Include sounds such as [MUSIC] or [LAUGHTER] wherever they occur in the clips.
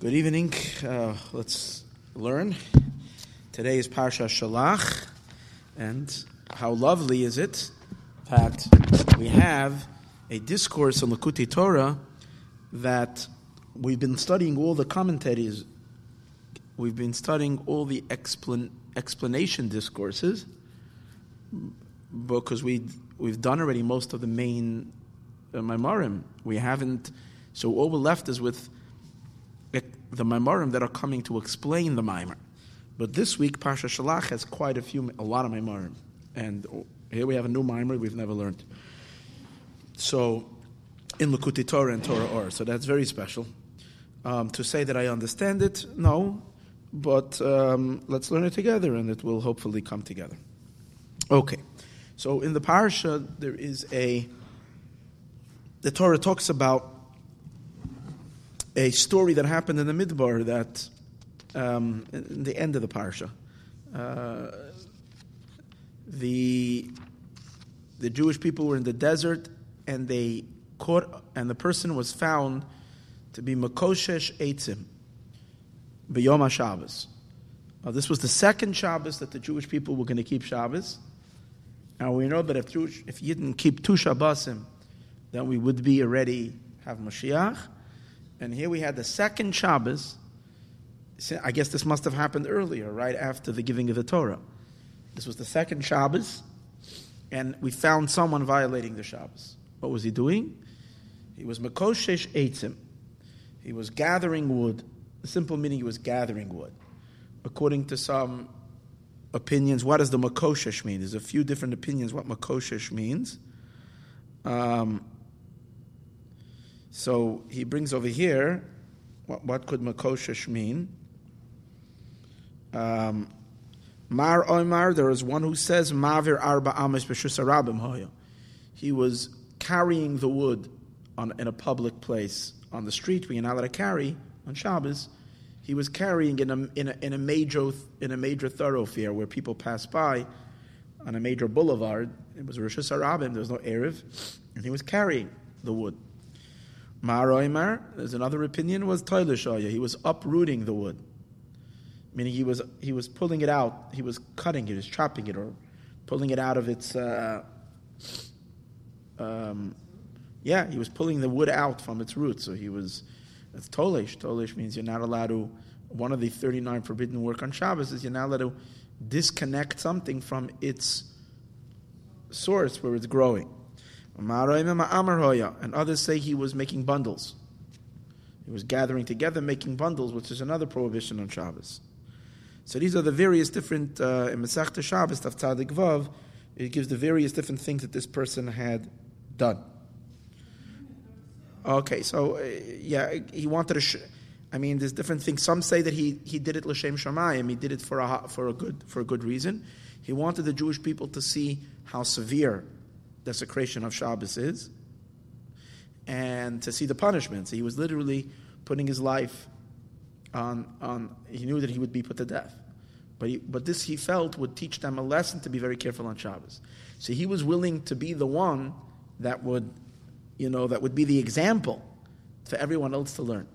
Good evening. Uh, let's learn. Today is Parsha Shalach, and how lovely is it that we have a discourse on Likutei Torah that we've been studying all the commentaries, we've been studying all the explan- explanation discourses because we we've done already most of the main uh, Maimarim. We haven't, so all we're left is with the Maimarim that are coming to explain the Maimar. But this week, Parsha Shalach has quite a few, a lot of Maimarim. And here we have a new Maimar we've never learned. So, in Likutei Torah and Torah Or. So that's very special. Um, to say that I understand it, no. But um, let's learn it together and it will hopefully come together. Okay. So in the Parsha, there is a. The Torah talks about a story that happened in the Midbar that um, in the end of the parsha, uh, the the Jewish people were in the desert and they caught and the person was found to be Makoshesh Eitzim B'Yom HaShabbos. Now, this was the second Shabbos that the Jewish people were going to keep Shabbos. Now we know that if, Jewish, if you didn't keep two Shabbosim, then we would be already have Mashiach. And here we had the second Shabbos. I guess this must have happened earlier, right after the giving of the Torah. This was the second Shabbos, and we found someone violating the Shabbos. What was he doing? He was Makoshesh Eitzim. He was gathering wood. The simple meaning he was gathering wood. According to some opinions, what does the Makoshesh mean? There's a few different opinions what Makoshesh means. Um, so he brings over here, what, what could Makoshesh mean? Um, Mar Oimar, there is one who says, Mavir Arba Amish B'Shusarabim Hoya. He was carrying the wood on, in a public place on the street where you're not allowed to carry on Shabbos. He was carrying in a, in a, in a, major, in a major thoroughfare where people pass by on a major boulevard. It was Rosh Hashanah, there was no Eruv, and he was carrying the wood. Maroimar, there's another opinion, was Toilishaya. He was uprooting the wood. Meaning he was, he was pulling it out, he was cutting it, he was chopping it, or pulling it out of its. Uh, um, yeah, he was pulling the wood out from its roots. So he was. It's Tolish. Tolish means you're not allowed to. One of the 39 forbidden work on Shabbos is you're not allowed to disconnect something from its source where it's growing. And others say he was making bundles. He was gathering together, making bundles, which is another prohibition on Shabbos. So these are the various different, uh, in Shabbos, Taftadik Vav, it gives the various different things that this person had done. Okay, so uh, yeah, he wanted to. Sh- I mean, there's different things. Some say that he, he did it l'shem shamayim. He did it for a for a good for a good reason. He wanted the Jewish people to see how severe desecration of Shabbos is, and to see the punishments. He was literally putting his life on, on he knew that he would be put to death. But, he, but this he felt would teach them a lesson to be very careful on Shabbos. So he was willing to be the one that would, you know, that would be the example for everyone else to learn.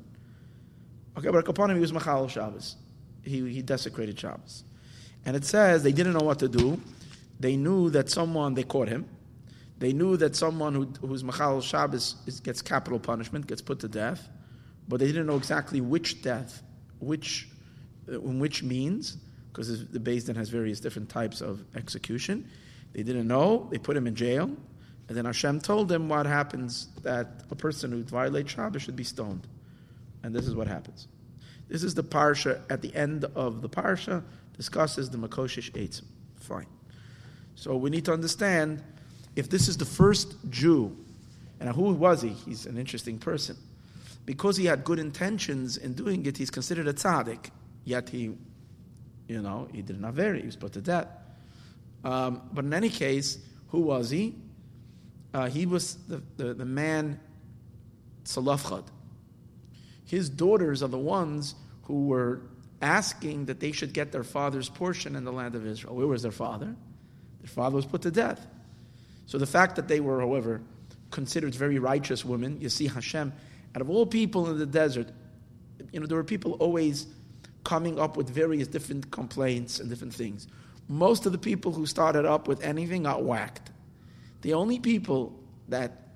Okay, but upon him, he was Machal Shabbos. He, he desecrated Shabbos. And it says they didn't know what to do. They knew that someone, they caught him. They knew that someone who, who's Machal Shabbos is, gets capital punishment, gets put to death, but they didn't know exactly which death, which, uh, in which means, because the Beis Din has various different types of execution. They didn't know. They put him in jail, and then Hashem told them what happens that a person who violates Shabbos should be stoned, and this is what happens. This is the parsha at the end of the parsha discusses the Makoshish Eitzim. Fine. So we need to understand if this is the first Jew, and who was he? He's an interesting person. Because he had good intentions in doing it, he's considered a tzaddik. Yet he, you know, he did not vary. He was put to death. Um, but in any case, who was he? Uh, he was the, the, the man Salafchad. His daughters are the ones who were asking that they should get their father's portion in the land of Israel. Where was their father? Their father was put to death. So the fact that they were, however, considered very righteous women, you see Hashem, out of all people in the desert, you know, there were people always coming up with various different complaints and different things. Most of the people who started up with anything got whacked. The only people that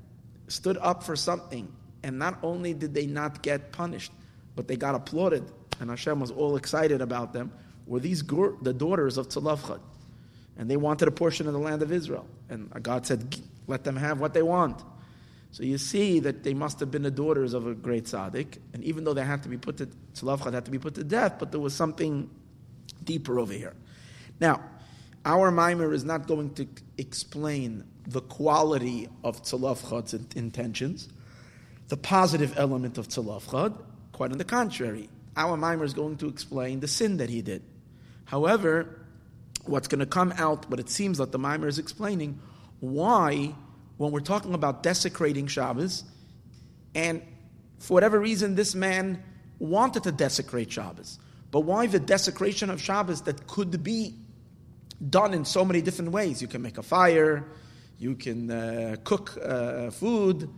stood up for something, and not only did they not get punished, but they got applauded, and Hashem was all excited about them, were these the daughters of Tzalafchad. And they wanted a portion of the land of Israel. And God said, let them have what they want. So you see that they must have been the daughters of a great tzaddik, and even though they had to be put to Tzalafchad had to be put to death, but there was something deeper over here. Now, our mimer is not going to explain the quality of Tzalafchad's intentions, the positive element of Tzalafchad. Quite on the contrary, our mimer is going to explain the sin that he did. However, what's going to come out, what it seems that the mimer is explaining, why when we're talking about desecrating Shabbos, and for whatever reason, this man wanted to desecrate Shabbos. But why the desecration of Shabbos that could be done in so many different ways? You can make a fire, you can uh, cook uh, food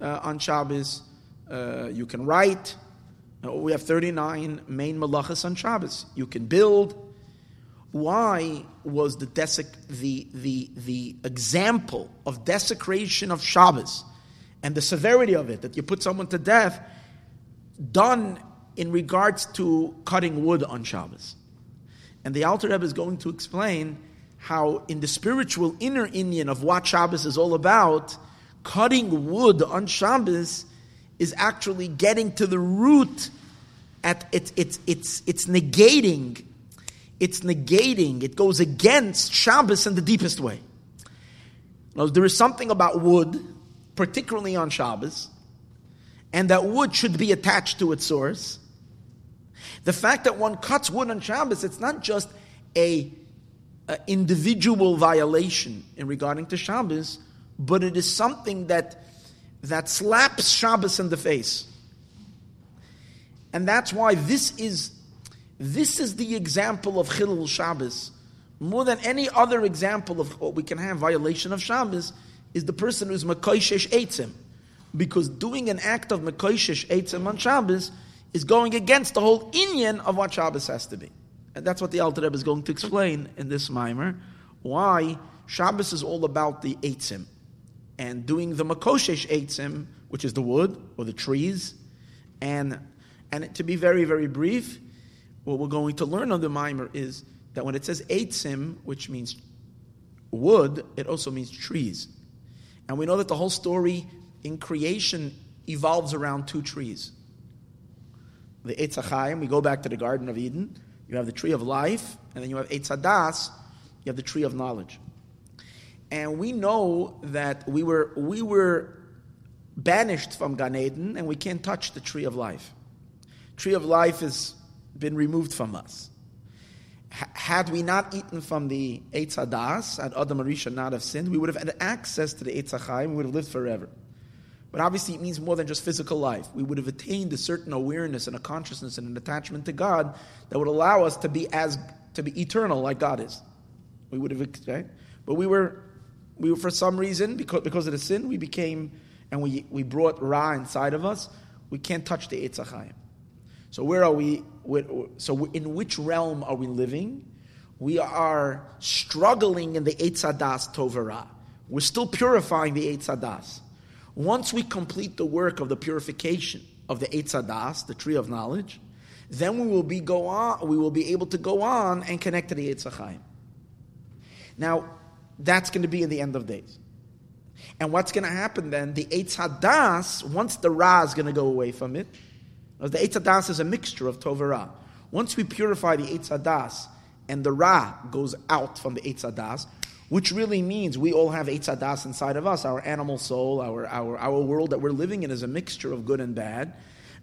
uh, on Shabbos, uh, you can write. Uh, we have 39 main malachas on Shabbos. You can build, why was the, desec- the, the, the example of desecration of Shabbos and the severity of it, that you put someone to death, done in regards to cutting wood on Shabbos? And the Alter Rebbe is going to explain how, in the spiritual inner Inyan of what Shabbos is all about, cutting wood on Shabbos is actually getting to the root at it's it's it's it's negating it's negating, it goes against Shabbos in the deepest way. Now, there is something about wood, particularly on Shabbos, and that wood should be attached to its source. The fact that one cuts wood on Shabbos, it's not just a, a individual violation in regarding to Shabbos, but it is something that that slaps Shabbos in the face. And that's why this is this is the example of Chilul Shabbos. More than any other example of what we can have violation of Shabbos is the person who's Makoishesh Eitzim. Because doing an act of Makoishesh Eitzim on Shabbos is going against the whole Inyan of what Shabbos has to be. And that's what the Alter Rebbe is going to explain in this mimer. Why Shabbos is all about the Eitzim. And doing the Makoshesh Eitzim, which is the wood or the trees. And, and to be very, very brief, what we're going to learn on the mimer is that when it says eitzim, which means wood, it also means trees. And we know that the whole story in creation evolves around two trees. The Eitz we go back to the Garden of Eden, you have the tree of life, and then you have Eitz HaDas, you have the tree of knowledge. And we know that we were, we were banished from Gan Eden, and we can't touch the tree of life. Tree of life is been removed from us. H- had we not eaten from the Eitz Hadas, had Adam and Arisha not have sinned, we would have had access to the Eitz HaChaim, we would have lived forever. But obviously, it means more than just physical life. We would have attained a certain awareness and a consciousness and an attachment to God that would allow us to be as to be eternal like God is. We would have, right? But we were, we were for some reason because because of the sin, we became and we we brought Ra inside of us. We can't touch the Eitz HaChaim. So where are we? So in which realm are we living? We are struggling in the Eitzadas Tovara. We're still purifying the Eitzadas. Once we complete the work of the purification of the Eitzadas, the tree of knowledge, then we will be go on. We will be able to go on and connect to the Eitzachayim. Now, that's going to be in the end of days. And what's going to happen then? The Eitzadas, once the Ra is going to go away from it, the Eitz is a mixture of Tov. Once we purify the Eitz and the Ra goes out from the Eitz which really means we all have Eitz inside of us, our animal soul, our, our, our world that we're living in is a mixture of good and bad.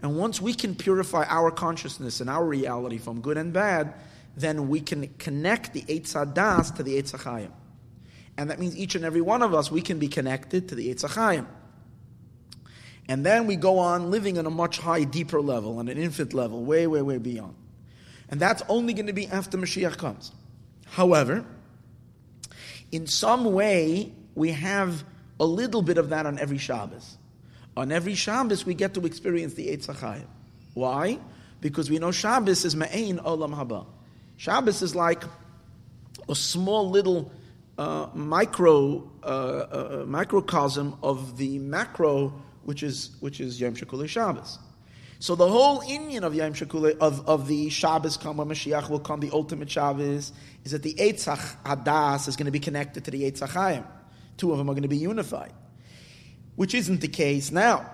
And once we can purify our consciousness and our reality from good and bad, then we can connect the Eitz to the Eitz Hachayim. And that means each and every one of us, we can be connected to the Eitz Hachayim. And then we go on living on a much higher, deeper level, on an infant level, way, way, way beyond. And that's only going to be after Mashiach comes. However, in some way, we have a little bit of that on every Shabbos. On every Shabbos, we get to experience the Eitz. Why? Because we know Shabbos is Ma'ain Olam Haba. Shabbos is like a small little uh, micro uh, uh, microcosm of the macro, which is which is Yom Shekule Shabbos. So the whole Inyan of Yom Shekule of, of the Shabbos come when Mashiach will come, the ultimate Shabbos, is that the Eitzach Hadas is going to be connected to the Eitzach Chaim. Two of them are going to be unified, which isn't the case now.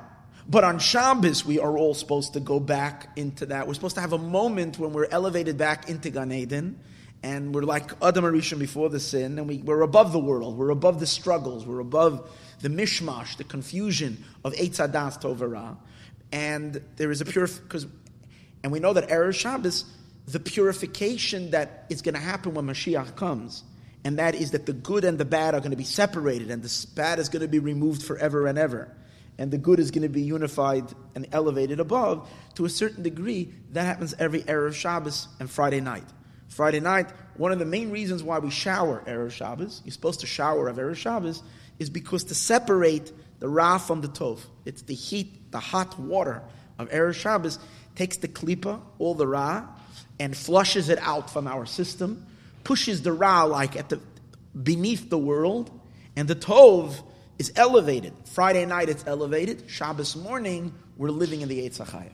But on Shabbos, we are all supposed to go back into that. We're supposed to have a moment when we're elevated back into Gan Eden, and we're like Adam Arishon before the sin, and we, we're above the world, we're above the struggles, we're above the mishmash, the confusion of Eitzadas Tovara. And there is a pure, because, and we know that Erev Shabbos, the purification that is going to happen when Mashiach comes, and that is that the good and the bad are going to be separated, and the bad is going to be removed forever and ever and the good is going to be unified and elevated above, to a certain degree, that happens every Erev Shabbos and Friday night. Friday night, one of the main reasons why we shower Erev Shabbos, you're supposed to shower of Erev Shabbos, is because to separate the Ra from the Tov. It's the heat, the hot water of Erev Shabbos takes the klipa, all the Ra, and flushes it out from our system, pushes the Ra like at the beneath the world, and the Tov is elevated. Friday night it's elevated. Shabbos morning, we're living in the Eitz HaChayim.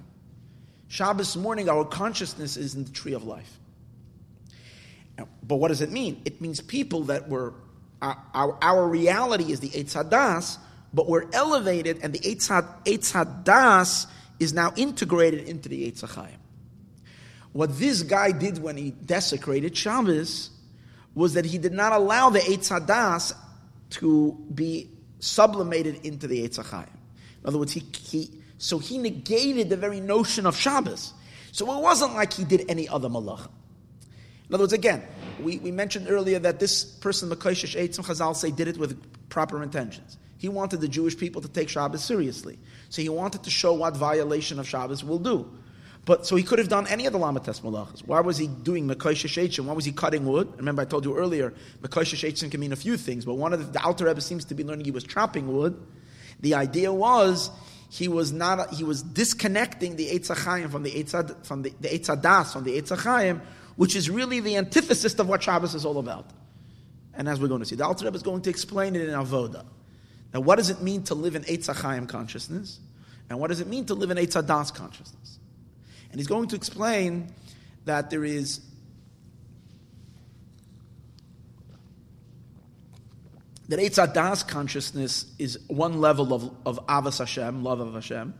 Shabbos morning, our consciousness is in the tree of life. But what does it mean? It means people that were, our, our, reality is the Eitz but we're elevated, and the Eitz, Hadas is now integrated into the Eitz. What this guy did when he desecrated Shabbos was that he did not allow the Eitz to be sublimated into the Eitzachayim. In other words, he, he, so he negated the very notion of Shabbos. So it wasn't like he did any other malach. In other words, again, we, we mentioned earlier that this person, Makoshish Eitzim Chazal, say did it with proper intentions. He wanted the Jewish people to take Shabbos seriously. So he wanted to show what violation of Shabbos will do. But so he could have done any of the Lamates Malachas. Why was he doing Mekosha Sheitzim? Why was he cutting wood? Remember, I told you earlier, Mekosha Sheitzim can mean a few things, but one of the, the Alter Rebbe seems to be learning he was chopping wood. The idea was he was not he was disconnecting the Eitzachayim from the Eitzad, from the, the Eitzadas from the Eitzachayim, which is really the antithesis of what Shabbos is all about. And as we're going to see, the Alter Rebbe is going to explain it in Avoda. Now, what does it mean to live in Eitzachayim consciousness? And what does it mean to live in Eitzadas consciousness? And he's going to explain that there is that Eitzadas consciousness is one level of, of Avas Hashem, love of Hashem,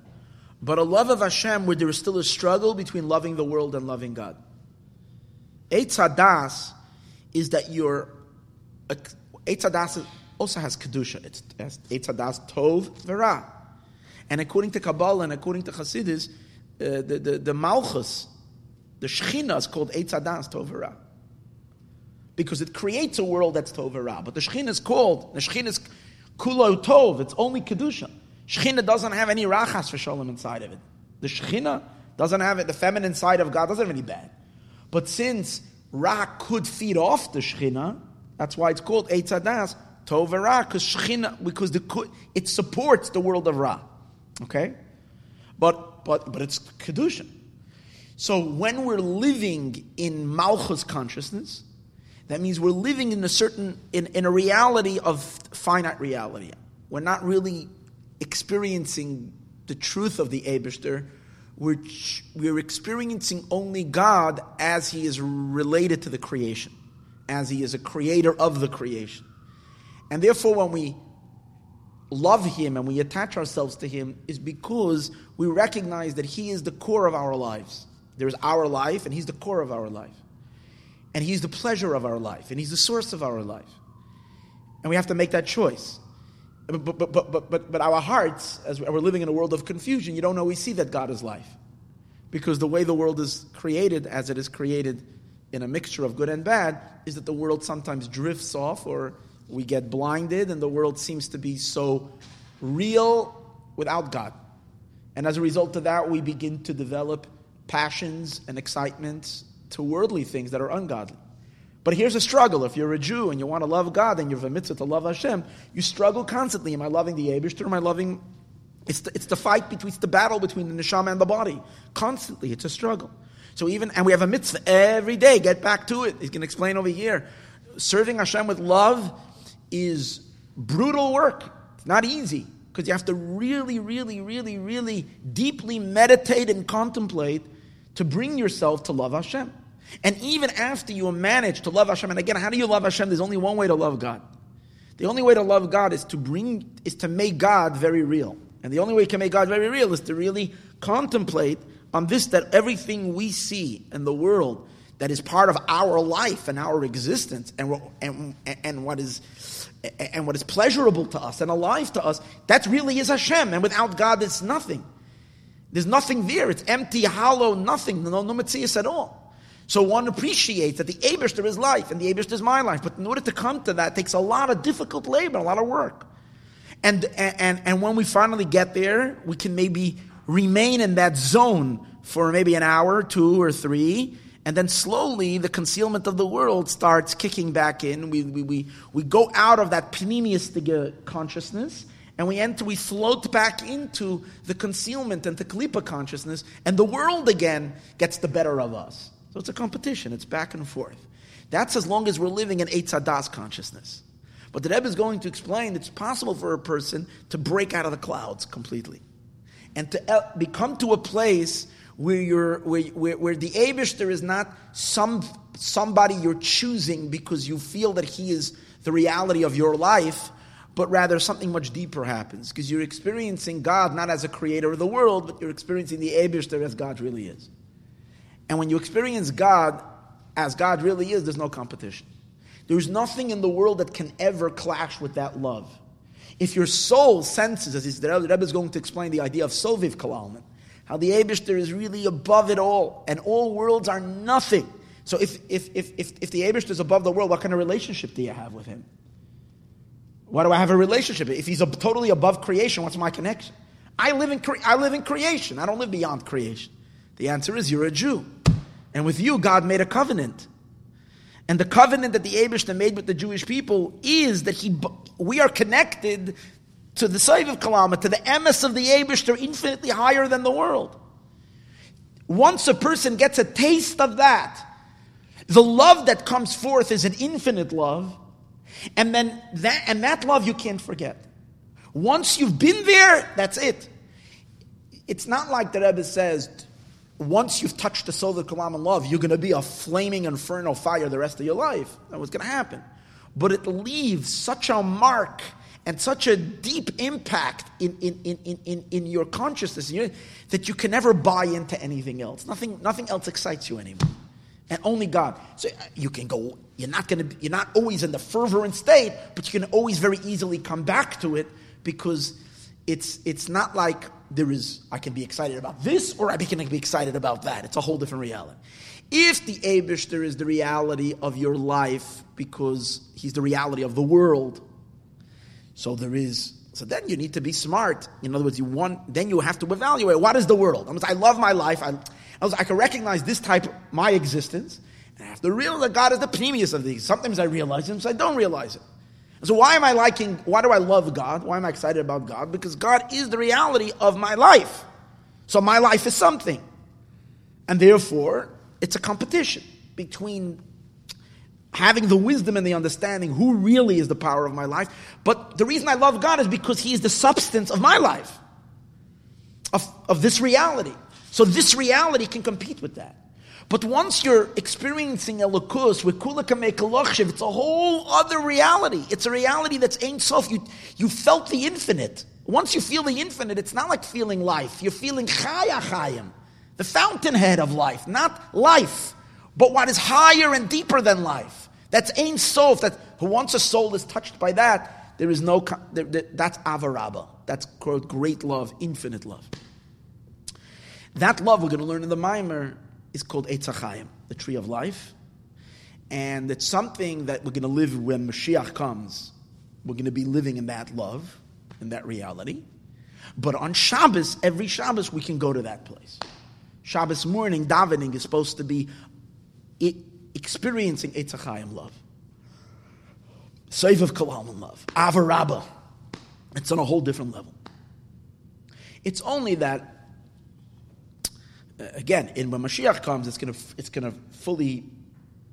but a love of Hashem where there is still a struggle between loving the world and loving God. Eitzadas is that you're, Eitzadas also has Kedusha. It's Eitzadas Tov Vera. And according to Kabbalah and according to Hasidus, uh, the, the, the Malchus, the Shechina is called Eitz Adas Tovara. Because it creates a world that's Tovara. But the Shechina is called, the Shechina is Kulo Tov, it's only Kedusha. Shechina doesn't have any Rachas for Shalom inside of it. The Shechina doesn't have it, the feminine side of God doesn't have any bad. But since Ra could feed off the Shechina, that's why it's called Eitz Adas Tovara, because Shechina, because the, it supports the world of Ra. Okay? But but, but it's Kedusha. So when we're living in Malchus consciousness, that means we're living in a certain, in, in a reality of finite reality. We're not really experiencing the truth of the Abishter. We're, we're experiencing only God as He is related to the creation, as He is a creator of the creation. And therefore, when we love Him and we attach ourselves to Him is because we recognize that He is the core of our lives. There's our life, and He's the core of our life. And He's the pleasure of our life, and He's the source of our life. And we have to make that choice. But, but, but, but, but, but our hearts, as we're living in a world of confusion, you don't always see that God is life. Because the way the world is created, as it is created in a mixture of good and bad, is that the world sometimes drifts off or we get blinded, and the world seems to be so real without God. And as a result of that, we begin to develop passions and excitements to worldly things that are ungodly. But here's a struggle. If you're a Jew and you want to love God and you're a mitzvah to love Hashem, you struggle constantly. Am I loving the Abishter? Am I loving It's the, it's the fight between, it's the battle between the neshama and the body. Constantly, it's a struggle. So even, and we have a mitzvah every day, get back to it. He's going to explain over here. Serving Hashem with love is brutal work. It's not easy because you have to really, really, really, really deeply meditate and contemplate to bring yourself to love Hashem. And even after you manage to love Hashem, and again, how do you love Hashem? There's only one way to love God. The only way to love God is to bring, is to make God very real. And the only way you can make God very real is to really contemplate on this that everything we see in the world that is part of our life and our existence and, and, and what is and what is pleasurable to us and alive to us, that really is Hashem. And without God, it's nothing. There's nothing there. It's empty, hollow, nothing. No, no Metzias at all. So one appreciates that the Abishter is life and the Abishter is my life. But in order to come to that, takes a lot of difficult labor, a lot of work. And, and, and when we finally get there, we can maybe remain in that zone for maybe an hour, two or three, and then slowly the concealment of the world starts kicking back in. We, we, we, we go out of that pneumiastic uh, consciousness and we enter, we float back into the concealment and the klipa consciousness, and the world again gets the better of us. So it's a competition, it's back and forth. That's as long as we're living in Eitzadas consciousness. But the Rebbe is going to explain it's possible for a person to break out of the clouds completely and to uh, become to a place where, you're, where, where, where the Abishter is not some, somebody you're choosing because you feel that he is the reality of your life, but rather something much deeper happens because you're experiencing God not as a creator of the world, but you're experiencing the Abishter as God really is. And when you experience God as God really is, there's no competition. There's nothing in the world that can ever clash with that love. If your soul senses, as the Rebbe is going to explain the idea of Soviv Kalalman, how the Abishter is really above it all, and all worlds are nothing. So if, if, if, if, if the Abishter is above the world, what kind of relationship do you have with him? Why do I have a relationship? If he's a, totally above creation, what's my connection? I live, in, I live in creation. I don't live beyond creation. The answer is you're a Jew. And with you, God made a covenant. And the covenant that the Abishter made with the Jewish people is that he, we are connected to the Saiv of Kalama, to the emes of the Abish, they're infinitely higher than the world. Once a person gets a taste of that, the love that comes forth is an infinite love, and then that and that love you can't forget. Once you've been there, that's it. It's not like the Rebbe says, once you've touched the soul of Kalam and love, you're going to be a flaming inferno fire the rest of your life. That was going to happen. But it leaves such a mark and such a deep impact in, in, in, in, in your consciousness that you can never buy into anything else. Nothing, nothing else excites you anymore. And only God. So uh, you can go, you're not going to, you're not always in the fervent state, but you can always very easily come back to it because it's, it's not like there is, I can be excited about this or I can be excited about that. It's a whole different reality. If the Abishter is the reality of your life because he's the reality of the world, so there is. So then you need to be smart. In other words, you want. Then you have to evaluate what is the world. I, mean, I love my life. I, I, can recognize this type, my existence, and I have to realize that God is the previous of these. Sometimes I realize it, sometimes I don't realize it. So why am I liking? Why do I love God? Why am I excited about God? Because God is the reality of my life. So my life is something, and therefore it's a competition between having the wisdom and the understanding who really is the power of my life. But the reason I love God is because He is the substance of my life, of, of this reality. So this reality can compete with that. But once you're experiencing Elokus with Kulaka it's a whole other reality. It's a reality that's Ein Sof. You, you felt the infinite. Once you feel the infinite, it's not like feeling life. You're feeling Chaya Chayim, the fountainhead of life, not life but what is higher and deeper than life. That's Ein Sof, that who once a soul is touched by that, there is no, that's Avaraba. That's quote, great love, infinite love. That love we're going to learn in the Mimer is called Eitzachayim, the tree of life. And it's something that we're going to live when Mashiach comes. We're going to be living in that love, in that reality. But on Shabbos, every Shabbos, we can go to that place. Shabbos morning, davening is supposed to be experiencing Eitzachayim love. Save of Kalam love. Avarabba. It's on a whole different level. It's only that, again, in when Mashiach comes, it's going to it's going to fully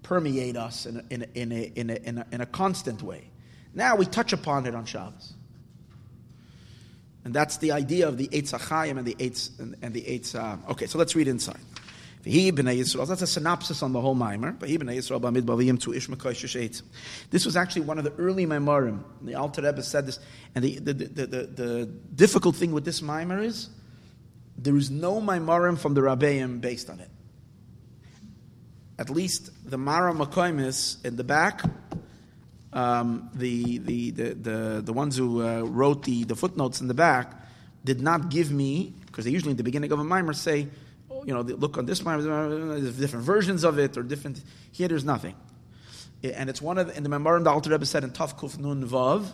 permeate us in a, in a, in a, in a, in a, in a constant way. Now we touch upon it on Shabbos. And that's the idea of the Eitz Achayim and the Eitz, and, and the Eitz. Uh, okay, so let's read inside. That's a synopsis on the whole Maimer. This was actually one of the early Maimarim. The Alter Rebbe said this, and the, the, the, the, difficult thing with this Maimer is there is no Maimarim from the Rabbeim based on it. At least the Mara Makoimis in the back, um, the, the, the, the, the ones who uh, wrote the, the footnotes in the back, did not give me, because they usually in the beginning of a Maimer say, you know, look on this one, there's different versions of it or different. Here, there's nothing. And it's one of the, in the Memorim the Alter Rebbe said in Tav Kuf Nun Vav,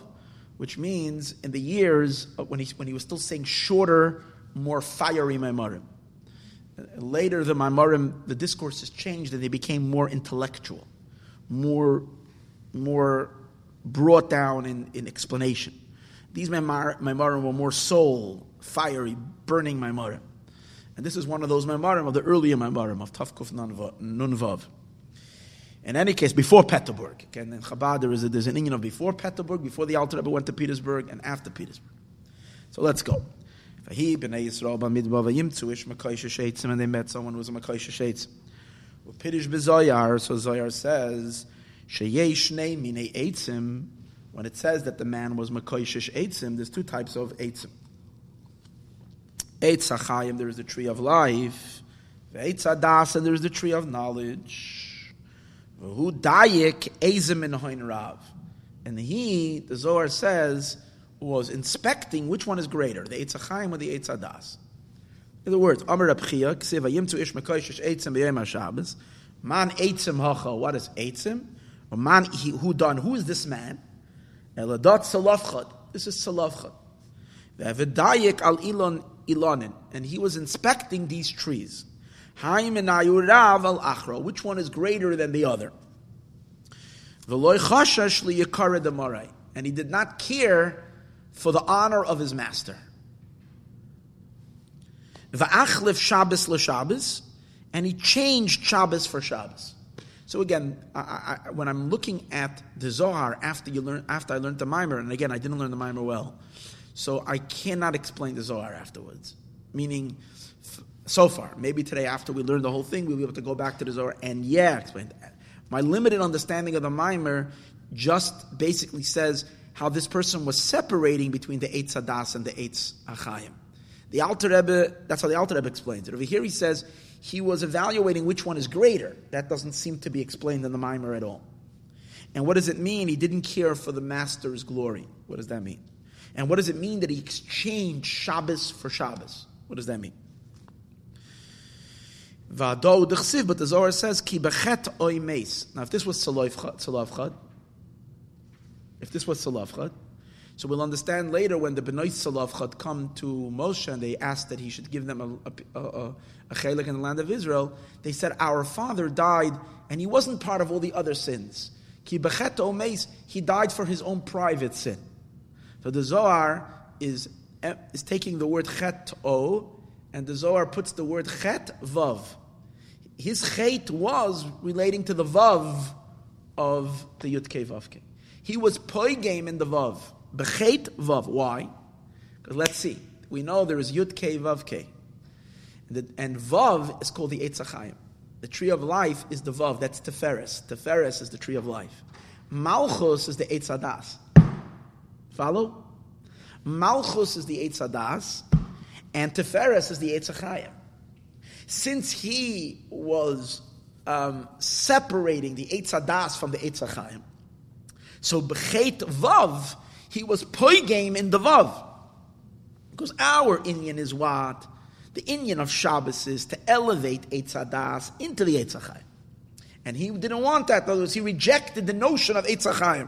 which means in the years when he when he was still saying shorter, more fiery Memorim. Later, the Memorim, the discourses changed and they became more intellectual, more more brought down in, in explanation. These Memorim were more soul, fiery, burning Memorim. And this is one of those Maimarim of the earlier Maimarim of Tafkuf Nunvav. In any case, before Peterburg. Again, in Chabad, there is a, there's an Inyan of before Peterburg, before the Alter Rebbe went to Petersburg, and after Petersburg. So let's go. And they met someone who was a Makaisha Sheitzim. Pirish Bezoyar, so Zoyar says, Sheyesh Mine Eitzim, when it says that the man was Makaishish Eitzim, there's two types of Eitzim. Eitz Achayim, there is the tree of life. Eitz Adas, and there is the tree of knowledge. Who dayik ezim in rav. And he, the Zohar says, was inspecting which one is greater, the Eitz Achayim or the Eitz. In other words, Amar Abchia, Ksiva Yimtu Ish Mekoishish Eitzim B'yem HaShabbos, Man Eitzim Hacha, what is Eitzim? Or Man Who done, who is this man? Eladat Salavchad, this is Salavchad. V'avedayik al Ilon Ilonin, and he was inspecting these trees. Haim and Ayurav al Achra, which one is greater than the other? V'loy chashash liyakara demarai, and he did not care for the honor of his master. V'achlif Shabbos l'Shabbos, and he changed Shabbos for Shabbos. So again, I, I, when I'm looking at the Zohar after you learn, after I learned the Mimer, and again I didn't learn the Mimer well, so I cannot explain the Zohar afterwards. Meaning, so far, maybe today after we learn the whole thing, we'll be able to go back to the Zohar and yeah, explain that. My limited understanding of the Maimer just basically says how this person was separating between the Eitz Hadas and the Eitz Achayim. The Alter Rebbe, that's how the Alter Rebbe explains it. Over here he says he was evaluating which one is greater. That doesn't seem to be explained in the Maimer at all. And what does it mean? He didn't care for the master's glory. What does that mean? And what does it mean that he exchanged Shabbos for Shabbos? What does that mean? But the Zohar says, Ki bechet. Now, if this was Salavchad, if this was Salavchad, so we'll understand later when the Benoit Salavchad come to Moshe and they asked that he should give them a, a, a, a chelik in the land of Israel, they said, Our father died and he wasn't part of all the other sins. Ki he died for his own private sin. So the Zohar is, is taking the word chet o, and the Zohar puts the word chet vav. His chet was relating to the vav of the yutke vavke. He was poigame in the vav. Bechet vav. Why? Because let's see. We know there is yutke vavke. And, and vav is called the Eitzachayim. The tree of life is the vav. That's Teferes. Teferes is the tree of life. Malchus is the Eitzadas. Follow? Malchus is the Eitzadas, and Teferes is the Eitzachayim. Since he was um, separating the Eitzadas from the Eitzachayim, so Bechet Vav, he was poigame in the Vav. Because our Inyan is what? The Inyan of Shabbos is to elevate Eitzadas into the Eitzachayim. And he didn't want that, otherwise he rejected the notion of Eitzachayim.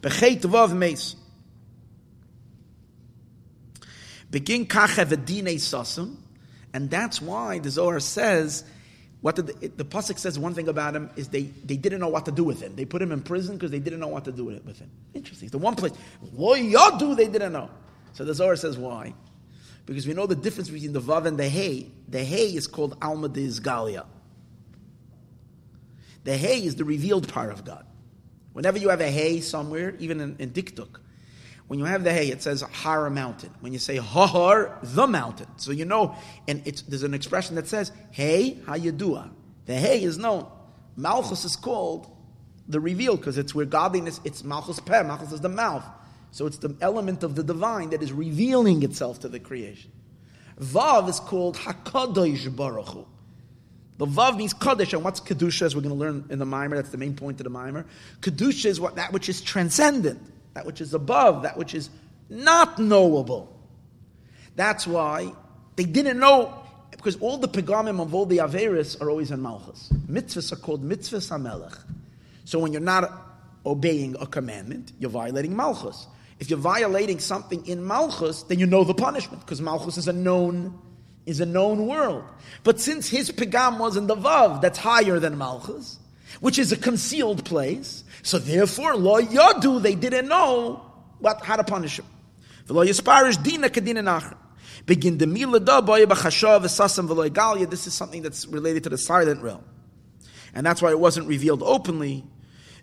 Bechet Vav Meis. Begin kachavadine sasum, and that's why the Zohar says what the, the pasuk says. One thing about him is they, they didn't know what to do with him. They put him in prison because they didn't know what to do with him. Interesting. It's the one place what y'all do they didn't know. So the Zohar says why. Because we know the difference between the Vav and the hay. The hay is called Alma de Izgalia. The hay is the revealed part of God. Whenever you have a hay somewhere, even in, in Diktuk, when you have the Hey, it says Har mountain. When you say Har, the mountain. So you know, and there's an expression that says Hey how you Hayadua. The Hey is known. Malchus is called the reveal because it's where godliness, it's Malchus Peh, Malchus is the mouth. So it's the element of the divine that is revealing itself to the creation. Vav is called Hakadosh Baruch Hu. The Vav means Kaddish, and what's Kedusha, as we're going to learn in the Mimer, that's the main point of the Mimer. Kedusha is what, that which is transcendent, that which is above, that which is not knowable. That's why they didn't know, because all the Pegamim of all the Averis are always in Malchus. Mitzvahs are called Mitzvahs HaMelech. So when you're not obeying a commandment, you're violating Malchus. If you're violating something in Malchus, then you know the punishment, because Malchus is a known is a known world. But since his pigam was in the Vav, that's higher than Malchus, which is a concealed place, so therefore, lo yadu, they didn't know what, how to punish him. V'lo yisparish dina kadina nachar. Begin the mila da boy b'chashav v'sasam v'lo igalia. This is something that's related to the silent realm. And that's why it wasn't revealed openly.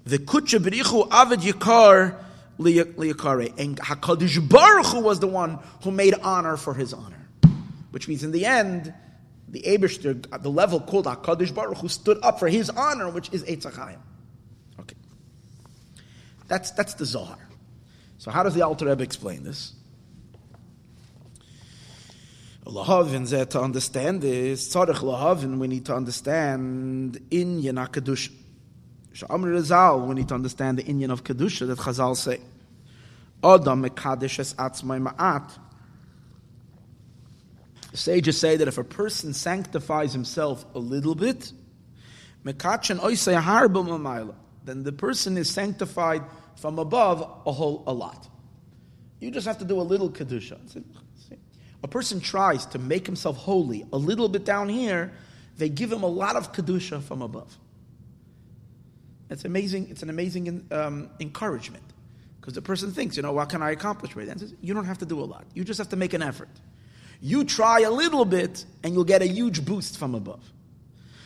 The kutcha b'richu avid yikar liyakare. And HaKadosh Baruch Hu was the one who made honor for his honor. Which means in the end, the Abishter, the level called HaKadosh Baruch who stood up for his honor, which is Eitzachayim. Okay. That's, that's the Zohar. So how does the Alter Rebbe explain this? Lahavin to understand this, Tzarech Lahavin, we need to understand in Yanakadusha. Sha'amr Rizal, we need to understand the Inyan of Kedusha that Chazal say. Adam mekadesh es atzmai ma'at. Sages say that if a person sanctifies himself a little bit, then the person is sanctified from above a whole a lot. You just have to do a little kedusha. A person tries to make himself holy a little bit down here, they give him a lot of kedusha from above. It's amazing. It's an amazing um, encouragement because the person thinks, you know, what can I accomplish with it? you don't have to do a lot. You just have to make an effort. You try a little bit, and you'll get a huge boost from above.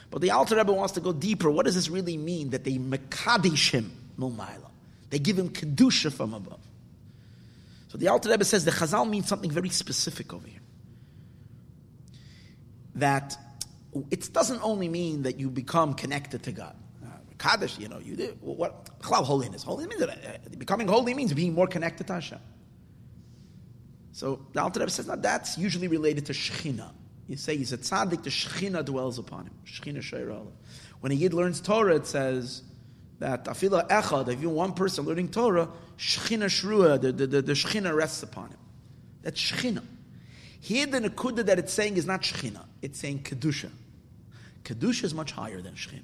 But the Alter Rebbe wants to go deeper. What does this really mean? That they mekadish him mumayla. They give him kedusha from above. So the Alter Rebbe says the Chazal means something very specific over here. That it doesn't only mean that you become connected to God. Kaddish, you know, you do what? Holiness. Holiness means uh, becoming holy means being more connected to Hashem. So the Alter Rebbe says now that's usually related to Shechina. You say he's a tzaddik, the Shechina dwells upon him. Shechina Sheirah. When a Yid learns Torah, it says that Afila Echad, if you're one person learning Torah, Shechina Shrua, the, the, the, the Shechina rests upon him. That's Shechina. Here the Nakuda that it's saying is not Shechina, it's saying Kedusha. Kedusha is much higher than Shechina.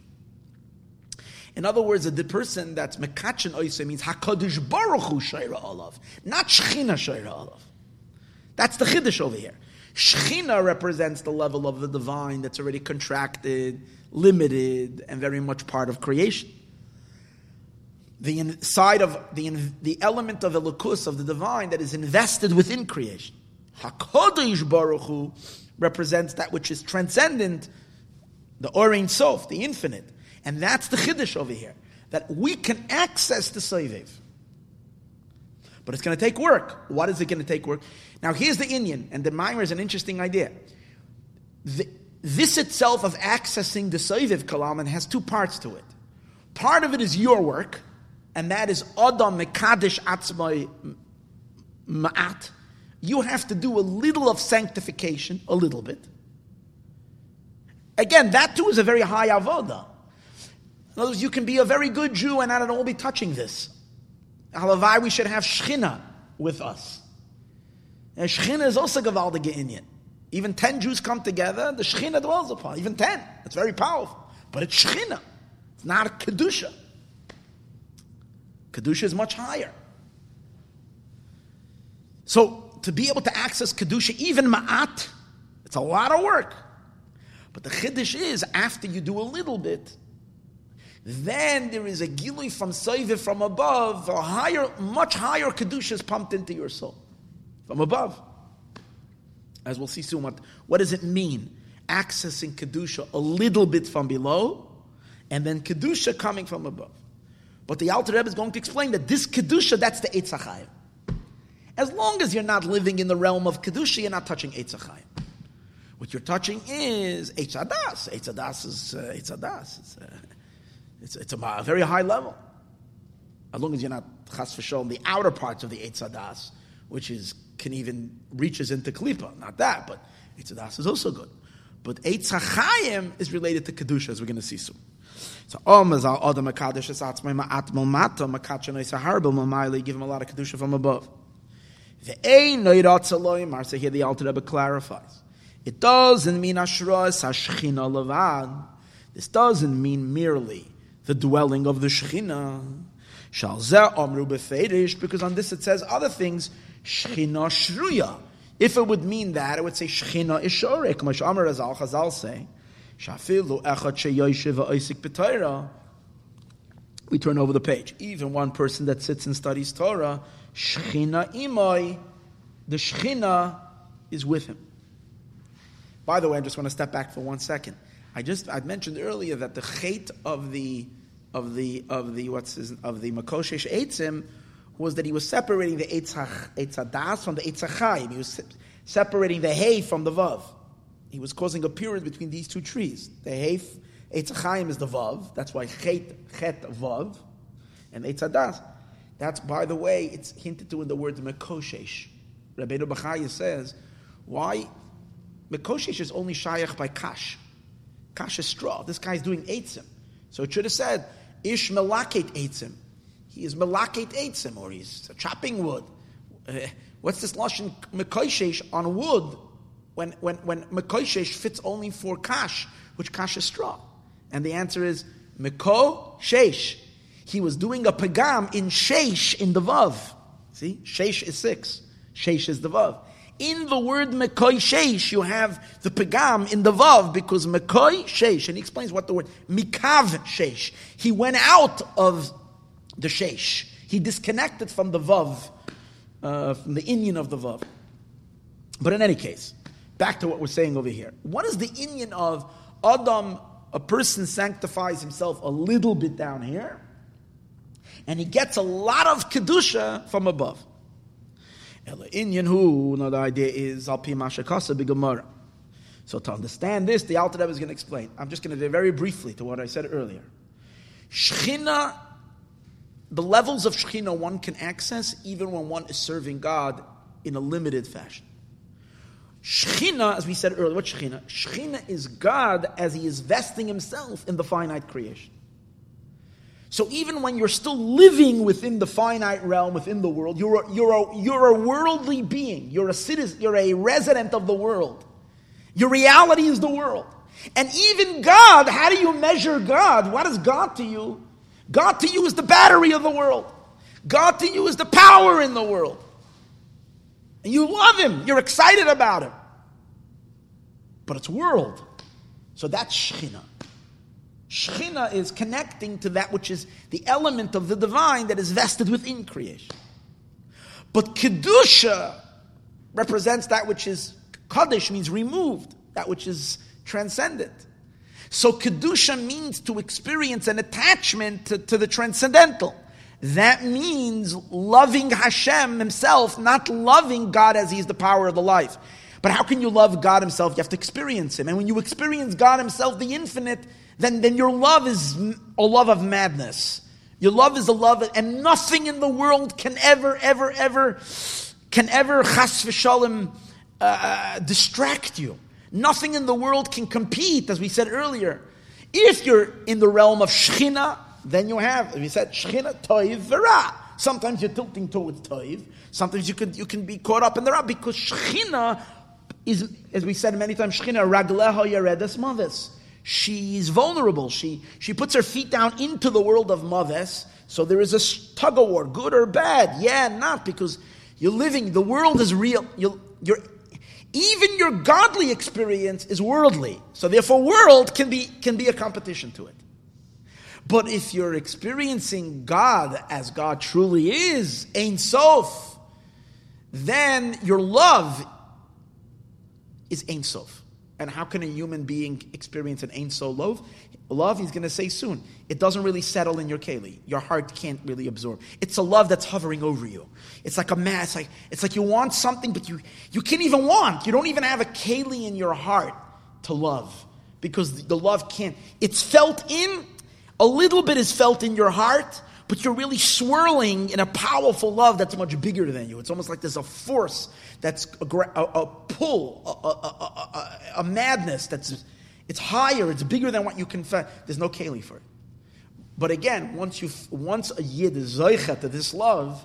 In other words, the person that's mekachin oise means hakadosh baruch hu shayra olav, not shechina shayra olav. That's the chiddush over here. Shechina represents the level of the divine that's already contracted, limited, and very much part of creation. The inside of the, the element of elokus of the divine that is invested within creation. Hakadosh baruch hu represents that which is transcendent, the Orein Sof, the infinite. And that's the chiddush over here, that we can access the Soivev. But it's going to take work. What is it going to take work? Now, here's the Inyan, and the Mimer is an interesting idea. The, this itself of accessing the Soivev Kalaman has two parts to it. Part of it is your work, and that is Adam Mekadesh Atzmai Ma'at. You have to do a little of sanctification, a little bit. Again, that too is a very high avoda. In other words, you can be a very good Jew and not at all be touching this. Halavai, we should have Shechina with us. And Shechina is also Gavaldige Inyan. Even 10 Jews come together, the Shechina dwells upon. Even 10. It's very powerful. But it's Shechina. It's not Kedusha. Kedusha is much higher. So, to be able to access Kedusha, even Ma'at, it's a lot of work. But the Chiddush is, after you do a little bit, then there is a gilui from Soiviv from above, a higher, much higher kedusha is pumped into your soul from above. As we'll see soon, what, what does it mean? Accessing Kedusha a little bit from below, and then Kedusha coming from above. But the Alter Rebbe is going to explain that this Kedusha, that's the Eitzachayim. As long as you're not living in the realm of Kedusha, you're not touching Eitzachayim. What you're touching is Eitzadas. Eitzadas is uh, Eitzadas. It's, uh, it's, it's a, a, very high level. As long as you're not chas the outer parts of the Eitzadas, which is can even reaches into Klipa. Not that, but Eitzadas is also good. But Eitzachayim is related to Kedusha, as we're going to see soon. So Om is al Adam Makadosh is atzmai ma'at mata makach no isaharbel mamayli give him a lot of kedusha from above. The ein noirat saloim. Marsa here the Alter Rebbe clarifies. It doesn't mean Ashras Hashchina Levad. This doesn't mean merely the dwelling of the Shechina. Shalzeh Amru Beferish, because on this it says other things, Shechina Shruya. If it would mean that, it would say Shechina Ishorek, Mash Amr Azal Chazal say, Shafilu Echad Sheyoyshiv Oisik B'Torah. We turn over the page. Even one person that sits and studies Torah, Shechina Imoi, the Shechina is with him. By the way, I just want to step back for one second. I just I mentioned earlier that the chait of the of the of the what's his, of the makoshesh eitzim was that he was separating the eitzadas from the eitzachayim. He was separating the hay from the vav. He was causing a period between these two trees. The hay eitzachayim is the vav. That's why chait chet vav, and eitzadas. That's by the way, it's hinted to in the word makoshesh. Rabbeinu Bachaya says, why Mekoshish is only shayach by kash. Kash is straw. This guy is doing eitzim. So it should have said, Ish melaket eitzim. He is melaket eitzim, or he's chopping wood. Uh, what's this lashon mekoshish on wood when, when, when mekoshish fits only for kash, which kash is straw? And the answer is meko. He was doing a pagam in shesh in the vav. See, shesh is six. Shesh is the vav. In the word Mekoy Sheish, you have the Pegam in the Vav, because Mekoy Sheish, and he explains what the word, Mikav Sheish. He went out of the Sheish. He disconnected from the Vav, uh, from the Inyan of the Vav. But in any case, back to what we're saying over here. What is the Inyan of Adam? A person sanctifies himself a little bit down here, and he gets a lot of Kedusha from above. Inyan who, another idea is Alpi Mashakasa Bigamara. So to understand this, the Alter Rebbe is going to explain. I'm just going to do very briefly to what I said earlier. Shechina, the levels of Shechina one can access even when one is serving God in a limited fashion. Shechina, as we said earlier, what Shechina? Shechina is God as He is vesting Himself in the finite creation. So even when you're still living within the finite realm, within the world, you're a, you're a, you're a worldly being. You're a citizen, you're a resident of the world. Your reality is the world. And even God, how do you measure God? What is God to you? God to you is the battery of the world. God to you is the power in the world. And you love Him. You're excited about Him. But it's world. So that's Shekhinah. Shechina is connecting to that which is the element of the divine that is vested within creation. But Kedusha represents that which is, Kaddish means removed, that which is transcendent. So Kedusha means to experience an attachment to, to the transcendental. That means loving Hashem himself, not loving God as he's the power of the life. But how can you love God himself? You have to experience him. And when you experience God himself, the infinite, then, then your love is a love of madness. Your love is a love, and nothing in the world can ever, ever, ever, can ever chas v'shalom uh, distract you. Nothing in the world can compete, as we said earlier. If you're in the realm of Shechina, then you have, we said, Shechina toiv v'ra. Sometimes you're tilting towards toiv. Sometimes you can, you can be caught up in the ra, because Shechina is, as we said many times, Shechina ragleha yaredes mavis she's vulnerable. She, she puts her feet down into the world of Maves. So there is a tug of war, good or bad. Yeah, not because you're living, the world is real. You're, you're, even your godly experience is worldly. So therefore, world can be, can be a competition to it. But if you're experiencing God as God truly is, Ein Sof, then your love is Ein Sof. And how can a human being experience an Ein Sof love? Love, he's going to say soon, it doesn't really settle in your keli. Your heart can't really absorb. It's a love that's hovering over you. It's like a mass. Like, it's like you want something, but you, you can't even want. You don't even have a keli in your heart to love because the love can't. It's felt in, a little bit is felt in your heart, but you're really swirling in a powerful love that's much bigger than you. It's almost like there's a force that's a, a, a pull, a, a, madness that's it's higher, it's bigger than what you can. There's no keli for it. But again, once you once a yid is zoichet to this love,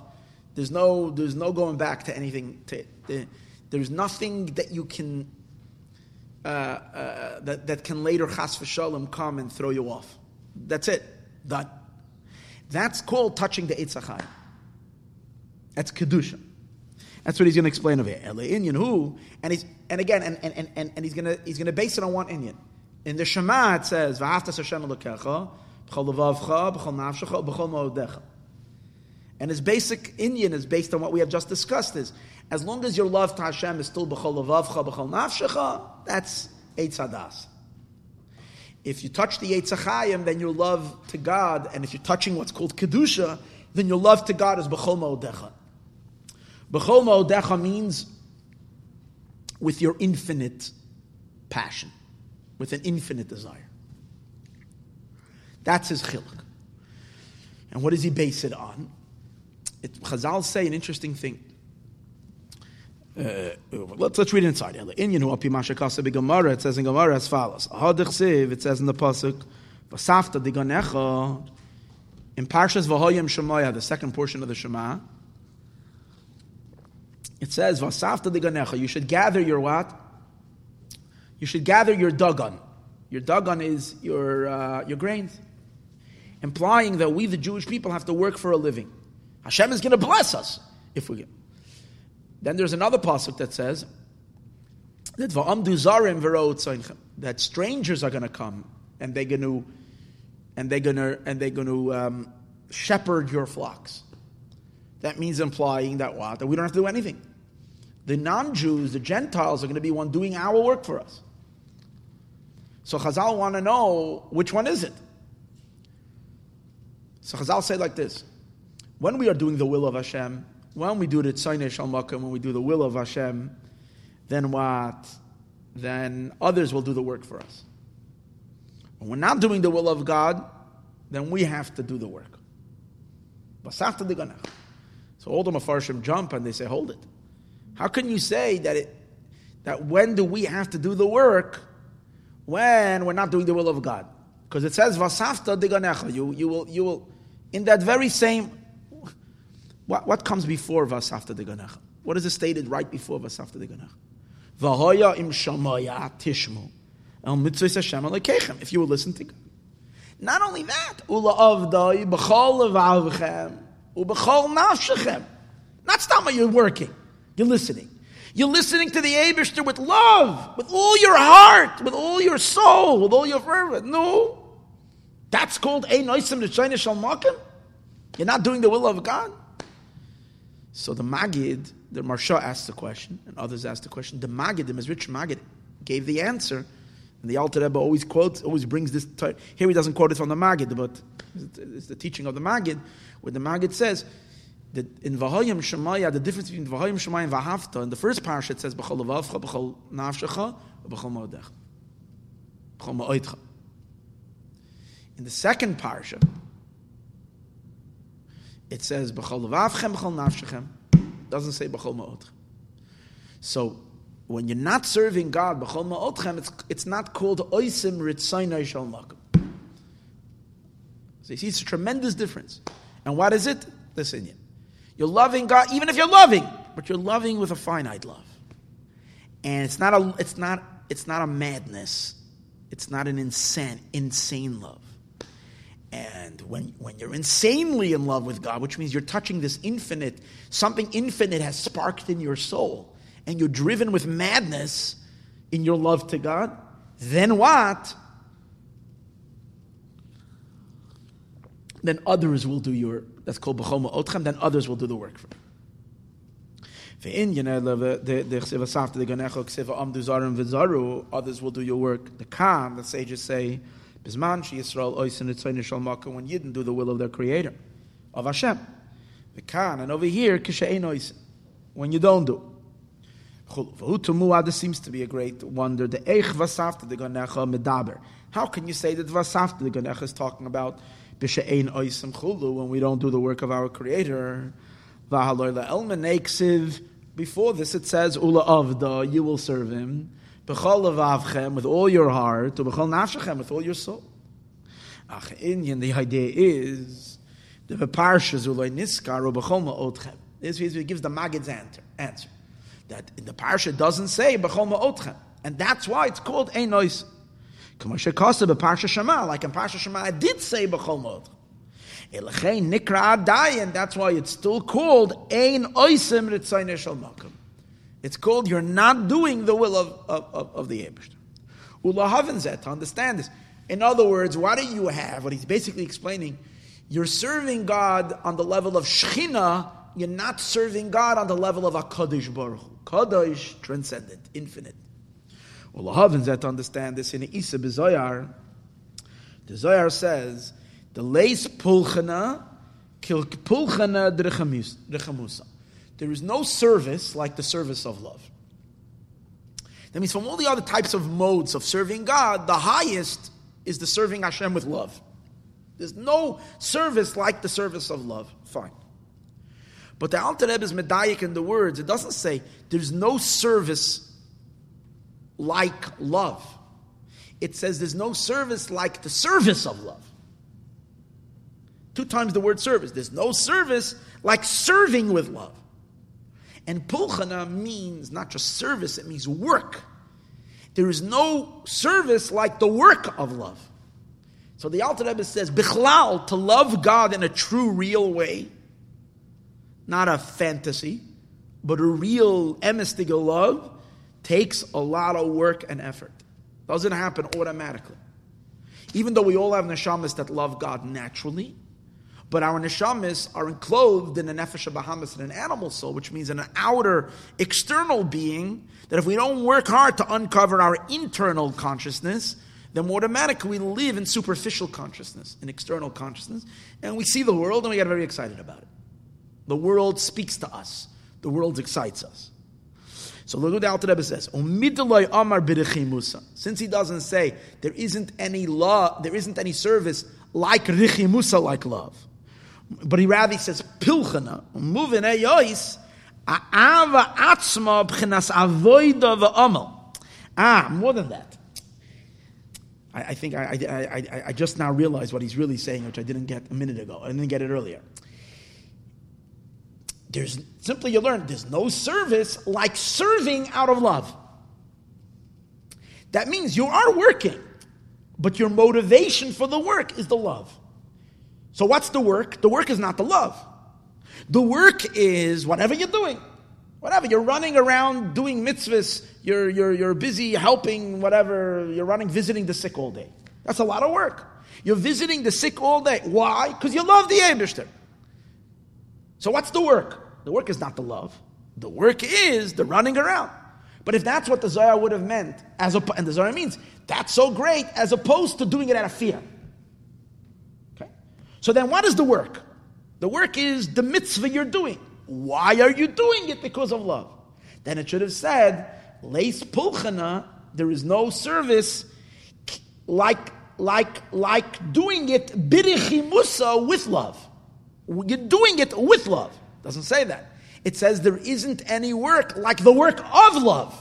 there's no there's no going back to anything. To, there's nothing that you can uh, uh, that that can later chas v'shalom come and throw you off. That's it. Done. That's called touching the Eitzachai. That's Kedusha. That's what he's going to explain over here. Inyan who, and he's and again, and, and, and, and he's going to he's going to base it on one Inyan. In the Shema it says, "V'aftas Hashem Elokecha b'chol levavcha b'chol nafshecha b'chol mo'odecha." And his basic Inyan is based on what we have just discussed. Is as long as your love to Hashem is still b'chol levavcha b'chol nafshecha, that's Eitz Hadas. If you touch the Eitzachayim, then your love to God, and if you're touching what's called Kedusha, then your love to God is B'chol Ma'odecha. B'chol Ma'odecha means with your infinite passion, with an infinite desire. That's his chiluk. And what does he base it on? It, Chazal say an interesting thing. Uh, let's, let's read it inside. In it says in Gemara as follows. It says in the Pasuk, Vasafta Diganecha, in Parshas Vahoyim Shemaya, the second portion of the Shema, it says, Vasafta Diganecha, you should gather your what? You should gather your dagon. Your dagon is your, uh, your grains. Implying that we, the Jewish people, have to work for a living. Hashem is going to bless us if we get. Then there's another pasuk that says that that strangers are going to come and they're going to and they're going to and they're going to um, shepherd your flocks. That means implying that what that we don't have to do anything. The non-Jews, the Gentiles, are going to be one doing our work for us. So Chazal want to know which one is it. So Chazal say like this: When we are doing the will of Hashem, when we do the Tzaynei Shalmakam, when we do the will of Hashem, then what? Then others will do the work for us. When we're not doing the will of God, then we have to do the work. So all the Mefarshim jump and they say, hold it. How can you say that it, that when do we have to do the work when we're not doing the will of God? Because it says, Vasafta diganecha. You, you, will, you will, in that very same what, what comes before Vasafta de Ganecha? What is it stated right before Vasafta de Ganecha? Vahoya im shamaya tishmu. El mitzvah Hashem alekechem. If you will listen to God. Not only that, ula avdai b'chol levavchem u'b'chol nafshechem. Not stama you're working. You're listening. You're listening to the Abishter with love, with all your heart, with all your soul, with all your fervor. No. That's called a noisim to China shalmakim. You're not doing the will of God. So the Magid, the Marsha asked the question, and others asked the question. The Magid, the Mezrich Magid, gave the answer. And the Alter Rebbe always quotes, always brings this. T- here he doesn't quote it from the Magid, but it's the teaching of the Magid, where the Magid says that in Vahayim Shemaya, the difference between Vahayim Shemaya and Vahafta, in the first parsha it says B'chol Levavcha, B'chol Nafshecha, B'chol Ma'odecha, B'chol Ma'oidcha. In the second parsha, it says b'chol levavchem b'chol nafshechem. Doesn't say b'chol ma'otchem. So when you're not serving God b'chol ma'otchem, it's it's not called oisim ritzaynai shal makom. So you see, it's a tremendous difference. And what is it? Listen, you're loving God, even if you're loving, but you're loving with a finite love. And it's not a it's not it's not a madness. It's not an insane insane love. And when, when you're insanely in love with God, which means you're touching this infinite, something infinite has sparked in your soul, and you're driven with madness in your love to God, then what? Then others will do your, that's called B'choma Otchem, then others will do the work for you. Others will do your work. The Khan, the sages say, Bisman Yisrael oisin etzayne when Yidden do the will of their Creator, of Hashem. The Khan, and over here, kishein oisin, when you don't do. This seems to be a great wonder. The. How can you say that Vasafta the Ganecha is talking about B'She'ein Chulu when we don't do the work of our Creator? V'haloy Elmen Eiksiv. Before this, it says Ula Avda, you will serve Him. B'chol Levavchem with all your heart, or B'chol Nafshechem with all your soul. Ach, Inyan, the idea is the Parsha Zulay Niskar B'chol Ma'otchem. This gives the Maggid's answer that in the parsha doesn't say b'chol ma'otchem, and that's why it's called ein like in parsha Shema, I did say b'chol. Elchein nikra adayin, that's why it's still called ein oisim ritzayne shal makom. It's called you're not doing the will of, of, of, the Ebershter. Ulahaven zet, to understand this. In other words, what do you have? What he's basically explaining, you're serving God on the level of Shechina, you're not serving God on the level of a Kaddish Baruch Kadosh, transcendent, infinite. Well, Lahavin that understand this in Isa B'Zoyar. The Zoyar says, the leis pulchana, kil pulchana. There is no service like the service of love. That means from all the other types of modes of serving God, the highest is the serving Hashem with love. There's no service like the service of love. Fine. But the Alter Rebbe is medayik in the words. It doesn't say there's no service like love. It says there's no service like the service of love. Two times the word service. There's no service like serving with love. And pulchana means not just service, it means work. There is no service like the work of love. So the Alter Rebbe says, Bichlal, to love God in a true, real way, not a fantasy, but a real emistigal love, takes a lot of work and effort. Doesn't happen automatically. Even though we all have neshamas that love God naturally, but our neshamas are enclosed in a nefesh bahamas and an animal soul, which means in an outer, external being, that if we don't work hard to uncover our internal consciousness, then automatically we live in superficial consciousness, in external consciousness, and we see the world and we get very excited about it. The world speaks to us. The world excites us. So look what the Alter Rebbe says. Since he doesn't say there isn't any law, there isn't any service like richimusa, like love, but he rather says pilchana. Ah, more than that. I, I think I, I, I just now realized what he's really saying, which I didn't get a minute ago. I didn't get it earlier. There's simply you learn there's no service like serving out of love. That means you are working, but your motivation for the work is the love. So what's the work? The work is not the love. The work is whatever you're doing. Whatever. You're running around doing mitzvahs, you're, you're, you're busy helping, whatever, you're running, visiting the sick all day. That's a lot of work. You're visiting the sick all day. Why? Because you love the Abishter. So what's the work? The work is not the love. The work is the running around. But if that's what the Zohar would have meant, as a, and the Zohar means, that's so great, as opposed to doing it out of fear. Okay? So then what is the work? The work is the mitzvah you're doing. Why are you doing it? Because of love. Then it should have said, Leis pulchana, there is no service like, like, like doing it birichimusa with love. You're doing it with love. Doesn't say that. It says there isn't any work like the work of love.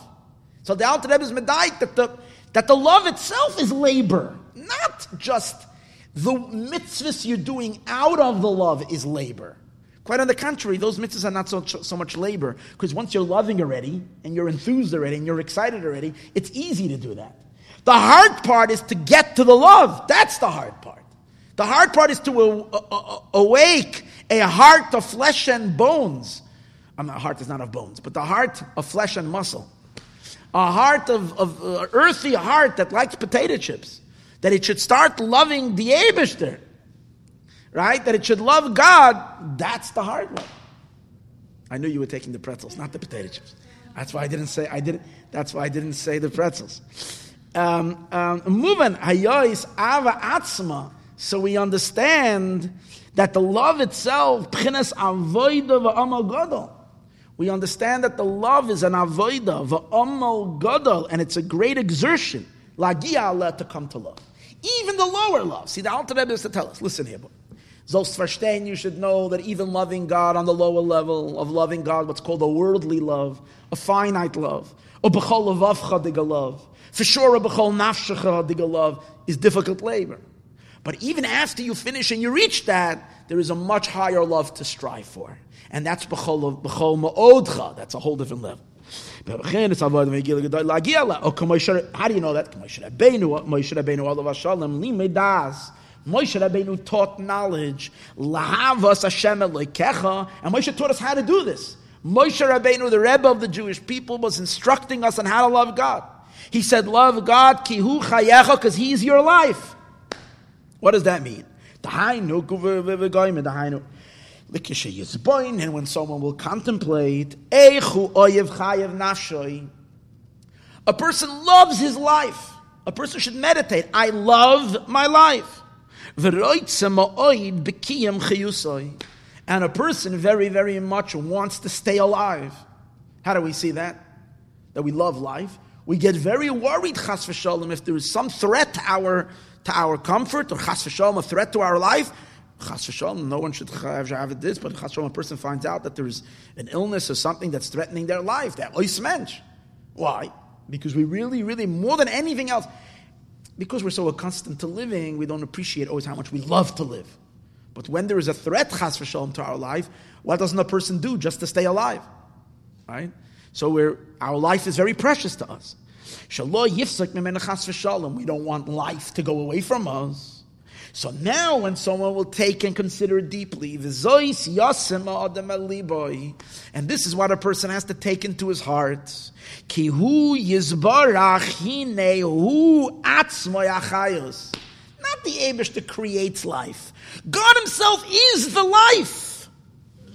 So the Alter Rebbe is medayik that the, that the love itself is labor, not just the mitzvahs you're doing out of the love is labor. Quite on the contrary, those mitzvahs are not so, so much labor, because once you're loving already, and you're enthused already, and you're excited already, it's easy to do that. The hard part is to get to the love. That's the hard part. The hard part is to awake a heart of flesh and bones. I'm heart is not of bones, but the heart of flesh and muscle. A heart of, of uh, earthy heart that likes potato chips. That it should start loving the Abishter. Right? That it should love God. That's the hard one. I knew you were taking the pretzels, not the potato chips. That's why I didn't say I didn't. That's why I didn't say the pretzels. Um, um. So we understand that the love itself, gadol. We understand that the love is an avoida v'amal gadol, and it's a great exertion. Lagia Allah to come to love, even the lower love. See, the Alter Rebbe is to tell us. Listen here, Zos verstehen, you should know that even loving God on the lower level of loving God, what's called a worldly love, a finite love, a b'chol love, for sure a b'chol nafshecha love, is difficult labor. But even after you finish and you reach that, there is a much higher love to strive for. And that's b'chol ma'odcha. That's a whole different level. Oh, how do you know that? Moshe Rabbeinu all of Hashalem. Moshe Rabbeinu taught knowledge. Lahavas Hashem Elokecha. And Moshe taught us how to do this. Moshe Rabbeinu, the Rebbe of the Jewish people, was instructing us on how to love God. He said, love God, kihu chayecha, because He's your life. What does that mean? And when someone will contemplate, a person loves his life. A person should meditate. I love my life. And a person very, very much wants to stay alive. How do we see that? That we love life. We get very worried, chas v'shalom, if there is some threat to our, to our comfort, or chas v'shalom, a threat to our life. Chas v'shalom, no one should have, this, but chas v'shalom, a person finds out that there is an illness or something that's threatening their life. That mensch. Why? Because we really, really, more than anything else, because we're so accustomed to living, we don't appreciate always how much we love to live. But when there is a threat, chas v'shalom, to our life, what doesn't a person do just to stay alive? Right? So our life is very precious to us. We don't want life to go away from us. So now, when someone will take and consider deeply, and this is what a person has to take into his heart. Not the Abish that creates life. God Himself is the life.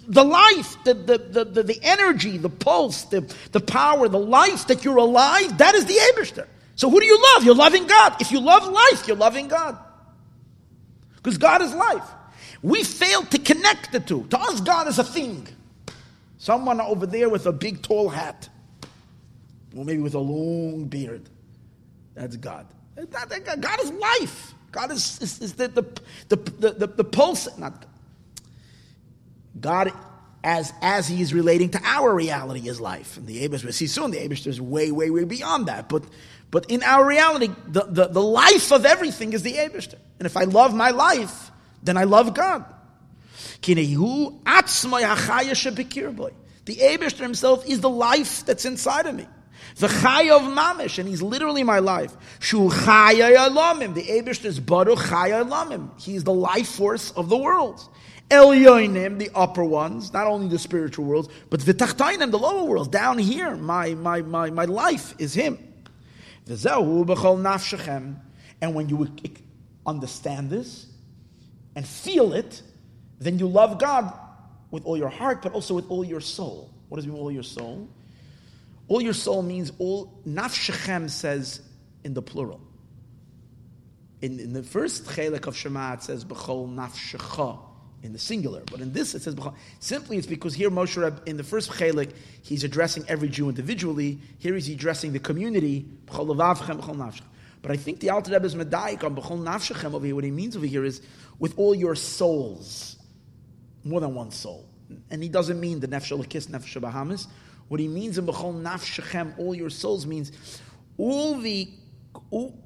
The life, the, the, the, the, energy, the pulse, the, the power, the life that you're alive, that is the Abishter. So who do you love? You're loving God. If you love life, you're loving God. Because God is life. We fail to connect the two. To us, God is a thing. Someone over there with a big tall hat, or maybe with a long beard. That's God. God is life. God is, is, is the, the, the, the, the, pulse. Not God as, as he is relating to our reality is life. And the Abish, we see soon, the Abish is way, way, way beyond that. But but in our reality, the, the, the life of everything is the Abishter. And if I love my life, then I love God. The Abishter himself is the life that's inside of me. The Chay of Mamish, and he's literally my life. Shu Alamim. The Abishter is Baruch Chay Alamim. He's the life force of the world. El Yoinim, the upper ones, not only the spiritual worlds, but V'tachtainim, the lower worlds. Down here, my, my, my, my life is him. And when you understand this and feel it, then you love God with all your heart, but also with all your soul. What does it mean, all your soul? All your soul means all. Nafshechem says in the plural. In, in the first chelik of Shema, it says b'chol nafshecha in the singular, but in this it says. Simply, it's because here Moshe Reb, in the first chelik, he's addressing every Jew individually. Here he's addressing the community. But I think the Alter Rebbe is medayik on b'chol nafshechem over here. What he means over here is with all your souls, more than one soul. And he doesn't mean the nefesh alakis, nefesh bahamis. What he means in b'chol nafshechem, all your souls means all the all,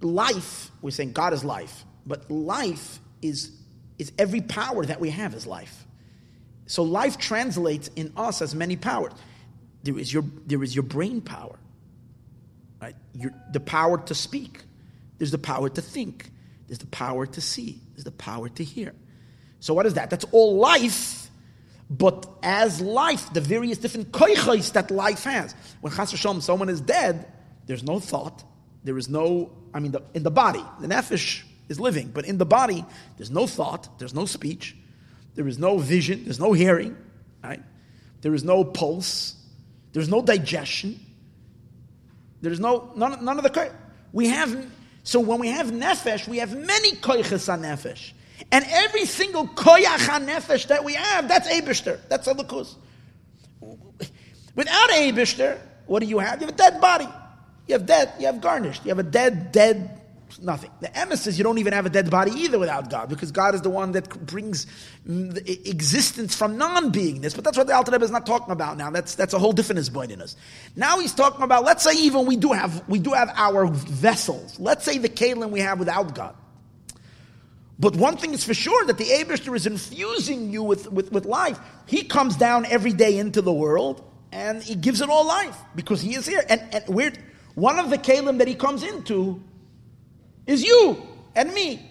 life. We're saying God is life, but life is is every power that we have is life. So life translates in us as many powers. There is your there is your brain power right? You're, the power to speak. There's the power to think. There's the power to see. There's the power to hear. So what is that? That's all life. But as life, the various different koichos that life has. When chas v'shalom, someone is dead, there's no thought. There is no, I mean, the, in the body, the nefesh is living, but in the body, there's no thought, there's no speech, there is no vision, there's no hearing, right? There is no pulse. There's no digestion. There's no none, none of the we have. So when we have nefesh, we have many koiches nefesh, and every single koyach nefesh that we have, that's Abishter. That's Elikus. Without Abishter, what do you have? You have a dead body. You have dead. You have garnished. You have a dead, dead nothing. The emes is you don't even have a dead body either without God, because God is the one that brings existence from non-beingness. But that's what the Alter Rebbe is not talking about now. That's that's a whole different us. Now he's talking about. Let's say even we do have we do have our vessels. Let's say the kalim we have without God. But one thing is for sure that the Abishter is infusing you with, with, with life. He comes down every day into the world and he gives it all life because he is here. And, and one of the kalim that he comes into is you and me.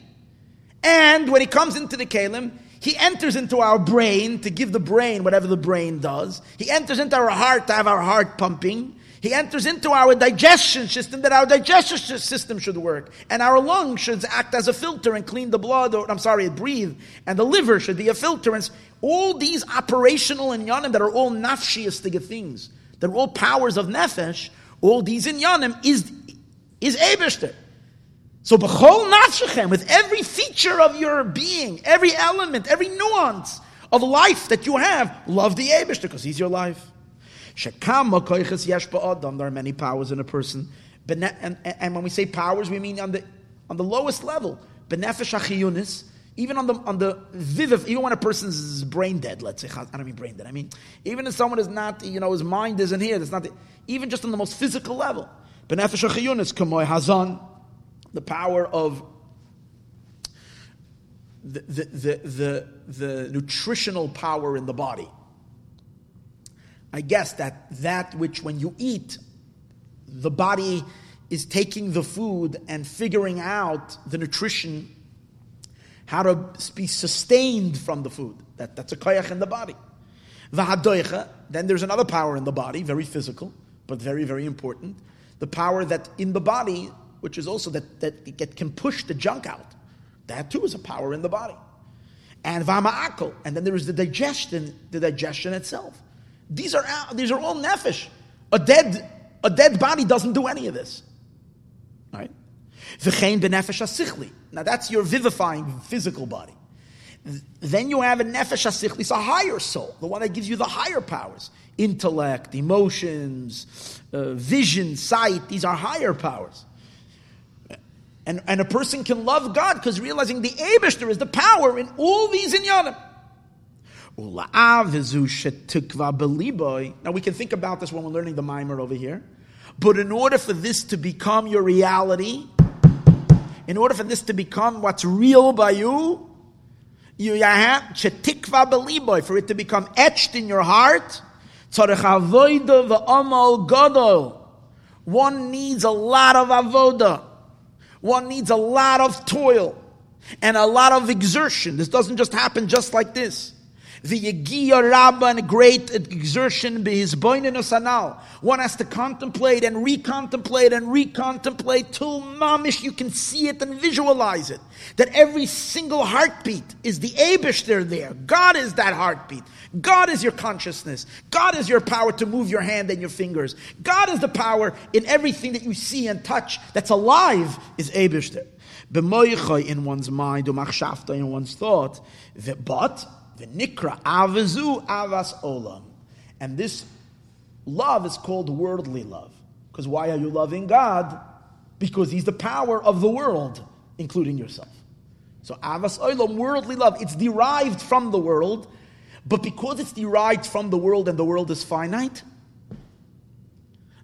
And when he comes into the kalim, he enters into our brain to give the brain whatever the brain does. He enters into our heart to have our heart pumping. He enters into our digestion system that our digestion system should work. And our lungs should act as a filter and clean the blood, or I'm sorry, breathe. And the liver should be a filter. And all these operational inyanim that are all nafshiistic things, that are all powers of nefesh, all these in inyanim is, is Eberster. So b'chol nafshechem, with every feature of your being, every element, every nuance of life that you have, love the Abishter because he's your life. Shekama koiches yesh ba'adam. There are many powers in a person. And, and, when we say powers, we mean on the on the lowest level. Benefesh achiyunis. Even on the on the viviv, even when a person's brain dead, let's say, I don't mean brain dead. I mean, even if someone is not, you know, his mind isn't here. That's not the, even just on the most physical level. Benefesh achiyunis kamoy hazan the power of the, the, the, the, the nutritional power in the body. I guess that that which when you eat, the body is taking the food and figuring out the nutrition, how to be sustained from the food. That, that's a koyach in the body. Then there's another power in the body, very physical, but very, very important. The power that in the body which is also that, that get, can push the junk out. That too is a power in the body. And vama'akol, and then there is the digestion, the digestion itself. These are these are all nefesh. A dead a dead body doesn't do any of this. Right? V'chein benefesh asichli. Now that's your vivifying physical body. Then you have a nefesh asichli, it's a higher soul, the one that gives you the higher powers, intellect, emotions, uh, vision, sight. These are higher powers. And, and a person can love God because realizing the Abishter is the power in all these inyanim. Now we can think about this when we're learning the mimer over here. But in order for this to become your reality, in order for this to become what's real by you, you have for it to become etched in your heart. One needs a lot of avoda. One needs a lot of toil and a lot of exertion. This doesn't just happen just like this. The Yegiya and great exertion be his anal. One has to contemplate and recontemplate and recontemplate till mamish you can see it and visualize it. That every single heartbeat is the Abish there there. God is that heartbeat. God is your consciousness. God is your power to move your hand and your fingers. God is the power in everything that you see and touch that's alive is Abish there. in one's mind, in one's thought. But the nikra avazu avas olam. And this love is called worldly love. Because why are you loving God? Because He's the power of the world, including yourself. So avas olam, worldly love, it's derived from the world, but because it's derived from the world and the world is finite,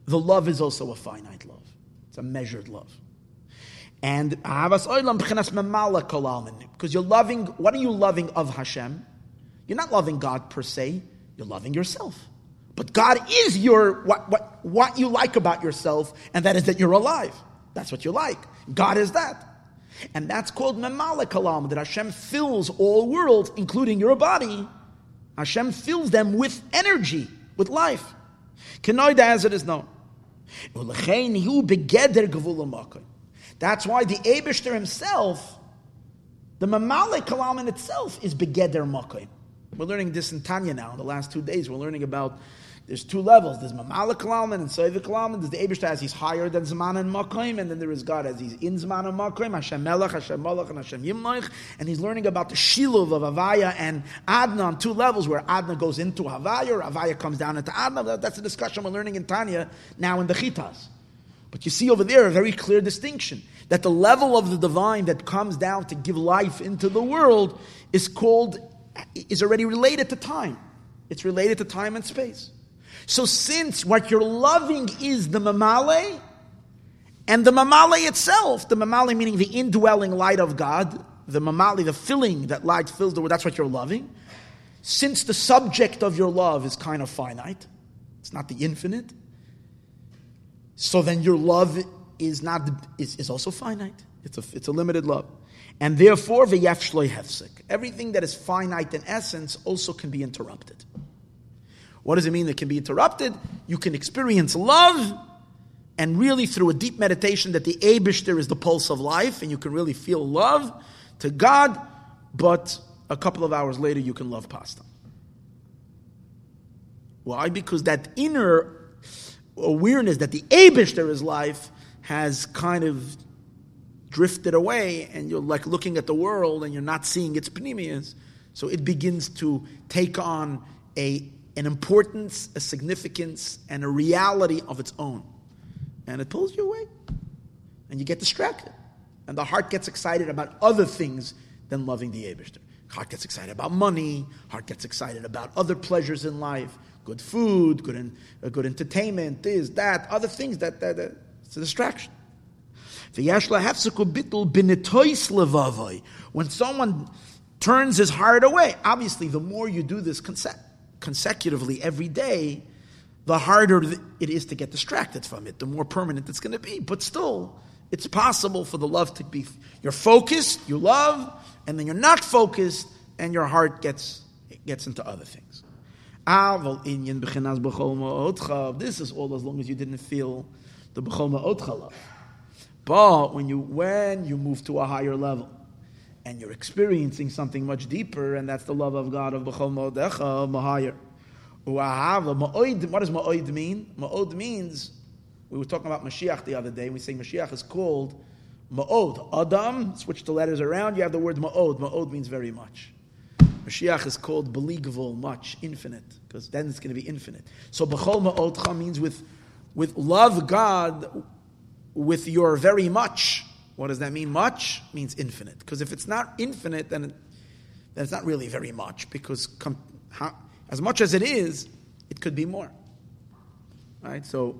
the love is also a finite love. It's a measured love. And avas olam because you're loving. What are you loving of Hashem? You're not loving God per se, you're loving yourself. But God is your what, what, what you like about yourself, and that is that you're alive. That's what you like. God is that. And that's called Memala Kalam, that Hashem fills all worlds, including your body. Hashem fills them with energy, with life. Kenoida as it is known. That's why the Abishter himself, the Mamale Kalam in itself, is Begeder Makoim. We're learning this in Tanya now. In the last two days, we're learning about there's two levels. There's Mamala Kalalman and Soiva Kalalman. There's the Abishta as he's higher than Zman and Makim, and then there is God as he's in Zman and Makim, Hashem Melech, Hashem Malach, and Hashem Yimnoich. And he's learning about the Shiluv of Havaya and Adna on two levels, where Adna goes into Havaya, or Havaya comes down into Adna. That's a discussion we're learning in Tanya now in the Chitas. But you see over there a very clear distinction that the level of the divine that comes down to give life into the world is called, is already related to time. It's related to time and space. So since what you're loving is the mamale, and the mamale itself, the mamale meaning the indwelling light of God, the mamale, the filling that light fills the world, that's what you're loving. Since the subject of your love is kind of finite, it's not the infinite, so then your love is not is, is also finite. It's a, it's a limited love. And therefore, v'yaf hefsek. Everything that is finite in essence also can be interrupted. What does it mean that can be interrupted? You can experience love, and really through a deep meditation that the Abishter is the pulse of life, and you can really feel love to God, but a couple of hours later you can love pasta. Why? Because that inner awareness that the Abishter is life has kind of drifted away, and you're like looking at the world and you're not seeing its panemias. So it begins to take on a an importance, a significance, and a reality of its own. And it pulls you away. And you get distracted. And the heart gets excited about other things than loving the Abishter. Heart gets excited about money. Heart gets excited about other pleasures in life. Good food, good, in, uh, good entertainment, this, that, other things. That, that, that It's a distraction. When someone turns his heart away, obviously, the more you do this concept, consecutively every day, the harder it is to get distracted from it, the more permanent it's going to be. But still, it's possible for the love to be, you're focused, you love, and then you're not focused, and your heart gets, gets into other things. This is all as long as you didn't feel the b'chol ma'otcha love. But when you, when you move to a higher level, and you're experiencing something much deeper, and that's the love of God of B'chol Mo'odecha, Mahayir. What does Ma'od mean? Ma'od means, we were talking about Mashiach the other day, we say Mashiach is called Ma'od. Adam, switch the letters around, you have the word Ma'od. Ma'od means very much. Mashiach is called Beligvul, much, infinite, because then it's going to be infinite. So B'chol Ma'odcha means with, with love God with your very much. What does that mean? Much means infinite. Because if it's not infinite, then, it, then it's not really very much. Because com- how, as much as it is, it could be more. Right? So,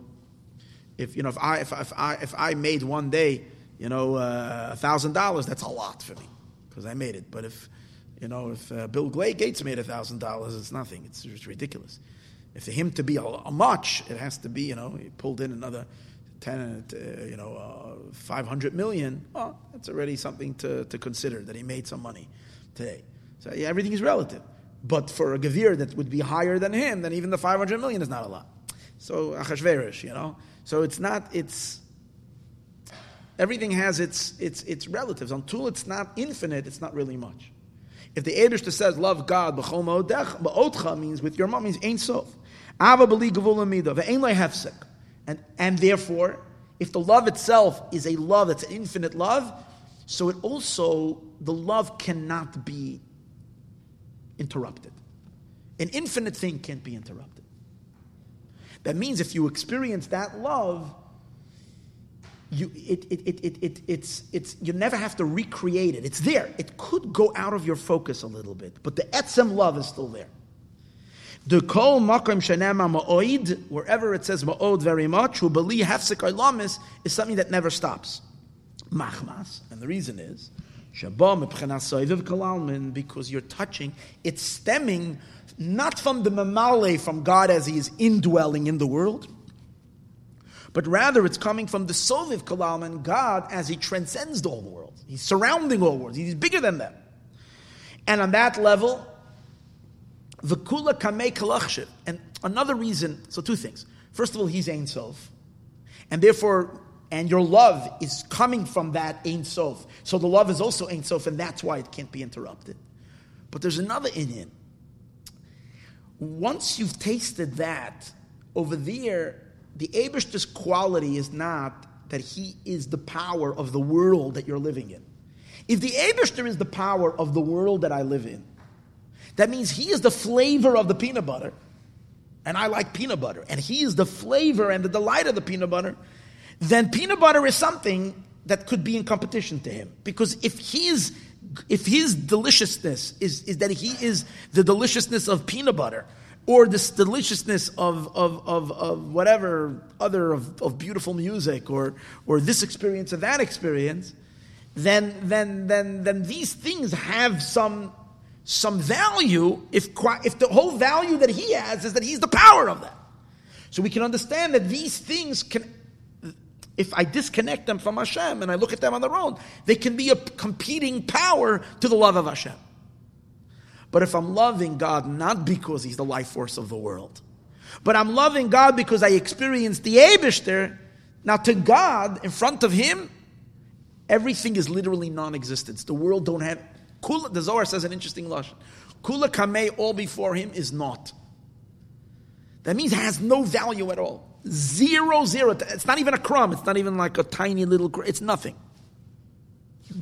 if you know, if I if, if I if I made one day, you know, uh, a thousand dollars, that's a lot for me because I made it. But if you know, if uh, Bill Gates made a thousand dollars, it's nothing. It's, ridiculous. If for him to be a, a, much, it has to be, you know, he pulled in another 10, uh, you know, uh, 500 million, well, that's already something to, to consider that he made some money today. So yeah, everything is relative. But for a Gavir that would be higher than him, then even the 500 million is not a lot. So Achashverosh, you know. So it's not, it's, everything has its, its, its relatives. Until it's not infinite, it's not really much. If the Abishta says, love God, b'chol ma'odcha means with your mom, means ain't so. Ava b'li gavul amida, ve'ein hefsek. And, and therefore, if the love itself is a love that's an infinite love, so it also, the love cannot be interrupted. An infinite thing can't be interrupted. That means if you experience that love, you, it, it, it, it, it, it's, it's, you never have to recreate it. It's there. It could go out of your focus a little bit, but the etzem love is still there. The kol makom shenema ma'oid, wherever it says ma'od very much, who believe hafsik lamis is something that never stops. Machmas, and the reason is, because you're touching, it's stemming not from the mamale, from God as He is indwelling in the world, but rather it's coming from the soviv kalalman, God as He transcends all the world. He's surrounding all worlds. He's bigger than them. And on that level, V'kula kamei kalachshiv. And another reason, so two things. First of all, he's Ein Sof. And therefore, and your love is coming from that Ein Sof. So the love is also Ein Sof, and that's why it can't be interrupted. But there's another Inyan. once you've tasted that, over there, the Abish's quality is not that he is the power of the world that you're living in. If the Abishter is the power of the world that I live in, that means he is the flavor of the peanut butter, and I like peanut butter, and he is the flavor and the delight of the peanut butter, then peanut butter is something that could be in competition to him. Because if he's if his deliciousness is, is that he is the deliciousness of peanut butter, or this deliciousness of, of, of, of whatever other of, of beautiful music, or, or this experience or that experience, then, then, then, then these things have some, some value if, if the whole value that he has is that he's the power of that. So we can understand that these things can if I disconnect them from Hashem and I look at them on their own, they can be a competing power to the love of Hashem. But if I'm loving God not because He's the life force of the world, but I'm loving God because I experienced the Abishter, now to God, in front of Him, everything is literally non-existence. The world don't have. Kula, the Zohar says an interesting lashon. Kula kamei, all before Him is not. That means it has no value at all. Zero, zero. It's not even a crumb. It's not even like a tiny little. It's nothing.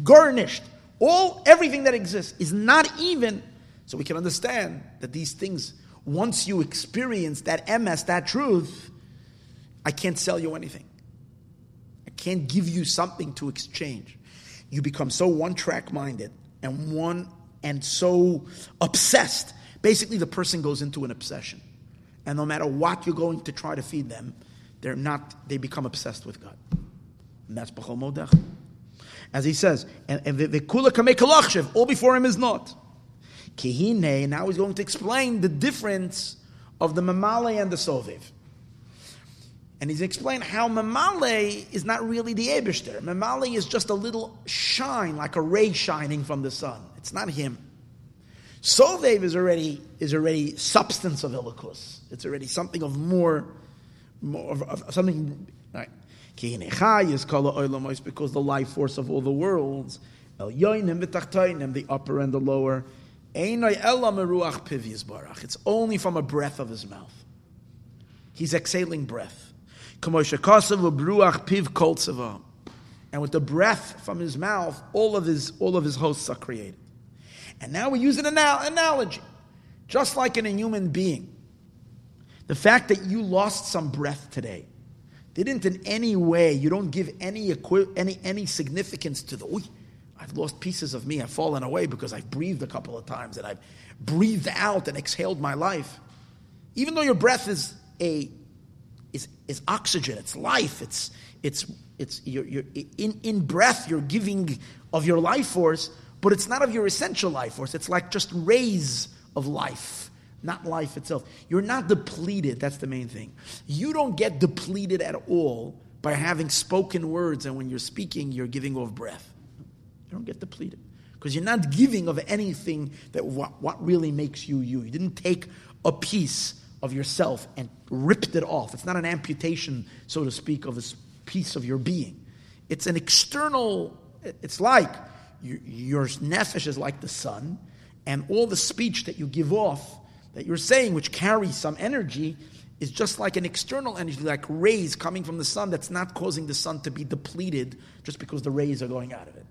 Garnished. All everything that exists is not even. So we can understand that these things. Once you experience that emes, that truth, I can't sell you anything. I can't give you something to exchange. You become so one track minded and one and so obsessed. Basically, the person goes into an obsession and no matter what you're going to try to feed them, they're not, they become obsessed with God. And that's B'chol Modech. As he says, and Vikula Kamei all before him is not. Kihine, now he's going to explain the difference of the Mamale and the Soviv. And he's explained how Mamale is not really the Ebishter. Mamale is just a little shine, like a ray shining from the sun. It's not him. Sovev is already is already substance of Elikus. It's already something of more, more of, of something. Right. is because the life force of all the worlds, El the upper and the lower. It's only from a breath of his mouth. He's exhaling breath. And with the breath from his mouth, all of his all of his hosts are created. And now we use an analogy. Just like in a human being, the fact that you lost some breath today didn't in any way, you don't give any, any, any significance to the, I've lost pieces of me, I've fallen away because I've breathed a couple of times and I've breathed out and exhaled my life. Even though your breath is a is, is oxygen, it's life, it's it's it's you're, you're, in, in breath you're giving of your life force, but it's not of your essential life force. It's like just rays of life, not life itself. You're not depleted. That's the main thing. You don't get depleted at all by having spoken words, and when you're speaking, you're giving off breath. You don't get depleted because you're not giving of anything that what, what really makes you you. You didn't take a piece of yourself and ripped it off. It's not an amputation, so to speak, of a piece of your being. It's an external. It's like your nefesh is like the sun, and all the speech that you give off, that you're saying, which carries some energy, is just like an external energy, like rays coming from the sun that's not causing the sun to be depleted just because the rays are going out of it.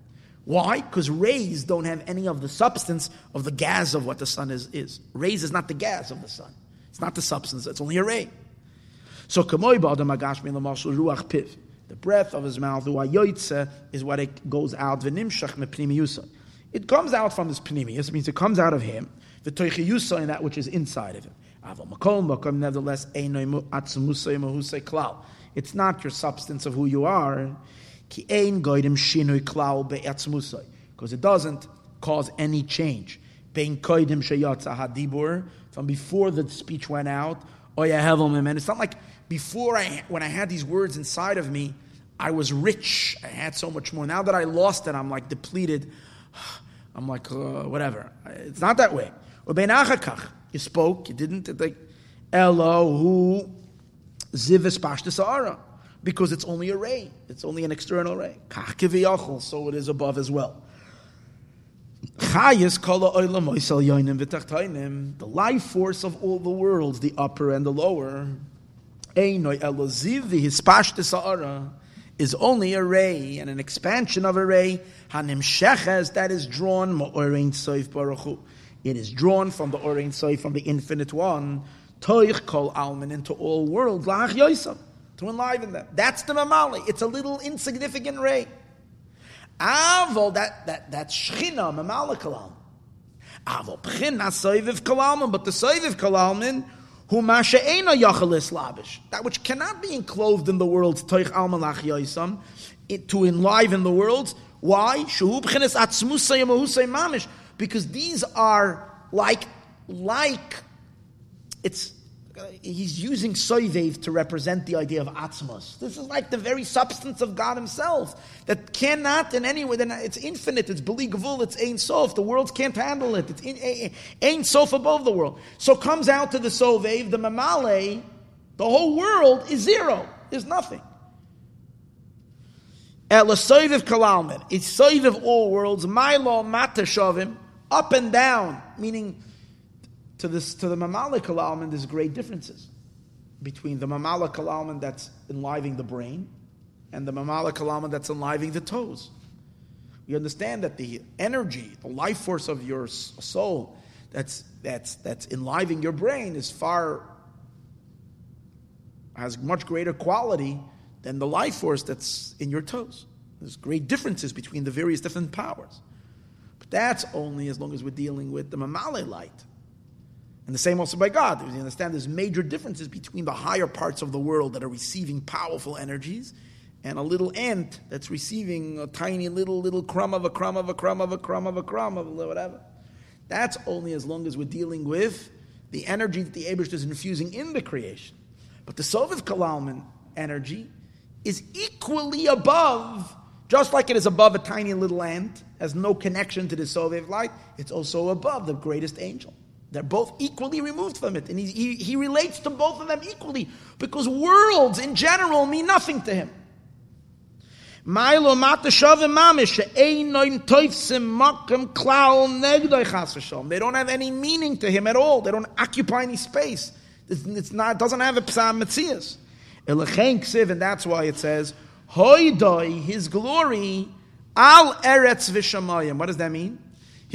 Why? Because rays don't have any of the substance of the gas of what the sun is. is. Rays is not the gas of the sun. It's not the substance, it's only a ray. So, kamoy ba'adam agashmi ruach piv. The breath of his mouth, is what it goes out. It comes out from his pnimius, means it comes out of him. The toichiyusa in that which is inside of him. Nevertheless, it's not your substance of who you are. Because it doesn't cause any change. From before the speech went out, and it's not like before I, when I had these words inside of me, I was rich. I had so much more. Now that I lost it, I'm like depleted. [SIGHS] I'm like, uh, whatever. It's not that way. You spoke, you didn't. Like, Elohu zivis pashtasara. Because it's only a ray. It's only an external ray. So it is above as well. The life force of all the worlds, the upper and the lower, is only a ray and an expansion of a ray. that is drawn It is drawn from the Orein Soif, from the infinite one, into all worlds, to enliven them. That's the mamali. It's a little insignificant ray. Avo, that, that, that's shchina, mamala kalam. Avo, pchina soiviv kalalman, but the soiviv kalalman, who masha ena yachalis labish, that which cannot be enclosed in the world, toich alman lach yoisam, to enliven the world. Why? Shuhu b'chinas atzmusay mahusay mamish. Because these are like, like, it's he's using soivev to represent the idea of atzmos. This is like the very substance of God Himself that cannot in any way. It's infinite. It's beli gavul. It's ein sof. The worlds can't handle it. It's in, sof above the world. So comes out to the sovev, the mamale. The whole world is zero. There's nothing. At soivev kalalmin. It's soivev all worlds. Mata shavim. Up and down, meaning to this to the mamala kalalman, there's great differences between the mamala kalalman that's enlivening the brain and the mamala kalalman that's enlivening the toes. We understand that the energy, the life force of your soul, that's that's that's enlivening your brain is far has much greater quality than the life force that's in your toes. There's great differences between the various different powers. But that's only as long as we're dealing with the mamale light. And the same also by God. You understand there's major differences between the higher parts of the world that are receiving powerful energies and a little ant that's receiving a tiny little, little crumb of a crumb of a crumb of a crumb of a crumb of whatever. That's only as long as we're dealing with the energy that the Abish is infusing in the creation. But the Soviv Kalalman energy is equally above, just like it is above a tiny little ant, has no connection to the Soviv light, it's also above the greatest angel. They're both equally removed from it. And he, he, he relates to both of them equally because worlds in general mean nothing to him. They don't have any meaning to him at all. They don't occupy any space. It's, it's not, it doesn't have a psalm metzias. And that's why it says, his glory, al eretz v'shamayim. What does that mean?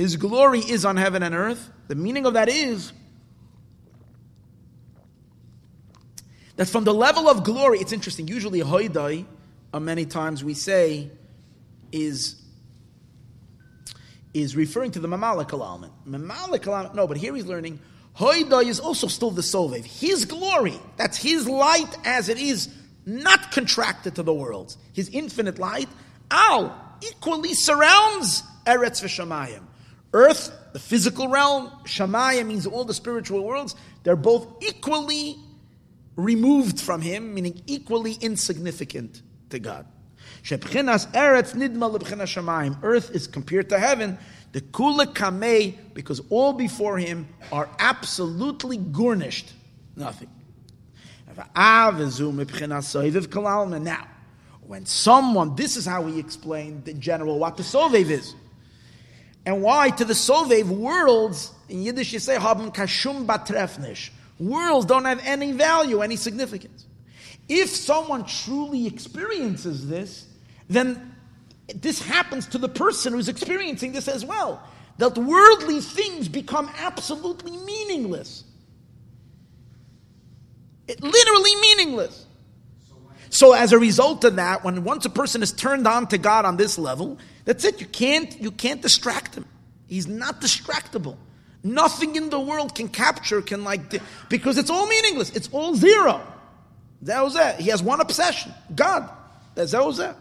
His glory is on heaven and earth. The meaning of that is that from the level of glory, it's interesting. Usually, hoidai, uh, many times we say, is is referring to the mamalik element. Mamalik element, no, but here he's learning hoidai is also still the sovev. His glory, that's his light as it is, not contracted to the worlds. His infinite light, al equally surrounds Eretz v'shamayim. Earth, the physical realm, Shamaya means all the spiritual worlds, they're both equally removed from him, meaning equally insignificant to God. Earth is compared to heaven, the kula because all before him are absolutely garnished. Nothing. Now, when someone, this is how he explained in general what the Sovev is. And why? To the Sovev, worlds, in Yiddish you say, haben kashum batrefnish. Worlds don't have any value, any significance. If someone truly experiences this, then this happens to the person who's experiencing this as well. That worldly things become absolutely meaningless. It, literally meaningless. So as a result of that, when once a person is turned on to God on this level, that's it. You can't, you can't distract him. He's not distractible. Nothing in the world can capture, can like, because it's all meaningless. It's all zero. That was it. He has one obsession. God. That's that was it.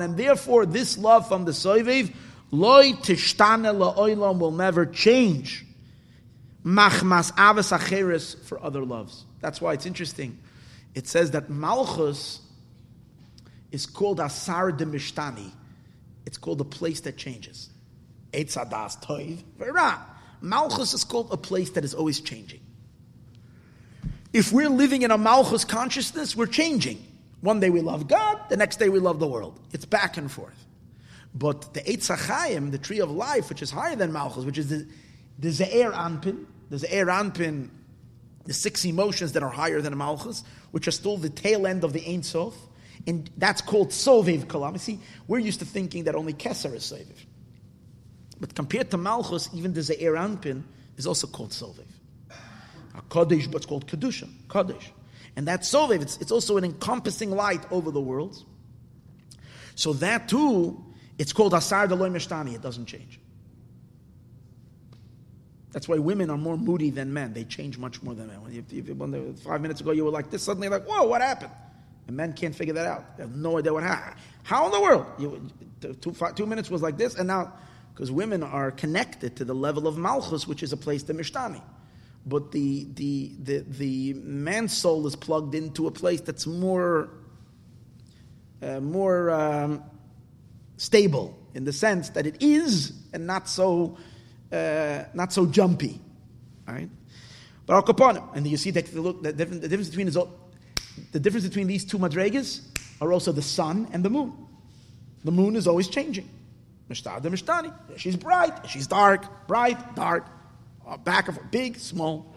And therefore, this love from the Soiviv, loy tishtane la'olam will never change. Machmas avas acheres for other loves. That's why it's interesting. It says that Malchus is called Asar de Mishtani. It's called a place that changes. Eitzadas Toiv Vera. Malchus is called a place that is always changing. If we're living in a Malchus consciousness, we're changing. One day we love God, the next day we love the world. It's back and forth. But the Eitz HaChaim, the tree of life, which is higher than Malchus, which is the, the Ze'er Anpin, the Ze'er Anpin, the six emotions that are higher than Malchus, which are still the tail end of the Ein Sof, and that's called Soviv Kalam. See, we're used to thinking that only Keser is Soviv. But compared to Malchus, even the Ze'er Anpin is also called Soviv. A Kodesh, but it's called Kedusha, Kodesh. And that Soviv, it's, it's also an encompassing light over the world. So that too, it's called Asar Deloy Mishtani, it doesn't change. That's why women are more moody than men. They change much more than men. You, when five minutes ago you were like this, suddenly like, whoa, what happened? And men can't figure that out. They have no idea what happened. How in the world? You, two, five, two minutes was like this, and now, because women are connected to the level of Malchus, which is a place to Mishtani but the, the, the, the man's soul is plugged into a place that's more, uh, more um, stable in the sense that it is and not so, uh, not so jumpy. Right? But Al Capone, and you see that the, look, the, difference, the difference between is, the difference between these two madregas are also the sun and the moon. The moon is always changing. Mishtad Mishtani. She's bright, she's dark, bright, dark back of forth, big, small,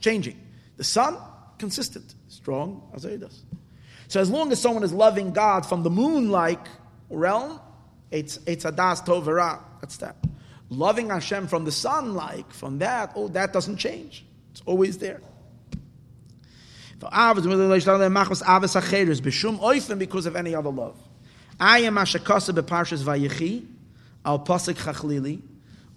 changing. The sun, consistent, strong, as it does. So as long as someone is loving God from the moon-like realm, it's it's adas tovera. That's that. Loving Hashem from the sun-like, from that, oh, that doesn't change. It's always there. Because of any other love. I am Ashakasa beparshas Vayechi, al pasik chachlili,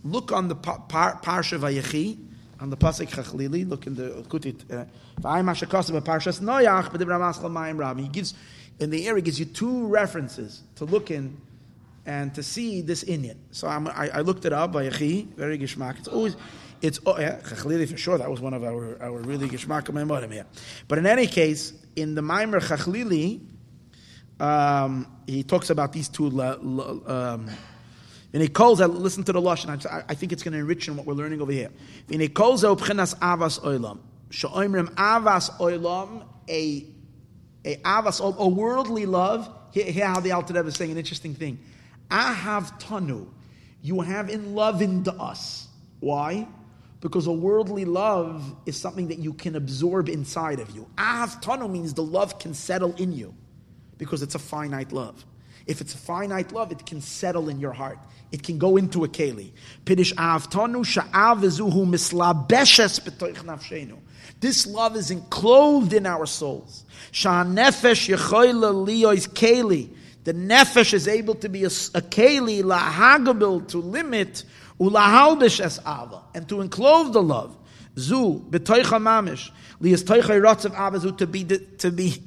Look on the Parsha Vayechi, on the Pasik Chachlili, look in the Kutit. Uh, V'ayim Hashakosem Parshas Noyach, but the Ramaschal Mayim Ram. He gives, in the area, gives you two references to look in and to see this Inyan. So I, I looked it up, Vayechi, very Gishmak. It's always, it's, oh, yeah, Chachlili for sure, that was one of our, our really Gishmak Maimorim here. But in any case, in the Maimer Chachlili, um, he talks about these two um, and he calls listen to the Lashon, I, I think it's going to enrich in what we're learning over here. And he calls out Pchenas Avas Oilam. Sha'omrim Avas Oilam, a, a Avas, a worldly love. Here, here how the Alter Rebbe is saying an interesting thing. Ahav Tanu, you have in love into us. Why? Because a worldly love is something that you can absorb inside of you. Ahav Tanu means the love can settle in you because it's a finite love. If it's a finite love, it can settle in your heart. It can go into a keli. Pidish avtonu sha'avizuhu mislabeshes nafshenu. This love is enclosed in our souls. Sha'nefesh yechoyle liyois keli. The nefesh is able to be a, a keli lahagabil to limit ulahaldish es ava and to enclose the love. Zu b'toicha mamish liyas toicha rotzav avazu to be to be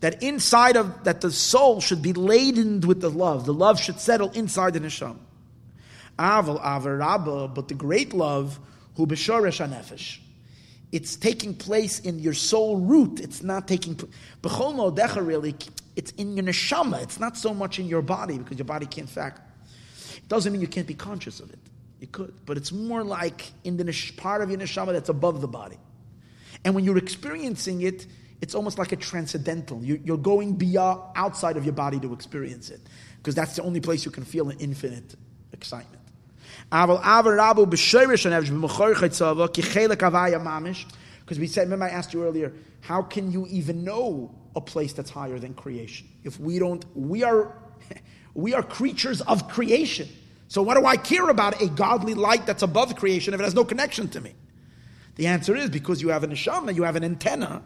that inside of that the soul should be laden with the love. The love should settle inside the neshama. Aval avarabba, but the great love, hu b'shoresh anefesh. It's taking place in your soul root. It's not taking b'chol modecha really. It's in your neshama. It's not so much in your body because your body can't fact. It doesn't mean you can't be conscious of it. You could, but it's more like in the nish- part of your neshama that's above the body. And when you're experiencing it, it's almost like a transcendental. You're going beyond outside of your body to experience it, because that's the only place you can feel an infinite excitement. Because we said, remember I asked you earlier, how can you even know a place that's higher than creation? If we don't, we are, [LAUGHS] we are creatures of creation. So what do I care about a godly light that's above creation if it has no connection to me? The answer is because you have an neshama, you have an antenna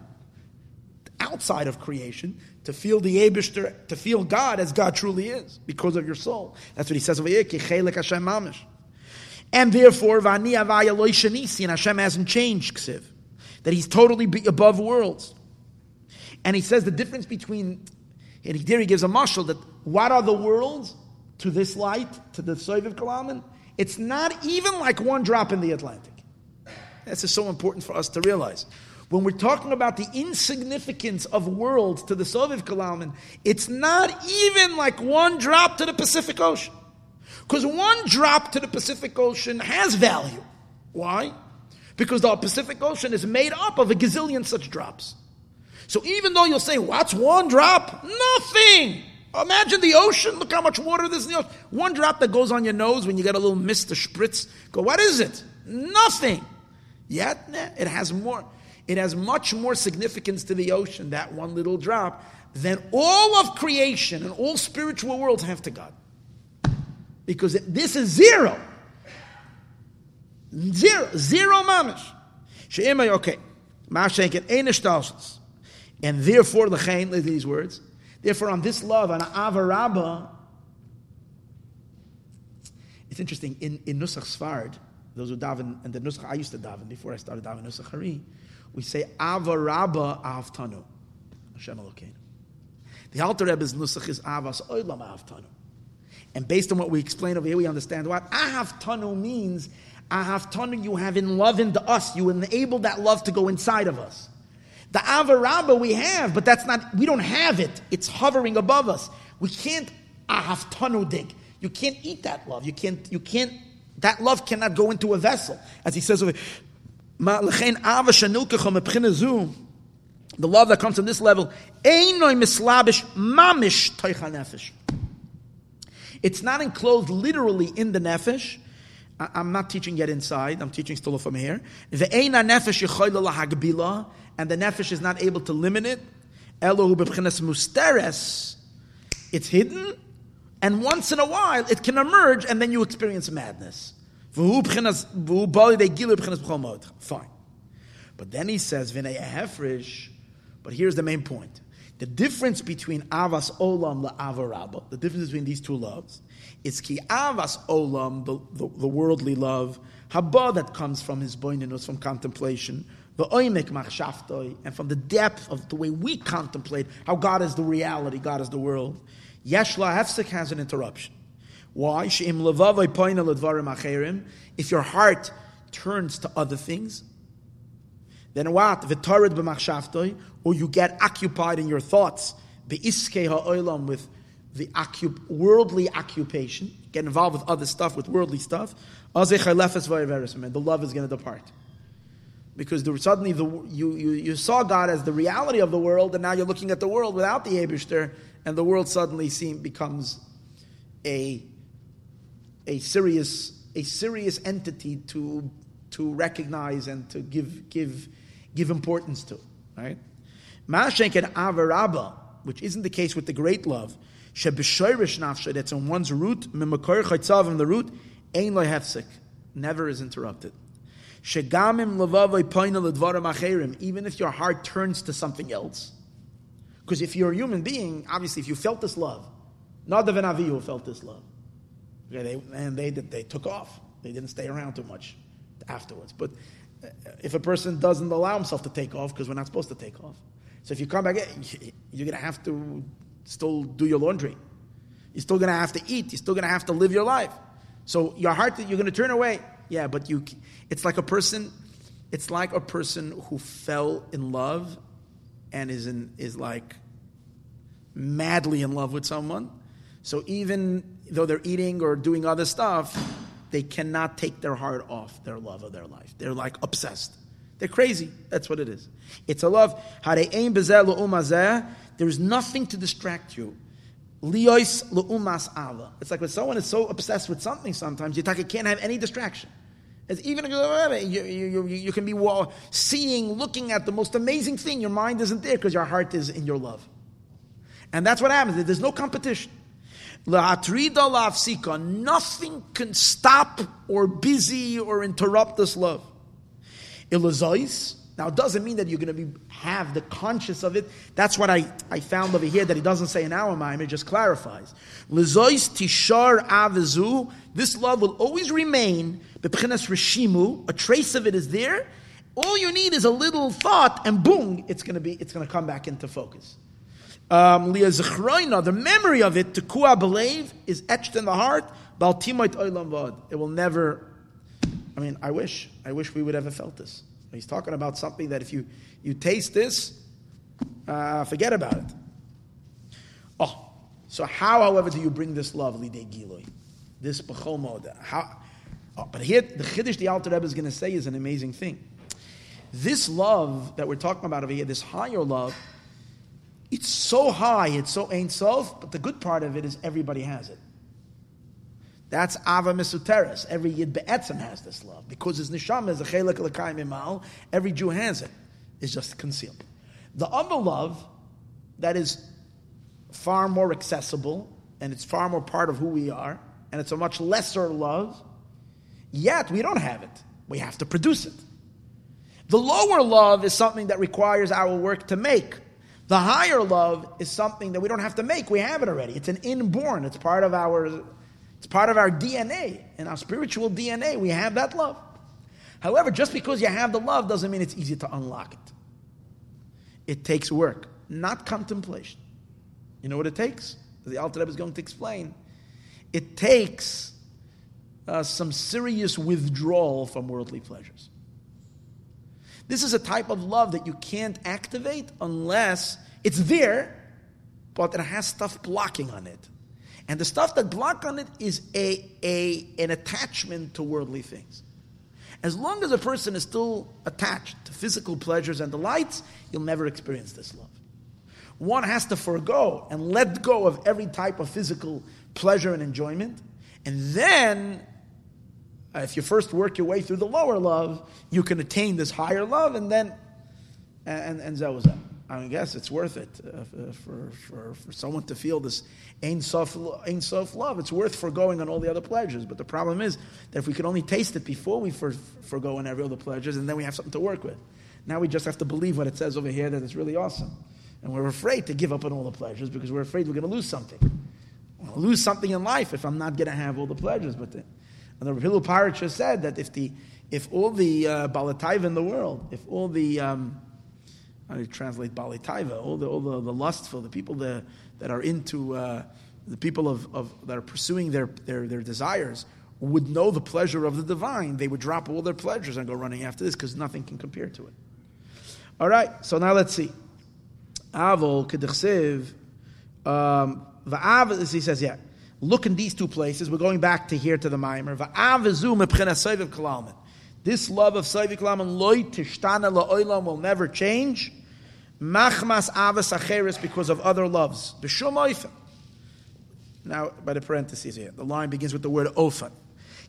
outside of creation to feel the Abishter, to feel God as God truly is because of your soul. That's what he says over here. And therefore, and Hashem hasn't changed, Ksiv. That he's totally above worlds. And he says the difference between, and here he gives a mashal that what are the worlds to this light, to the Soviv Kalaman? It's not even like one drop in the Atlantic. This is so important for us to realize. When we're talking about the insignificance of worlds to the Soviv Kalaman, it's not even like one drop to the Pacific Ocean. Because one drop to the Pacific Ocean has value. Why? Because the Pacific Ocean is made up of a gazillion such drops. So even though you'll say, what's one drop? Nothing! Imagine the ocean. Look how much water there's in the ocean. One drop that goes on your nose when you get a little mist, a spritz. Go, what is it? Nothing. Yet, it has more. It has much more significance to the ocean, that one little drop, than all of creation and all spiritual worlds have to God. Because this is zero. Zero. Zero mamish. She'emay, okay. Mashenken, ein And therefore, the chain, these words, therefore on this love, on avarabba, it's interesting, in, in Nusach Sfard, those who daven, and the Nusach I used to daven before I started daven Nusach Hari, we say avarabba avtanu. Hashem Elokeinu. The Alter Rebbe's Nusach is avas oilam avtanu. And based on what we explain over here, we understand what ahavtanu means Ahavtanu, you have into us. You enable that love to go inside of us. The avarabba we have, but that's not, we don't have it. It's hovering above us. We can't ahavtanu dig. You can't eat that love. You can't, you can't, that love cannot go into a vessel. As he says over the love that comes from this level, it's not enclosed literally in the nefesh, I'm not teaching yet inside. I'm teaching still from here. And the nefesh is not able to limit it. Elohu musteres, It's hidden, and once in a while it can emerge, and then you experience madness. Fine. But then he says, but here's the main point. The difference between avas olam la avarabba, the difference between these two loves, is ki avas olam, the, the, the worldly love, haba that comes from his boininus, from contemplation, the oimek machshaftoi, and from the depth of the way we contemplate how God is the reality, God is the world. Yeshla hefsek has an interruption. Why? If your heart turns to other things, then what? V'tarid b'machshavtoi, or you get occupied in your thoughts, be'iskei ha'olam, with the occup- worldly occupation, get involved with other stuff, with worldly stuff, the love is going to depart. Because the, suddenly the, you, you, you saw God as the reality of the world, and now you're looking at the world without the Abishter, and the world suddenly seem, becomes a, a, serious, a serious entity to, to recognize and to give, give give importance to, right? Ma'ashenk and avarabba, which isn't the case with the great love, shebeshoirish that's on one's root, mimakor chaytzav in the root, ein loy never is interrupted. Shegamim poina ledvarim acherim, even if your heart turns to something else. Because if you're a human being, obviously, if you felt this love, Nadav and Avihu felt this love. Okay, they, and they, they took off. They didn't stay around too much afterwards. But uh, if a person doesn't allow himself to take off because we're not supposed to take off. So if you come back, [LAUGHS] you're going to have to still do your laundry. You're still going to have to eat. You're still going to have to live your life. So your heart, you're going to turn away. Yeah, but you, it's like a person, it's like a person who fell in love and is in, is like madly in love with someone. So even though they're eating or doing other stuff, they cannot take their heart off their love of their life. They're like obsessed. They're crazy. That's what it is. It's a love. There's nothing to distract you. It's like when someone is so obsessed with something sometimes, you can't have any distraction. As even you, you, you, can be seeing, looking at the most amazing thing, your mind isn't there because your heart is in your love. And that's what happens. There's no competition. Nothing can stop or busy or interrupt this love. Now, it doesn't mean that you're going to be, have the conscious of it. That's what I, I found over here that he doesn't say in our mind. It just clarifies. Lizois tishar avezu. This love will always remain. Beprinas reshimu. A trace of it is there. All you need is a little thought, and boom, it's going to be. It's going to come back into focus um, the memory of it, to kua believe, is etched in the heart. It will never. I mean, I wish, I wish we would ever felt this. He's talking about something that if you you taste this, uh, forget about it. Oh, so how, however, do you bring this love, lidei giloi, this b'chol How? Oh, but here, the chiddush the Alter Rebbe is going to say is an amazing thing. This love that we're talking about over here, this higher love It's so high, it's so Ein Sof, but the good part of it is everybody has it. That's Ava Misuteres. Every Yid Be'etzim has this love. Because his neshama is a chelik l'kayim imal, every Jew has it. It's just concealed. The other love, that is far more accessible, and it's far more part of who we are, and it's a much lesser love, yet we don't have it. We have to produce it. The lower love is something that requires our work to make. The higher love is something that we don't have to make. We have it already. It's an inborn. It's part of our it's part of our DNA. In our spiritual DNA, we have that love. However, just because you have the love doesn't mean it's easy to unlock it. It takes work, not contemplation. You know what it takes? The Alter Rebbe is going to explain. It takes uh, some serious withdrawal from worldly pleasures. This is a type of love that you can't activate unless it's there, but it has stuff blocking on it. And the stuff that block on it is a, a, an attachment to worldly things. As long as a person is still attached to physical pleasures and delights, you'll never experience this love. One has to forego and let go of every type of physical pleasure and enjoyment. And then, uh, if you first work your way through the lower love, you can attain this higher love, and then, and, and, and I guess it's worth it uh, for, for, for someone to feel this Ein Sof love. It's worth foregoing on all the other pleasures. But the problem is that if we could only taste it before we for, forego on every other pleasures, and then we have something to work with. Now we just have to believe what it says over here that it's really awesome. And we're afraid to give up on all the pleasures because we're afraid we're going to lose something. I'll lose something in life if I'm not going to have all the pleasures. But the, and the Hillel said that if the if all the uh, Balataiva in the world, if all the um, how do you translate Balataiva, all the all the, the lustful, the people that, that are into uh, the people of, of that are pursuing their, their their desires would know the pleasure of the divine, they would drop all their pleasures and go running after this because nothing can compare to it. All right, so now let's see. Avol kedichsev. Um, Va'av, he says, yeah. Look in these two places. We're going back to here to the Maimer. This love of Soiv Kalalman loy tishtana la'olam will never change. Machmas avas acheres because of other loves. B'shum Now, by the parentheses here, the line begins with the word ofan.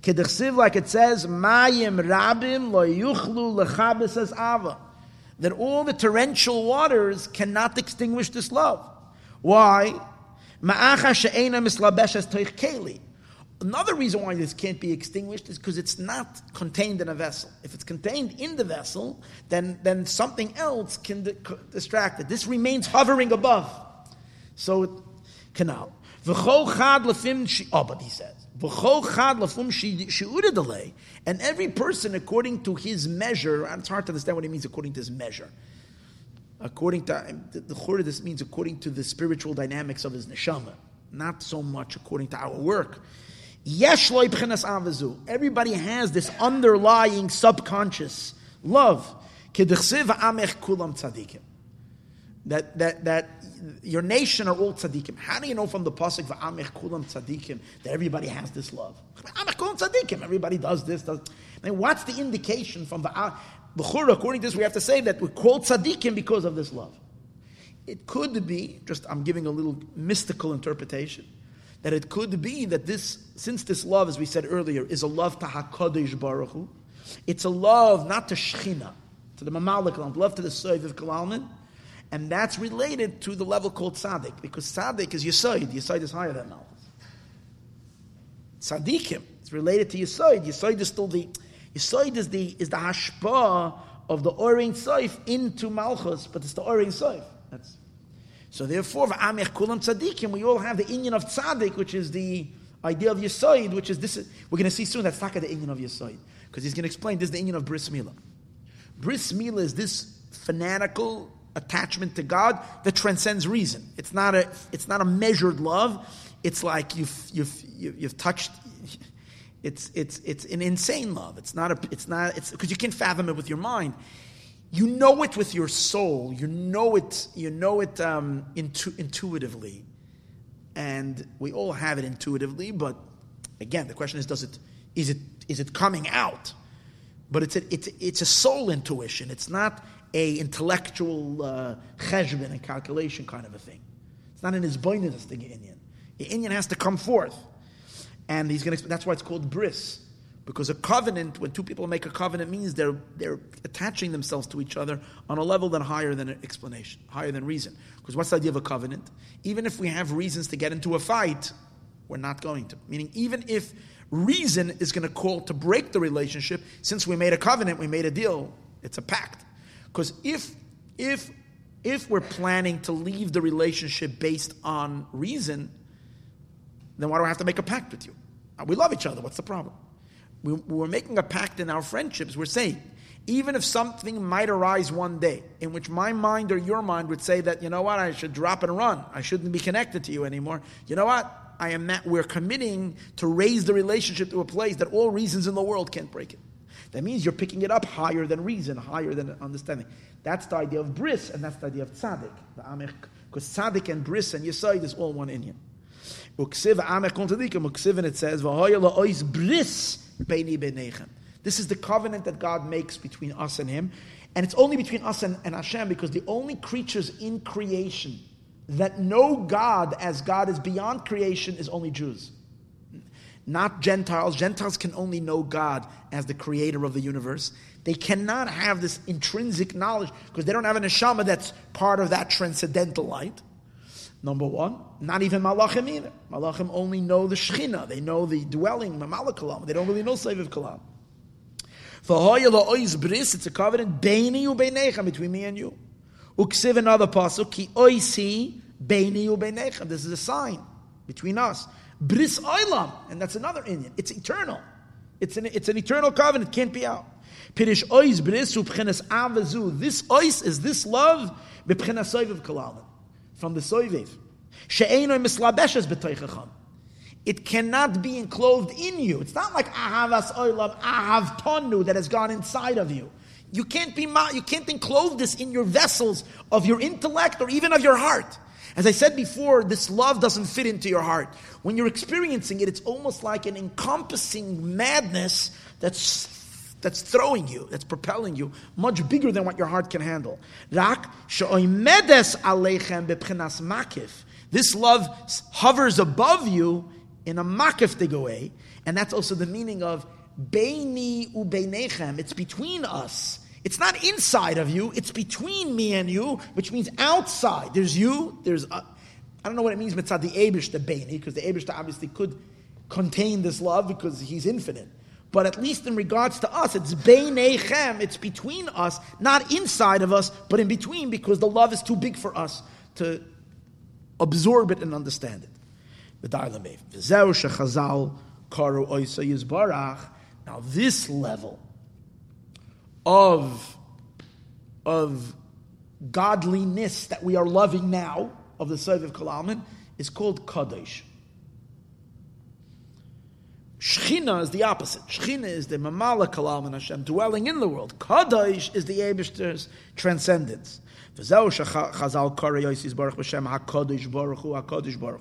Kedichsiv, like it says, Mayim rabim lo yuchlu as ava that all the torrential waters cannot extinguish this love. Why? Another reason why this can't be extinguished is because it's not contained in a vessel. If it's contained in the vessel, then, then something else can di- distract it. This remains hovering above. So, canal. Oh, but he says, and every person according to his measure, and it's hard to understand what he means according to his measure. According to the, the this means according to the spiritual dynamics of his neshama, not so much according to our work. Everybody has this underlying subconscious love. That, that, that your nation are all tzaddikim. How do you know from the pasuk v'amech kulam tzaddikim that everybody has this love? Amech kulam tzaddikim. Everybody does this. Does. What's the indication from the B'chura? According to this, we have to say that we call tzaddikim because of this love. It could be just. I'm giving a little mystical interpretation. That it could be that this, since this love, as we said earlier, is a love to Hakadosh Baruch Hu, it's a love not to Shechina, to the Mamalik, love to the Soiv of Kalalman, and that's related to the level called tzaddik, because tzaddik is Yisoid. Yisoid is higher than Malchus. Tzaddikim it's related to Yisoid. Yisoid is still the Yisoid is the is the hashpa of the Oring Soif into Malchus, but it's the Oring Soif. That's so. Therefore, v'amech kulam tzaddikim. We all have the Inyan of tzaddik, which is the idea of Yisoid, which is this. We're going to see soon that's not the Inyan of Yisoid, because he's going to explain this is the Inyan of Bris Milah. Bris Milah is this fanatical attachment to God that transcends reason. It's not a, it's not a measured love. It's like you've, you've, you've touched, it's, it's, it's an insane love. It's not a, it's not, it's because you can't fathom it with your mind. You know it with your soul. You know it, you know it um, intu- intuitively. And we all have it intuitively, but again, the question is, does it, is it, is it coming out? But it's a, it's, it's a soul intuition. It's not a intellectual uh, and calculation kind of a thing. It's not in his boinus the Inyan. The Inyan has to come forth, and he's going to. That's why it's called bris, because a covenant, when two people make a covenant, means they're they're attaching themselves to each other on a level that higher than explanation, higher than reason. Because what's the idea of a covenant? Even if we have reasons to get into a fight, we're not going to. Meaning, even if reason is going to call to break the relationship, since we made a covenant, we made a deal, it's a pact. Because if if if we're planning to leave the relationship based on reason, then why do I have to make a pact with you? We love each other. What's the problem? We, we're making a pact in our friendships. We're saying, even if something might arise one day in which my mind or your mind would say that, you know what, I should drop and run. I shouldn't be connected to you anymore. You know what? I am not, we're committing to raise the relationship to a place that all reasons in the world can't break it. That means you're picking it up higher than reason, higher than understanding. That's the idea of bris, and that's the idea of tzaddik. Because tzaddik and bris and yisoid is all one Inyan. Uksiv amech uksiv and it says, benechem. This is the covenant that God makes between us and Him. And it's only between us and, and Hashem because the only creatures in creation that know God as God is beyond creation is only Jews not Gentiles. Gentiles can only know God as the creator of the universe. They cannot have this intrinsic knowledge because they don't have an neshama that's part of that transcendental light. Number one, not even malachim either. Malachim only know the shechina. They know the dwelling, mamalakalam. They don't really know Seviv kalam. it's a covenant between me and you. Uksiv another pasuk, ki oisi beini ubeinechem. This is a sign between us. Bris Oilam, and that's another Inyan. It's eternal. It's an, it's an eternal covenant, can't be out. Pirish ois bris ubchenes avazu. This ois is this love b'pchenes soiviv kalalim. From the soiviv. Mislabeshes. It cannot be enclosed in you. It's not like ahavas oilam, ahav tonu that has gone inside of you. You can't be you can't enclose this in your vessels of your intellect or even of your heart. As I said before, this love doesn't fit into your heart. When you're experiencing it, it's almost like an encompassing madness that's that's throwing you, that's propelling you, much bigger than what your heart can handle. This love hovers above you in a makif way, and that's also the meaning of beini ubeinechem. It's between us. It's not inside of you, it's between me and you, which means outside. There's you, there's. Uh, I don't know what it means mitzad the Abish, the Baini, because the Abish obviously could contain this love because he's infinite. But at least in regards to us, it's Beinechem, it's between us, not inside of us, but in between because the love is too big for us to absorb it and understand it. Now, this level of, of godliness that we are loving now, of the Seif of Kalalman, is called Kadosh. Shechina is the opposite. Shechina is the Mamala Kalalman Hashem, dwelling in the world. Kadosh is the Abishter's transcendence. V'zeu shechazal kari yosis baruch b'shem HaKadosh baruch hu HaKadosh baruch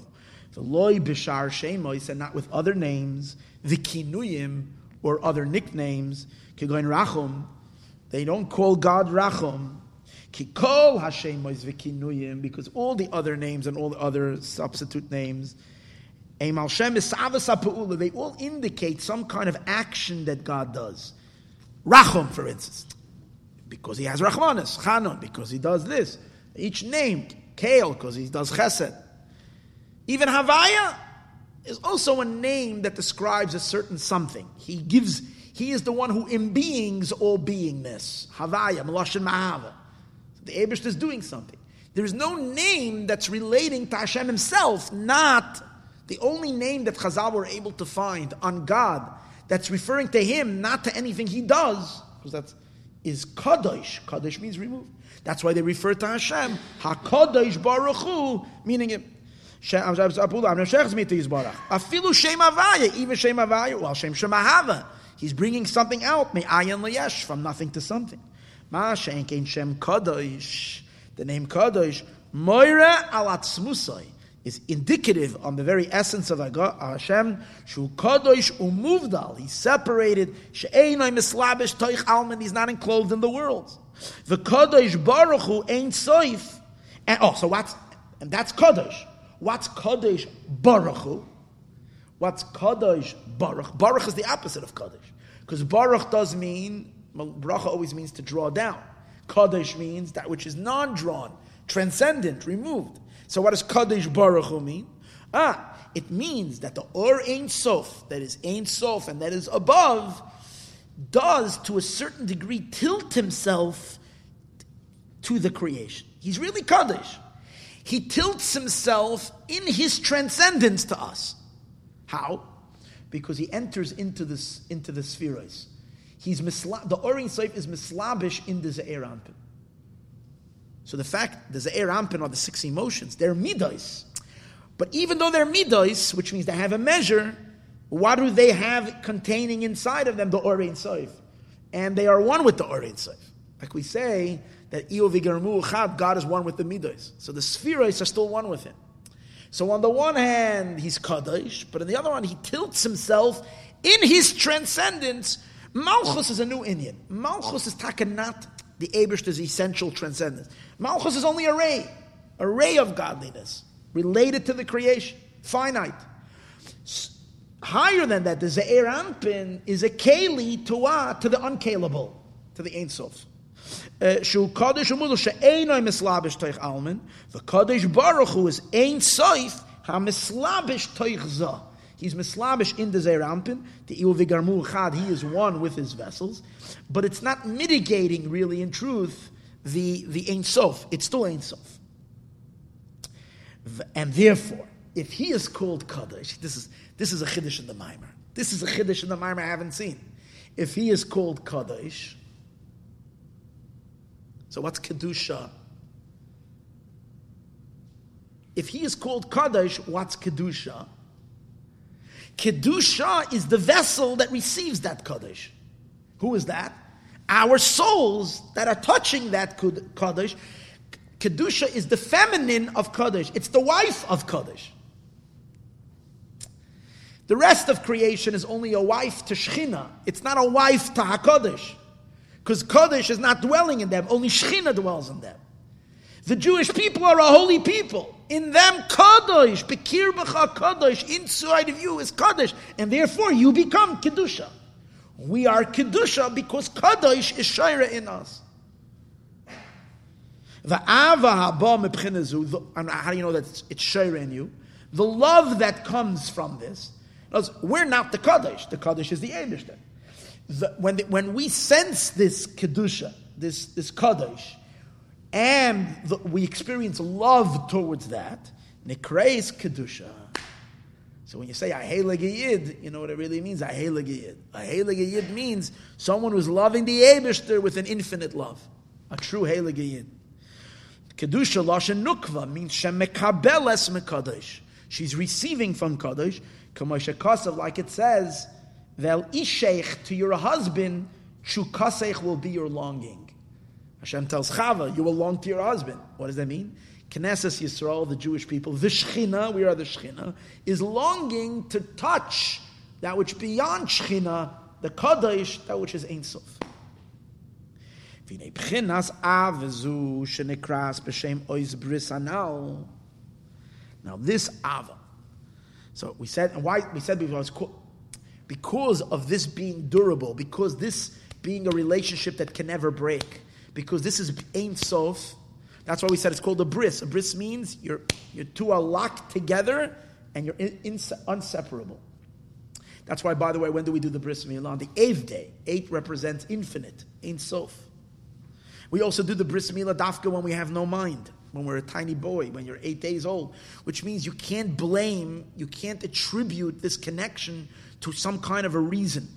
hu. V'loi b'shar shemois, and not with other names, v'kinuyim, or other nicknames, kigoin rachum, they don't call God Rachum. Kikol Hashem v'kinuyim, because all the other names and all the other substitute names, they all indicate some kind of action that God does. Rachum, for instance, because he has Rachmanis. Chanon, because he does this. Each name, Kale, because he does Chesed. Even Havaya is also a name that describes a certain something. He gives he is the one who imbeings all beingness. Havaya, Meloshin Mahava. The Abish is doing something. There is no name that's relating to Hashem himself, not the only name that Chazal were able to find on God that's referring to him, not to anything he does, because that is Kadosh. Kadosh means removed. That's why they refer to Hashem, HaKadosh Baruch Hu, meaning Avaya, even Shem Avaya, well, Shem Shemahava. He's bringing something out, me'ayan liyesh, from nothing to something. Ma shem kadosh, the name kadosh, moira alatzmusai, is indicative on the very essence of Hashem, shu kadosh umuvdal, he's separated, she'enoi mislabish toich alman, he's not enclosed in the world. The Kadosh Baruch Hu ain't soif. And oh, so what's and that's Kadosh. What's Kadosh Baruch Hu? What's Kadosh Baruch? Baruch is the opposite of Kadosh. Because Baruch does mean, bracha always means to draw down. Kadosh means that which is non-drawn, transcendent, removed. So what does Kadosh Baruch Hu mean? Ah, it means that the Or Ein Sof, that is Ein Sof and that is above, does to a certain degree tilt himself to the creation. He's really Kaddish. He tilts himself in his transcendence to us. How? Because he enters into this into the spheres. He's misla- the Orin Seif is mislabish in the Ze'er Anpin. So the fact the Ze'er Anpin are the six emotions, they're midas. But even though they're midas, which means they have a measure, what do they have containing inside of them? The Ohr Ein Sof. And they are one with the Ohr Ein Sof. Like we say that God is one with the midas. So the sefiros are still one with him. So on the one hand, he's Kaddish, but on the other one, he tilts himself in his transcendence. Malchus is a new Indian. Malchus is takanat, the Abishta's essential transcendence. Malchus is only a ray, a ray of godliness related to the creation, finite. Higher than that, the Ze'er Anpin is a keli to? To the uncalable, to the Ein Sof. Uh, Shu She'enoi Mislabish Teich Almin, the Kodesh Baruch Hu is Ein Sof HaMislabish toich Zah He's mislabish in the Ze'er Anpin, the Iu Vigarmu Chad, he is one with his vessels, but it's not mitigating really in truth the, the Ein Sof. It's still Ein Sof. And therefore, if he is called Kaddish, this is, this is a Chiddush in the Maimer. This is a Chiddush in the Maimer I haven't seen. If he is called Kaddish, so what's Kedusha? If he is called Kaddish, what's Kedusha? Kedusha is the vessel that receives that Kaddish. Who is that? Our souls that are touching that Kaddish. Kedusha is the feminine of Kaddish. It's the wife of Kaddish. The rest of creation is only a wife to Shechina. It's not a wife to HaKadosh because Kodesh is not dwelling in them, only Shechina dwells in them. The Jewish people are a holy people. In them, Kadosh, Bekir B'cha Kadosh, inside of you is Kadosh, and therefore you become Kedusha. We are Kedusha because Kadosh is Shaira in us. The Ava Haba Mepchinezu, and how do you know that it's, it's Shaira in you? The love that comes from this, because we're not the Kadosh, the Kadosh is the Eibishter when, when we sense this kedusha, this this kaddish, and the, we experience love towards that, nikreis kedusha. So when you say ahela yid, you know what it really means. Ahela yid. Yid means someone who's loving the Eibushter with an infinite love, a true hela yid. Kedusha lashon nukva means shemekabeles mekadosh. She's receiving from kadosh, kamosh like it says Vel isheich to your husband, chukasech will be your longing. Hashem tells Chava, you will long to your husband. What does that mean? Knesset Yisrael, the Jewish people, the Shechina, we are the Shechina, is longing to touch that which beyond Shechina, the Kadosh, that which is Ein Sof. Now this Ava. So we said, and why we said before because of this being durable, because this being a relationship that can never break, because this is Ein Sof, that's why we said it's called a bris. A bris means you're, you two are locked together and you're in, in, inseparable. That's why, by the way, when do we do the bris milah? On the eighth day. Eight represents infinite, Ein Sof. We also do the bris milah dafka when we have no mind, when we're a tiny boy, when you're eight days old, which means you can't blame, you can't attribute this connection to some kind of a reason.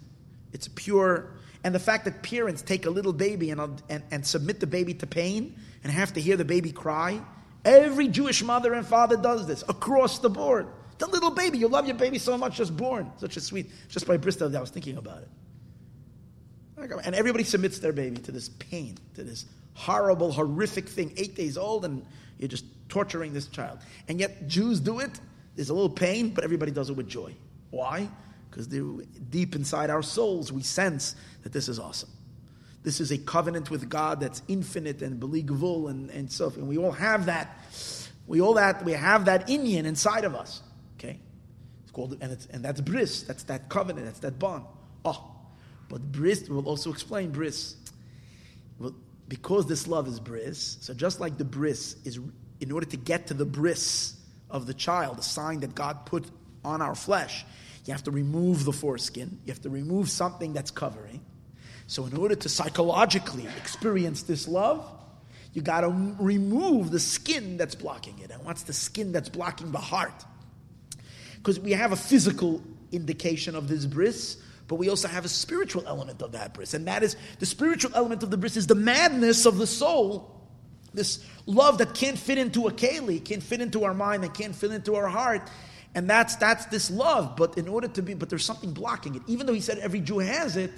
It's a pure. And the fact that parents take a little baby and, and, and submit the baby to pain and have to hear the baby cry, every Jewish mother and father does this across the board. The little baby, you love your baby so much, just born. Such a sweet, just by Bristol, I was thinking about it. And everybody submits their baby to this pain, to this horrible, horrific thing, eight days old, and you're just torturing this child. And yet, Jews do it. There's a little pain, but everybody does it with joy. Why? Because deep inside our souls we sense that this is awesome. This is a covenant with God that's infinite and beligvul and, and so and we all have that. We all that we have that inyan inside of us. Okay? It's called and it's and that's bris, that's that covenant, that's that bond. Oh. But bris will also explain bris. Well, because this love is bris, so just like the bris is in order to get to the bris of the child, the sign that God put on our flesh, you have to remove the foreskin, you have to remove something that's covering. So, in order to psychologically experience this love, you got to remove the skin that's blocking it. And what's the skin that's blocking the heart? Because we have a physical indication of this bris, but we also have a spiritual element of that bris. And that is the spiritual element of the bris is the madness of the soul. This love that can't fit into a keli, can't fit into our mind, and can't fit into our heart. And that's that's this love. But in order to be, but there's something blocking it. Even though he said every Jew has it,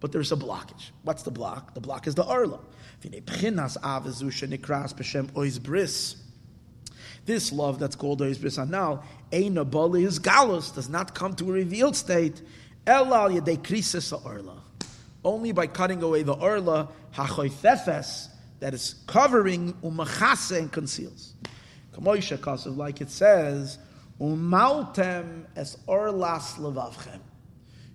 but there's a blockage. What's the block? The block is the arla. This love that's called ois bris anal, ein is galus, does not come to a revealed state. Elal yedei krisis arla. Only by cutting away the arla, hachoifefes, that is covering umachase and conceals. Kamoisha like it says, umaltem es orlas levavchem.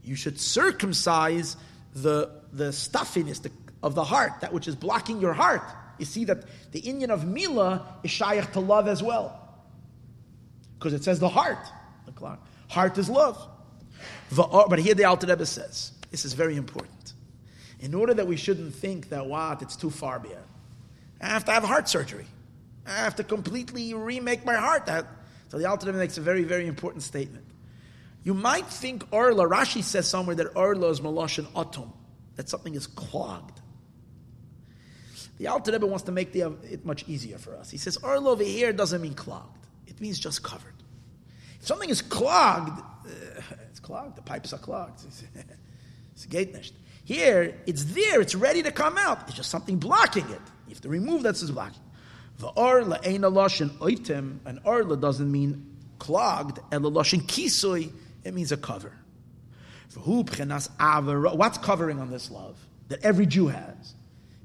You should circumcise the, the stuffiness of the heart, that which is blocking your heart. You see that the inyan of Mila is shaykh to love as well. Because it says the heart. The heart is love. Oh, but here the Alter Rebbe says, this is very important. In order that we shouldn't think that, what, it's too far beyond. I have to have heart surgery. I have to completely remake my heart. That, so the Alter Rebbe makes a very, very important statement. You might think Orla, Rashi says somewhere that Orla is Maloshan Atom, that something is clogged. The Alter Rebbe wants to make the, it much easier for us. He says Orla over here doesn't mean clogged, it means just covered. If something is clogged, uh, it's clogged, the pipes are clogged. it's [LAUGHS] gate Here, it's there, it's ready to come out. It's just something blocking it. You have to remove that. that is blocking. The orla ain't a lashon oitem, and orla doesn't mean clogged, the lashon kisui it means a cover. What's covering on this love that every Jew has?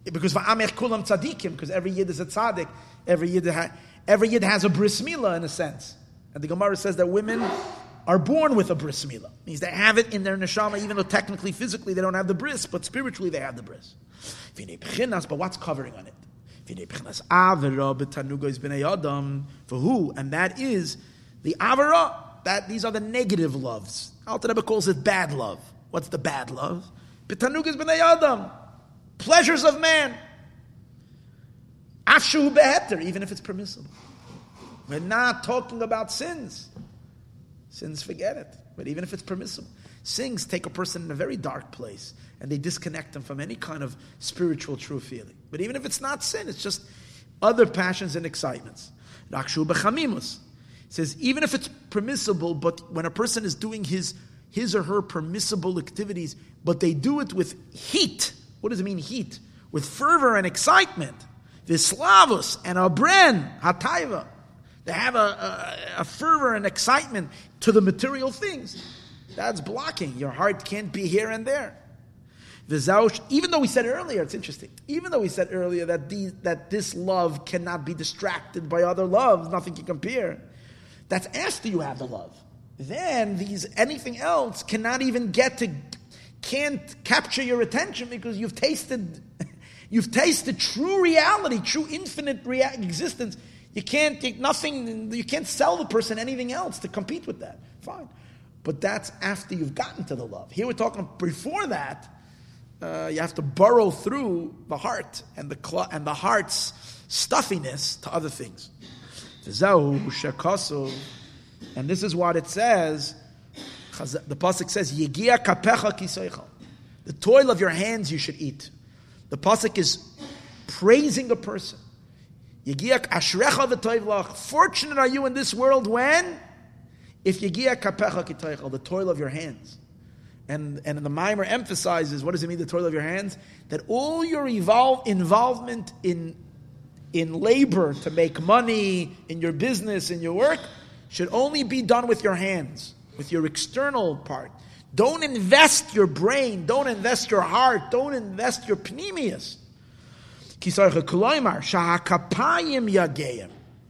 Because kulam tzadikim, because every yid is a tzaddik, every yid, ha, every yid has a bris in a sense. And the Gemara says that women are born with a bris milah. Means they have it in their neshama, even though technically, physically, they don't have the bris, but spiritually they have the bris. But what's covering on it? For who? And that is the avera that these are the negative loves. Rebbe calls it bad love. What's the bad love? B'nei adam, pleasures of man. Afshu beheter, even if it's permissible. We're not talking about sins. Sins, forget it. But even if it's permissible, sins take a person in a very dark place and they disconnect them from any kind of spiritual true feeling. But even if it's not sin, it's just other passions and excitements. Rakshu b'chamimus says even if it's permissible, but when a person is doing his his or her permissible activities, but they do it with heat. What does it mean, heat? With fervor and excitement. Vislavus and a bren, hataiva. They have a, a, a, fervor and excitement to the material things. That's blocking. Your heart can't be here and there. Even though we said earlier, it's interesting. Even though we said earlier that, these, that this love cannot be distracted by other loves, nothing can compare. That's after you have the love. Then these anything else cannot even get to can't capture your attention because you've tasted [LAUGHS] you've tasted true reality, true infinite rea- existence. You can't nothing you can't sell the person anything else to compete with that. Fine. But that's after you've gotten to the love. Here we're talking before that. Uh, you have to burrow through the heart and the cl- and the heart's stuffiness to other things. And this is what it says. The pasuk says, "Yegia kapecha kiseichal." The toil of your hands you should eat. The pasuk is praising a person. Yegia. Fortunate are you in this world when, if yegia kapecha kiteichal, the toil of your hands. And, and the Maimer emphasizes, what does it mean, the toil of your hands? That all your evolve, involvement in in labor to make money in your business, in your work, should only be done with your hands, with your external part. Don't invest your brain. Don't invest your heart. Don't invest your penimius.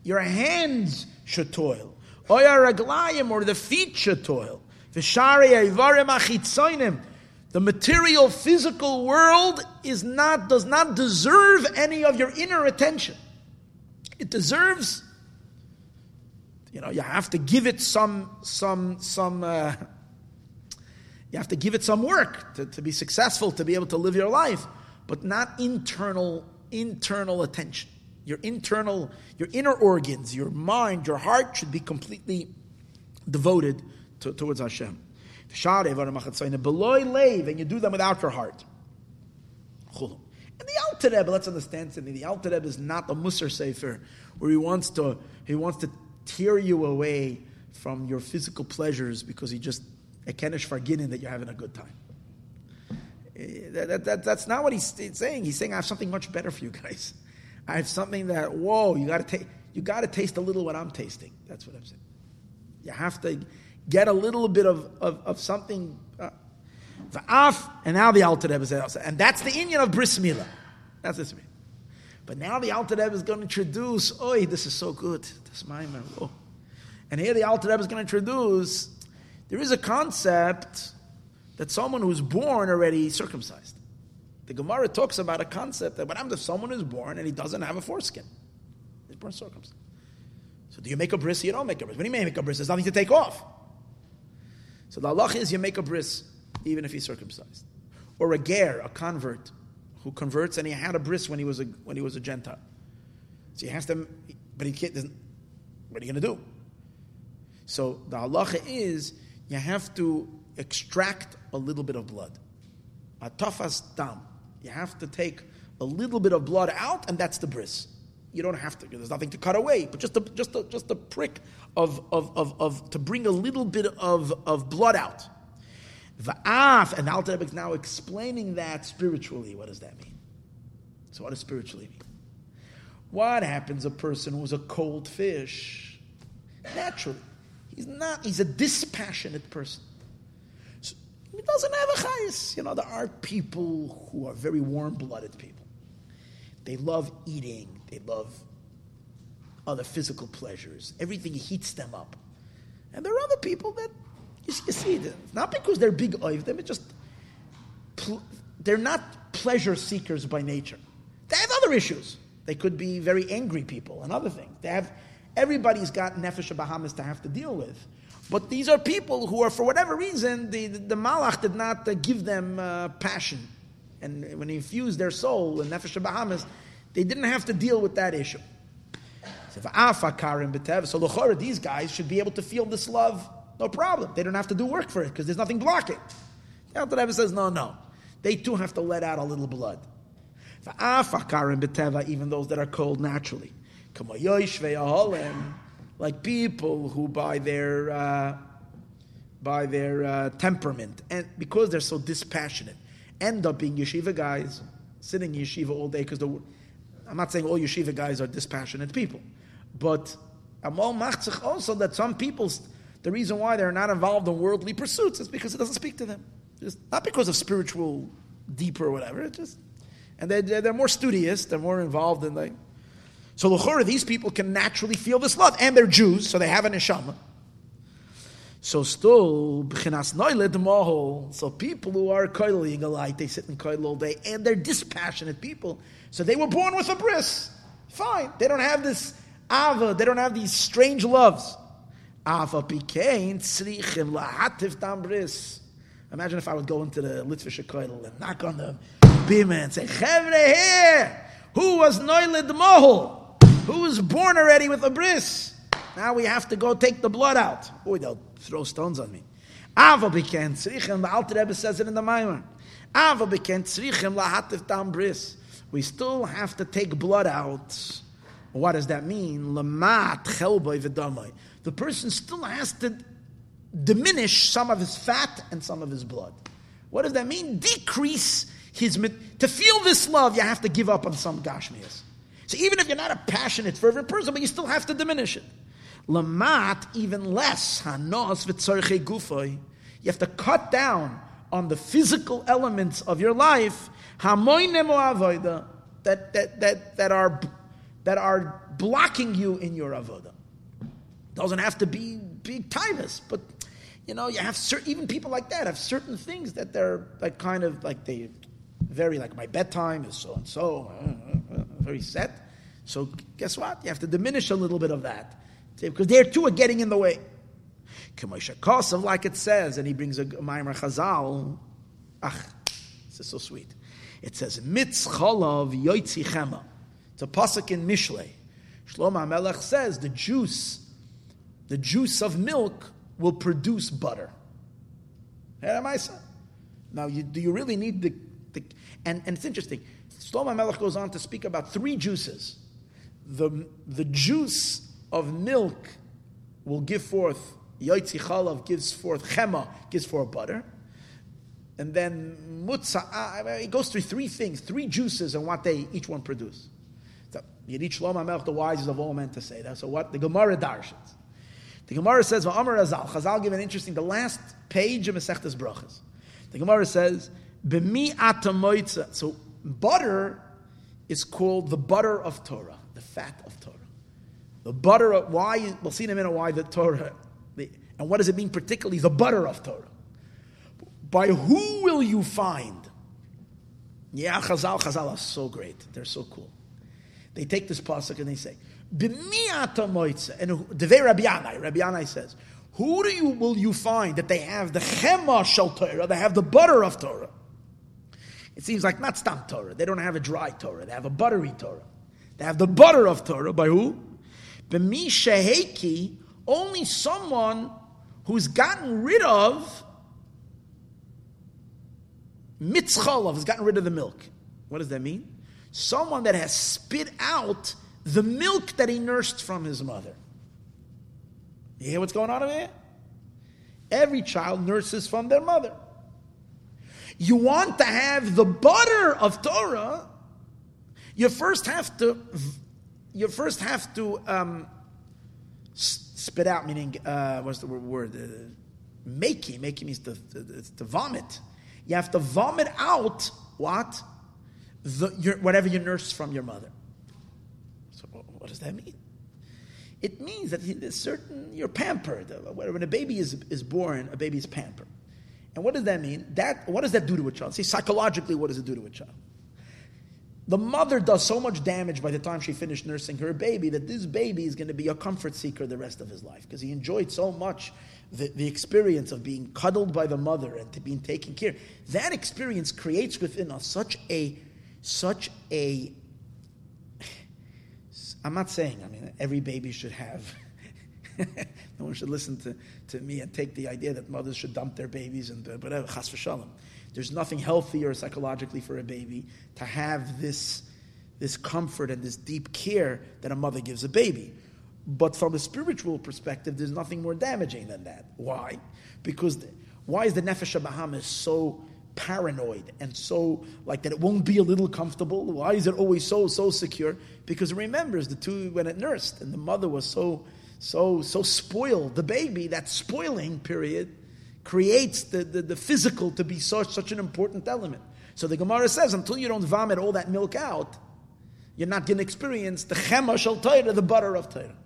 Your hands should toil. Or the should toil. The material, physical world is not, does not deserve any of your inner attention. It deserves, you know, you have to give it some, some, some, uh, you have to give it some work to, to be successful, to be able to live your life, but not internal, internal attention. Your internal, your inner organs, your mind, your heart should be completely devoted to, towards Hashem. And you do them without your heart. And the Alter Rebbe, let's understand something. The Alter Rebbe is not a Musar Sefer where he wants to he wants to tear you away from your physical pleasures because he just ekenish farginin that you're having a good time. Eh, that, that, that, that's not what he's saying. He's saying I have something much better for you guys. I have something that whoa, you got to take you got to taste a little what I'm tasting. That's what I'm saying. You have to get a little bit of, of, of something. Uh, and now the Alter Rebbe says, and that's the inyan of Bris Milah. That's this. But now the Alter Rebbe is going to introduce, oh, this is so good. This Maimer, whoa. And here the Alter Rebbe is going to introduce, there is a concept that someone who's born already circumcised. The Gemara talks about a concept that what happens if someone is born and he doesn't have a foreskin? He's born circumcised. So do you make a bris? You don't make a bris. When you make a bris, there's nothing to take off. So the halach is you make a bris even if he's circumcised, or a ger, a convert, who converts and he had a bris when he was a when he was a Gentile. So he has to, but he can't. What are you going to do? So the halacha is you have to extract a little bit of blood, a tafas dam. You have to take a little bit of blood out, and that's the bris. You don't have to. There's nothing to cut away, but just a, just a, just a prick of, of, of, of to bring a little bit of, of blood out. Va'af, and Alter Rebbe is now explaining that spiritually. What does that mean? So, what does spiritually mean? What happens a person who's a cold fish? Naturally, he's not. He's a dispassionate person. He doesn't have a chayas. You know, there are people who are very warm-blooded people. They love eating. They love other physical pleasures. Everything heats them up. And there are other people that you, see them. Not because they're big oiv them, it's just pl- they're not pleasure seekers by nature. They have other issues. They could be very angry people and other things. They have everybody's got nefesh Bahamis to have to deal with. But these are people who are, for whatever reason, the, the, the malach did not uh, give them uh, passion. And when he infused their soul in nefesh Bahamis, they didn't have to deal with that issue. So, so these guys should be able to feel this love no problem. They don't have to do work for it because there's nothing blocking. The Alter Rebbe says, no, no. They too have to let out a little blood. Even those that are cold naturally. Like people who by their uh, by their uh, temperament and because they're so dispassionate end up being yeshiva guys sitting in yeshiva all day because I'm not saying all yeshiva guys are dispassionate people, but Amal Machzich also that some people the reason why they're not involved in worldly pursuits is because it doesn't speak to them. Just not because of spiritual deeper or whatever. It just and they're, they're more studious. They're more involved in like. So l'chora, these people can naturally feel this love, and they're Jews, so they have an neshama. So still, noiled mohol. So people who are koil yigalite, they sit in koil all day, and they're dispassionate people. So they were born with a bris. Fine, they don't have this ava. They don't have these strange loves. Ava pikein tzrichim lahativ tambris. Imagine if I would go into the Litvish Koil and knock on the bima and say, Chevre here! Who was Noilid Mohul? Who was born already with a bris? Now we have to go take the blood out. Boy, they'll throw stones on me. Ava beken tzrichim, the Alter Rebbe says it in the Maimer. Ava beken tzrichim lahativ tam bris. We still have to take blood out. What does that mean? Lamat chelboy v'damay the person still has to diminish some of his fat and some of his blood. What does that mean? Decrease his. To feel this love, you have to give up on some gashmias. So even if you're not a passionate, fervent person, but you still have to diminish it. Lamat, even less, hanos v'tzorche gufoy. You have to cut down on the physical elements of your life that, that, that, that, are, that are blocking you in your avoda. Doesn't have to be big timers, but you know, you have certain, even people like that have certain things that they're like kind of like they very like my bedtime is so and so, Uh, very set. So guess what? You have to diminish a little bit of that because they too are getting in the way. Kosov, like it says, and he brings a Maimer Chazal. Ach, this is so sweet. It says, Mitz cholav yoitzi chema. It's a pasuk in Mishlei. Shlomo Melech says the juice, the juice of milk will produce butter. Now, you, do you really need the, the and, and it's interesting. Shlomo Melech goes on to speak about three juices. The, the juice of milk will give forth Yoitzi Chalav gives forth Chema, gives forth butter. And then Mutza, it goes through three things, three juices and what they each one produce. So Yidit Shlom HaMelech, the wisest of all men to say that. So what? The Gemara darshans. The Gemara says, Amar Azal, Chazal give an interesting, the last page of Masechtas Brachas. The Gemara says, B'mi atamoitza. So butter is called the butter of Torah, the fat of Torah. The butter of, why, we'll see in a minute why the Torah and what does it mean, particularly the butter of Torah? By who will you find? Yeah, Chazal, Chazal are so great. They're so cool. They take this pasuk and they say, "B'miata moitze." And Devei Rabbi Yanai, Rabbi Yanai says, "Who do you will you find that they have the chema shel Torah? They have the butter of Torah." It seems like not stam Torah. They don't have a dry Torah. They have a buttery Torah. They have the butter of Torah. By who? B'mi sheheki. Only someone who's gotten rid of mitzcholov, has gotten rid of the milk. What does that mean? Someone that has spit out the milk that he nursed from his mother. You hear what's going on over here? Every child nurses from their mother. You want to have the butter of Torah, you first have to you first have to um, spit out, meaning, uh, what's the word? Uh, making. Making means to, to, to, vomit. You have to vomit out what? The, your, whatever you nursed from your mother. So, what does that mean? It means that certain, you're pampered. When a baby is, is born, a baby is pampered. And what does that mean? That, what does that do to a child? See, psychologically, what does it do to a child? The mother does so much damage by the time she finished nursing her baby that this baby is going to be a comfort seeker the rest of his life because he enjoyed so much the, the experience of being cuddled by the mother and to being taken care. That experience creates within us such a, such a, [SIGHS] I'm not saying, I mean, every baby should have. [LAUGHS] [LAUGHS] no one should listen to, to me and take the idea that mothers should dump their babies and uh, whatever, chas v'shalom. There's nothing healthier psychologically for a baby to have this, this comfort and this deep care that a mother gives a baby. But from a spiritual perspective, there's nothing more damaging than that. Why? Because the, why is the Nefesh Bahamis so paranoid and so like that it won't be a little comfortable? Why is it always so, so secure? Because it remembers the two when it nursed and the mother was so, so, so spoiled, the baby, that spoiling period creates the, the, the, physical to be such, such an important element. So the Gemara says, until you don't vomit all that milk out, you're not going to experience the chema shel Torah, the butter of Torah.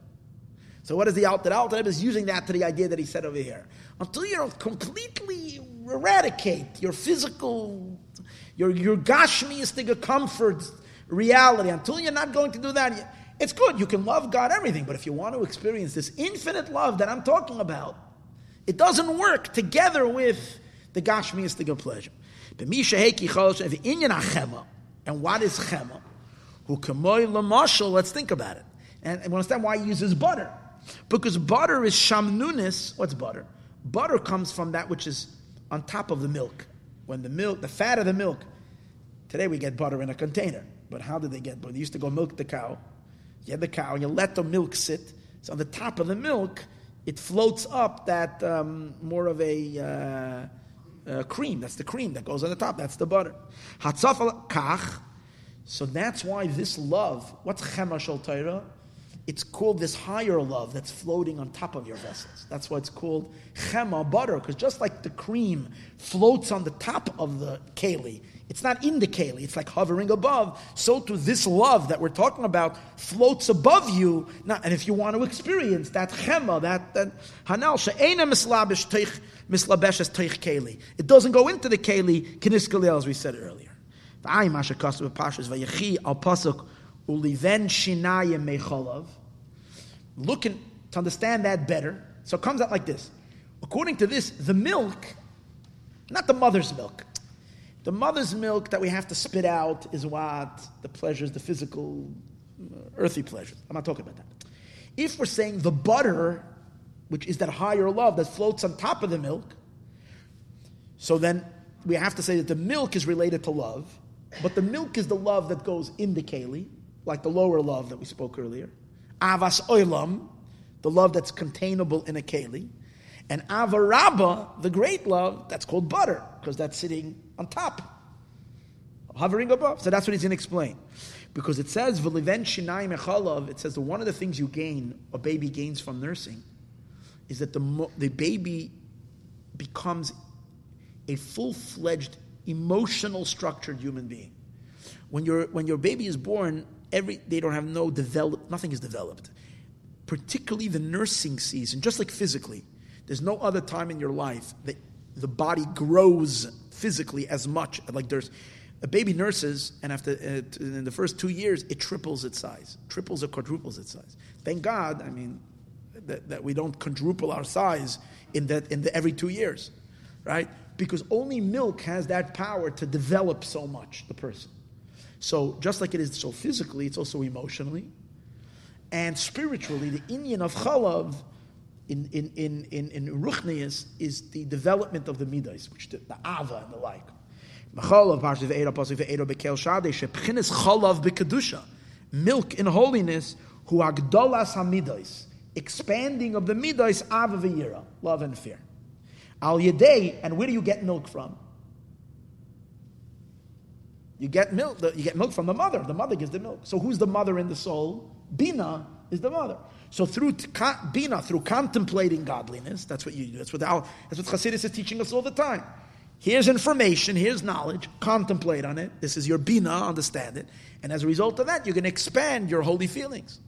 So what is the Alter? Alter is using that to the idea that he said over here. Until you don't completely eradicate your physical, your, your gashmiistic comfort reality, until you're not going to do that, it's good. You can love God, everything. But if you want to experience this infinite love that I'm talking about, it doesn't work together with the Gashmiistic pleasure. And what is chema? Who kamoy Let's think about it, and, and understand why he uses butter, because butter is shamnunis. What's butter? Butter comes from that which is on top of the milk. When the milk, the fat of the milk. Today we get butter in a container, but how did they get butter? They used to go milk the cow. You have the cow, you let the milk sit. So on the top of the milk, it floats up that um, more of a uh, uh, cream. That's the cream that goes on the top. That's the butter. Hatzafal kach. So that's why this love. What's chema shel Torah? It's called this higher love that's floating on top of your vessels. That's why it's called chema, butter, because just like the cream floats on the top of the keli, it's not in the keli, it's like hovering above. So to this love that we're talking about floats above you. Now, and if you want to experience that chema, that, hanal, she'ena mislabish teich, mislabeshes teich keli. It doesn't go into the keli, kiniskalel, as we said earlier. V'ayim asher v'yechi al pasuk uliven shinayim mecholav. Looking to understand that better, so it comes out like this. According to this, the milk, not the mother's milk, the mother's milk that we have to spit out is what? The pleasures, the physical, uh, earthy pleasures. I'm not talking about that. If we're saying the butter, which is that higher love that floats on top of the milk, so then we have to say that the milk is related to love, but the milk is the love that goes in the keli, like the lower love that we spoke earlier. Avas oilam, the love that's containable in a keli. And avaraba, the great love, that's called butter, because that's sitting on top, hovering above. So that's what he's going to explain. Because it says, V'liven shinayim it says that one of the things you gain, a baby gains from nursing, is that the, the baby becomes a full-fledged, emotional structured human being. When, your when your baby is born, every, they don't have no develop, nothing is developed. Particularly the nursing season, just like physically. There's no other time in your life that the body grows physically as much. Like there's a baby nurses, and after uh, in the first two years, it triples its size, triples or quadruples its size. Thank God, I mean, that, that we don't quadruple our size in that in the, every two years, right? Because only milk has that power to develop so much the person. So just like it is so physically, it's also emotionally, and spiritually. The inyan of chalav in in in in, in Ruchnius is the development of the midas, which the, the ava and the like. Milk in holiness, who agdolas hamidas, expanding of the midas ava v'yira, love and fear. Al yedei, and where do you get milk from? You get milk. You get milk from the mother. The mother gives the milk. So who's the mother in the soul? Bina is the mother. So through bina, through contemplating godliness, that's what you do. That's what the, that's what Chassidus is teaching us all the time. Here's information, here's knowledge, contemplate on it. This is your bina, understand it. And as a result of that, you can expand your holy feelings.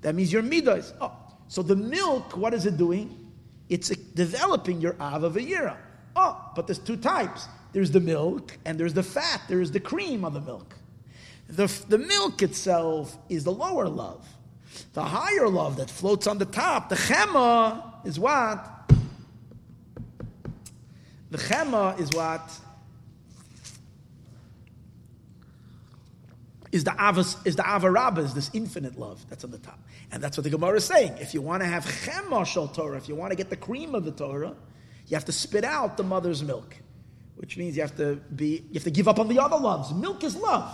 That means your midas. Oh, so the milk, what is it doing? It's developing your ava v'yira. Oh, but there's two types. There's the milk and there's the fat. There is the cream of the milk. The, the milk itself is the lower love. The higher love that floats on the top, the chema, is what? The chema is what? Is the avas is the avarabba, is this infinite love that's on the top. And that's what the Gemara is saying. If you want to have chema shal Torah, if you want to get the cream of the Torah, you have to spit out the mother's milk. Which means you have to be you have to give up on the other loves. Milk is love.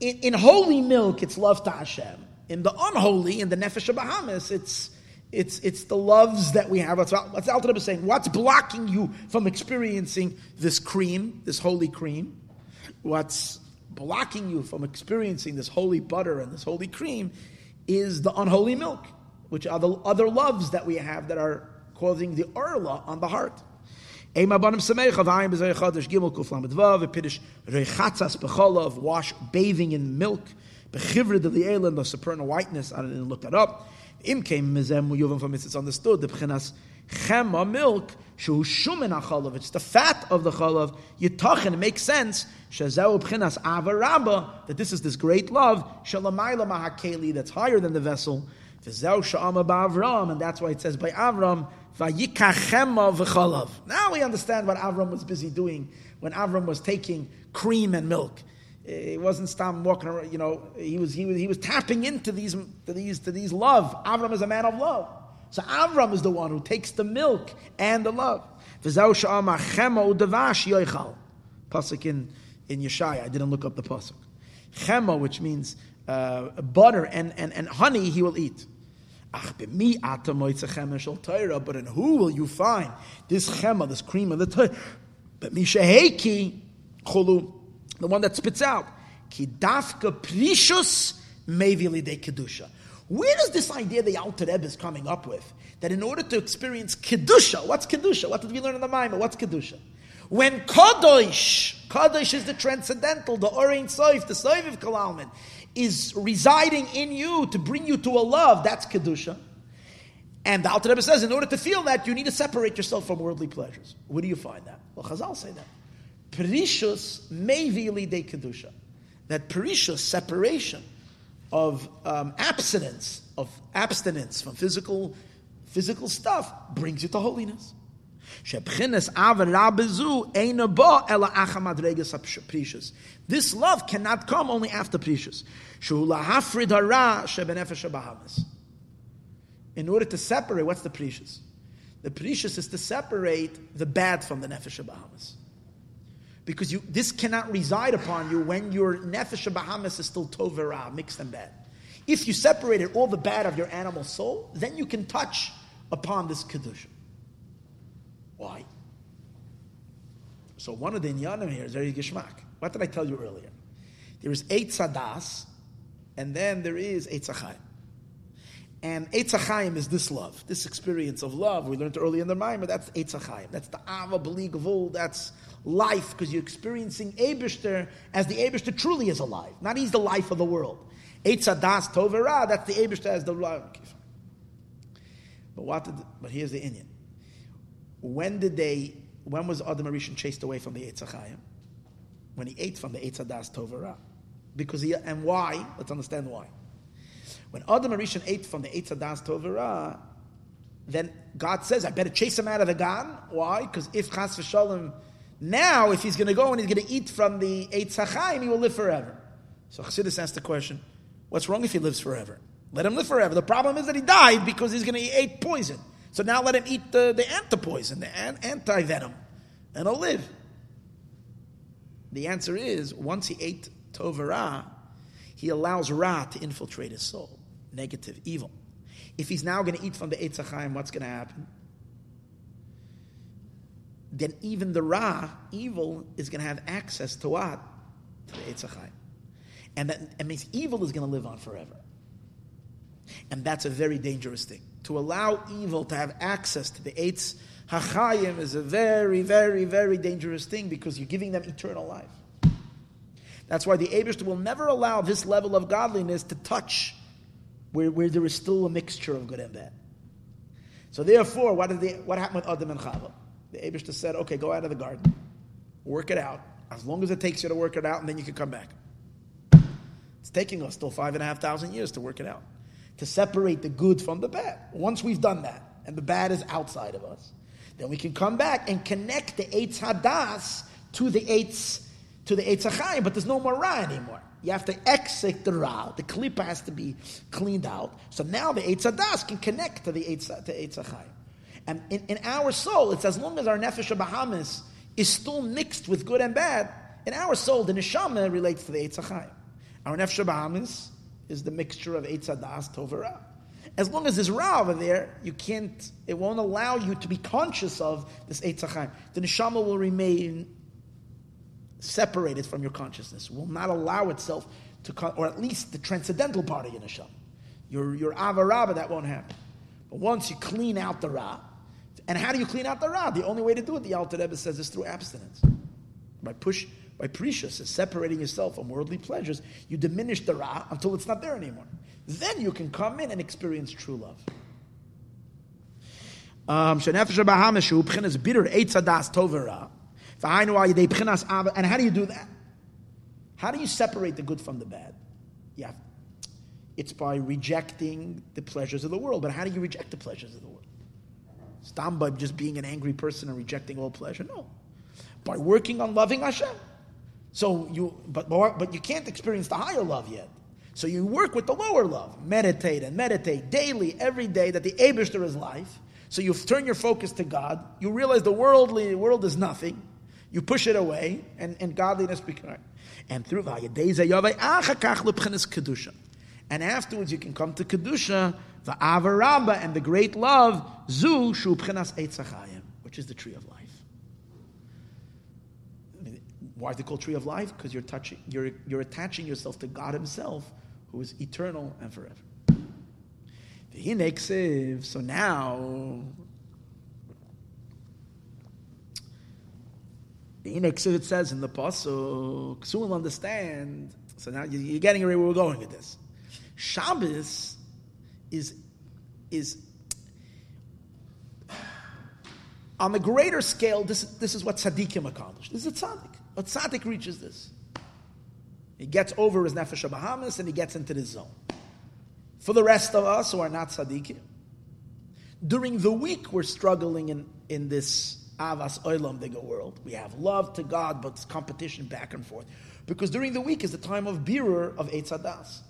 In, in holy milk, it's love to Hashem in the unholy, in the nefesh Bahamis, it's it's it's the loves that we have. What's what's Alter is saying? What's blocking you from experiencing this cream, this holy cream? What's blocking you from experiencing this holy butter and this holy cream is the unholy milk, which are the other loves that we have that are causing the orla on the heart. Wash bathing in milk. Bechivra de liela, the supernal whiteness. I didn't look that up. Im came mizem yuvam from it's understood. The b'chinas chema milk shu shumen achalav. It's the fat of the chalav. Yitachin. It makes sense. Shazau b'chinas avaraba. That this is this great love. Shalamayla mahakeli. That's higher than the vessel. V'zeu sha'ama ba'avram. And that's why it says by Avram. Now we understand what Avram was busy doing when Avram was taking cream and milk. He wasn't stopping walking around. You know, he was he was he was tapping into these to these to these love. Avram is a man of love. So Avram is the one who takes the milk and the love. Pasuk in in Yeshaya. I didn't look up the pasuk. Chema, which means uh, butter and, and, and honey, he will eat. But in who will you find this chema, this cream of the Torah? But mishaheki chulu the one that spits out. Ki dafka perishus Mevi de Kedusha. Where does this idea the Alter Rebbe is coming up with? That in order to experience Kedusha, what's Kedusha? What did we learn in the Maimah? What's Kedusha? When Kadosh, Kadosh is the transcendental, the Orein Soif, the Soviv Kalalman, is residing in you to bring you to a love, that's Kedusha. And the Alter Rebbe says, in order to feel that, you need to separate yourself from worldly pleasures. Where do you find that? Well, Chazal say that. Perishus meivili de Kedusha. That perishus, separation, of um, abstinence, of abstinence from physical, physical stuff, brings you to holiness. This love cannot come only after perishus. In order to separate, what's the perishus? The perishus is to separate the bad from the nefesh Bahamis. Because you, this cannot reside upon you when your nefesh Bahamis is still tovera, mixed and bad. If you separated all the bad of your animal soul, then you can touch upon this kedusha. Why? So one of the inyanim here is very gishmak. What did I tell you earlier? There is eight sadas, and then there is eight tzachayim. And Eitzachayim is this love, this experience of love. We learned earlier in the Maimah, that's Eitzachayim. That's the Ava B'li Gavul, that's life, because you're experiencing Abishter as the Abishter truly is alive. Not he's the life of the world. Eitzadas Tovera, that's the Abishter as the life. But what did, but here's the inyan. When did they, when was Adam Arishan chased away from the Eitzachayim? When he ate from the Eitzadas Tovera. Because he, and why? Let's understand why. When Adam Arishan ate from the Eitz Adas Tovera, then God says, I better chase him out of the Gan. Why? Because if Chas v'shalom, now if he's going to go and he's going to eat from the Eitz HaChaim, he will live forever. So Chassidus asked the question, what's wrong if he lives forever? Let him live forever. The problem is that he died because he's going to eat poison. So now let him eat the, the anti-poison, the anti-venom, and he'll live. The answer is, once he ate Tovera, he allows Ra to infiltrate his soul negative, evil. If he's now going to eat from the Eitz HaChaim, what's going to happen? Then even the Ra, evil, is going to have access to what? To the Eitz HaChaim. And that means evil is going to live on forever. And that's a very dangerous thing. To allow evil to have access to the Eitz HaChaim is a very, very, very dangerous thing because you're giving them eternal life. That's why the Abishter will never allow this level of godliness to touch where, where there is still a mixture of good and bad. So therefore, what, did they, what happened with Adam and Chava? The Abishta said, okay, go out of the garden, work it out, as long as it takes you to work it out, and then you can come back. It's taking us still five and a half thousand years to work it out, to separate the good from the bad. Once we've done that, and the bad is outside of us, then we can come back and connect the Eitz Hadas to the Eitz to the Eitz Achai, but there's no more Ra anymore. You have to exit the Ra. The Klippa has to be cleaned out. So now the Eitz Adas can connect to the Eitz, to Eitz And in, in, our soul, it's as long as our Nefesh Bahamis is still mixed with good and bad, in our soul, the Neshama relates to the Eitz Our Nefesh Bahamis is the mixture of Eitz Adas, Tovera. As long as there's Ra over there, you can't, it won't allow you to be conscious of this Eitz The Neshama will remain separated from your consciousness, will not allow itself to, or at least the transcendental part of your neshama. Your, your avaraba, that won't happen. But once you clean out the ra, and how do you clean out the ra? The only way to do it, the Alter Rebbe says, is through abstinence. By push, by perishus, is separating yourself from worldly pleasures. You diminish the ra until it's not there anymore. Then you can come in and experience true love. Um, and how do you do that? How do you separate the good from the bad? Yeah, it's by rejecting the pleasures of the world. But how do you reject the pleasures of the world? Stop by just being an angry person and rejecting all pleasure. No, by working on loving Hashem. So you, but but you can't experience the higher love yet. So you work with the lower love. Meditate and meditate daily, every day that the Abishter is life. So you turn your focus to God. You realize the worldly world is nothing. You push it away, and, and godliness becomes. And through kedusha. And afterwards, you can come to kedusha, the avaramba, and the great love, zu eitzachayim, which is the tree of life. Why is it called tree of life? Because you're touching, you're, you're attaching yourself to God Himself, who is eternal and forever. So now, it says in the Pasuk, so we'll understand. So now you're getting where we're going with this. Shabbos is, is on the greater scale, this, this is what tzaddikim accomplished. This is a tzaddik. A tzaddik reaches this. He gets over his nefesh Bahamis and he gets into this zone. For the rest of us who are not tzaddikim, during the week we're struggling in, in this avas olam diga world. We have love to God, but competition back and forth. Because during the week is the time of birur of Eitzadas.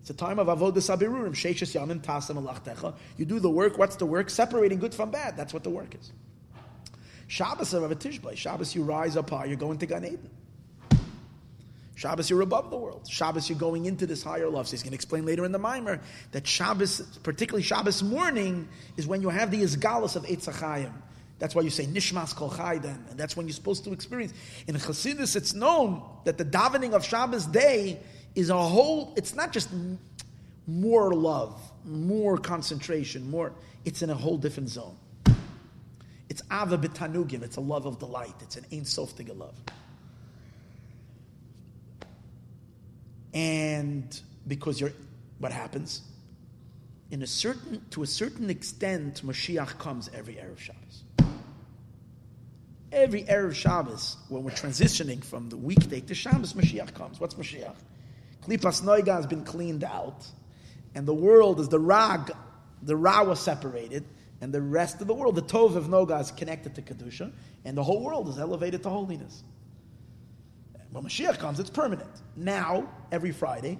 It's a time of avodas abirurim, sheishes yamim tasam alachtecha. You do the work. What's the work? Separating good from bad. That's what the work is. Shabbos of a Tishbay. Shabbos you rise up high. You're going to Gan Eden. Shabbos, you're above the world. Shabbos, you're going into this higher love. So he's going to explain later in the Maimer that Shabbos, particularly Shabbos morning, is when you have the Izgalus of Eitzachayim. That's why you say Nishmas Kol Chai then, and that's when you're supposed to experience. In Chassidus, it's known that the davening of Shabbos day is a whole, it's not just more love, more concentration, more, it's in a whole different zone. It's Ava B'tanugim, it's a love of delight, it's an Ein Sof love. And because you're, what happens? In a certain, to a certain extent, Mashiach comes every Erev Shabbos. Every Erev Shabbos, when we're transitioning from the weekday to Shabbos, Mashiach comes. What's Mashiach? Klipas Noiga has been cleaned out, and the world is the Rag, the Ra was separated, and the rest of the world, the Tov of Noga is connected to Kedusha, and the whole world is elevated to holiness. When Mashiach comes, it's permanent. Now, every Friday,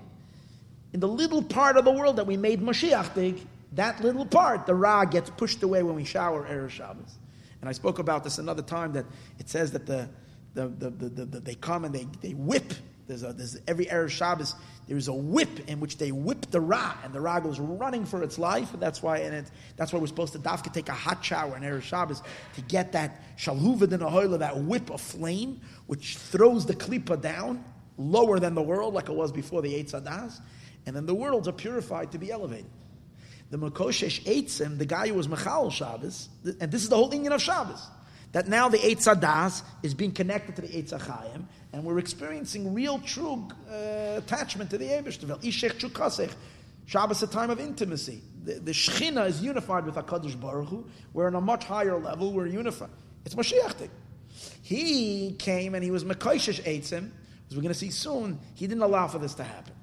in the little part of the world that we made Mashiach dig, that little part, the Ra gets pushed away when we shower Erev Shabbos. And I spoke about this another time that it says that the, the, the, the, the they come and they, they whip. There's, a, there's every Erev Shabbos, there is a whip in which they whip the Ra, and the Ra goes running for its life. And that's why, and it, that's why we're supposed to dafka take a hot shower in Erev Shabbos to get that shalhuvad in a that whip of flame, which throws the klipa down lower than the world, like it was before the Eitz Adas, and then the worlds are purified to be elevated. The Makoshesh Eitzim, the guy who was Mechal Shabbos, and this is the whole Inyan of Shabbos, that now the Eitz Adas is being connected to the Eitz Achayim, and we're experiencing real, true uh, attachment to the Ebershtavel. Ishech Chukasech. Shabbos, a time of intimacy. The, the Shechina is unified with HaKadosh Baruch Hu. We're on a much higher level. We're unified. It's Mashiach. He came and he was Mekoshesh Eitzim, as we're going to see soon. He didn't allow for this to happen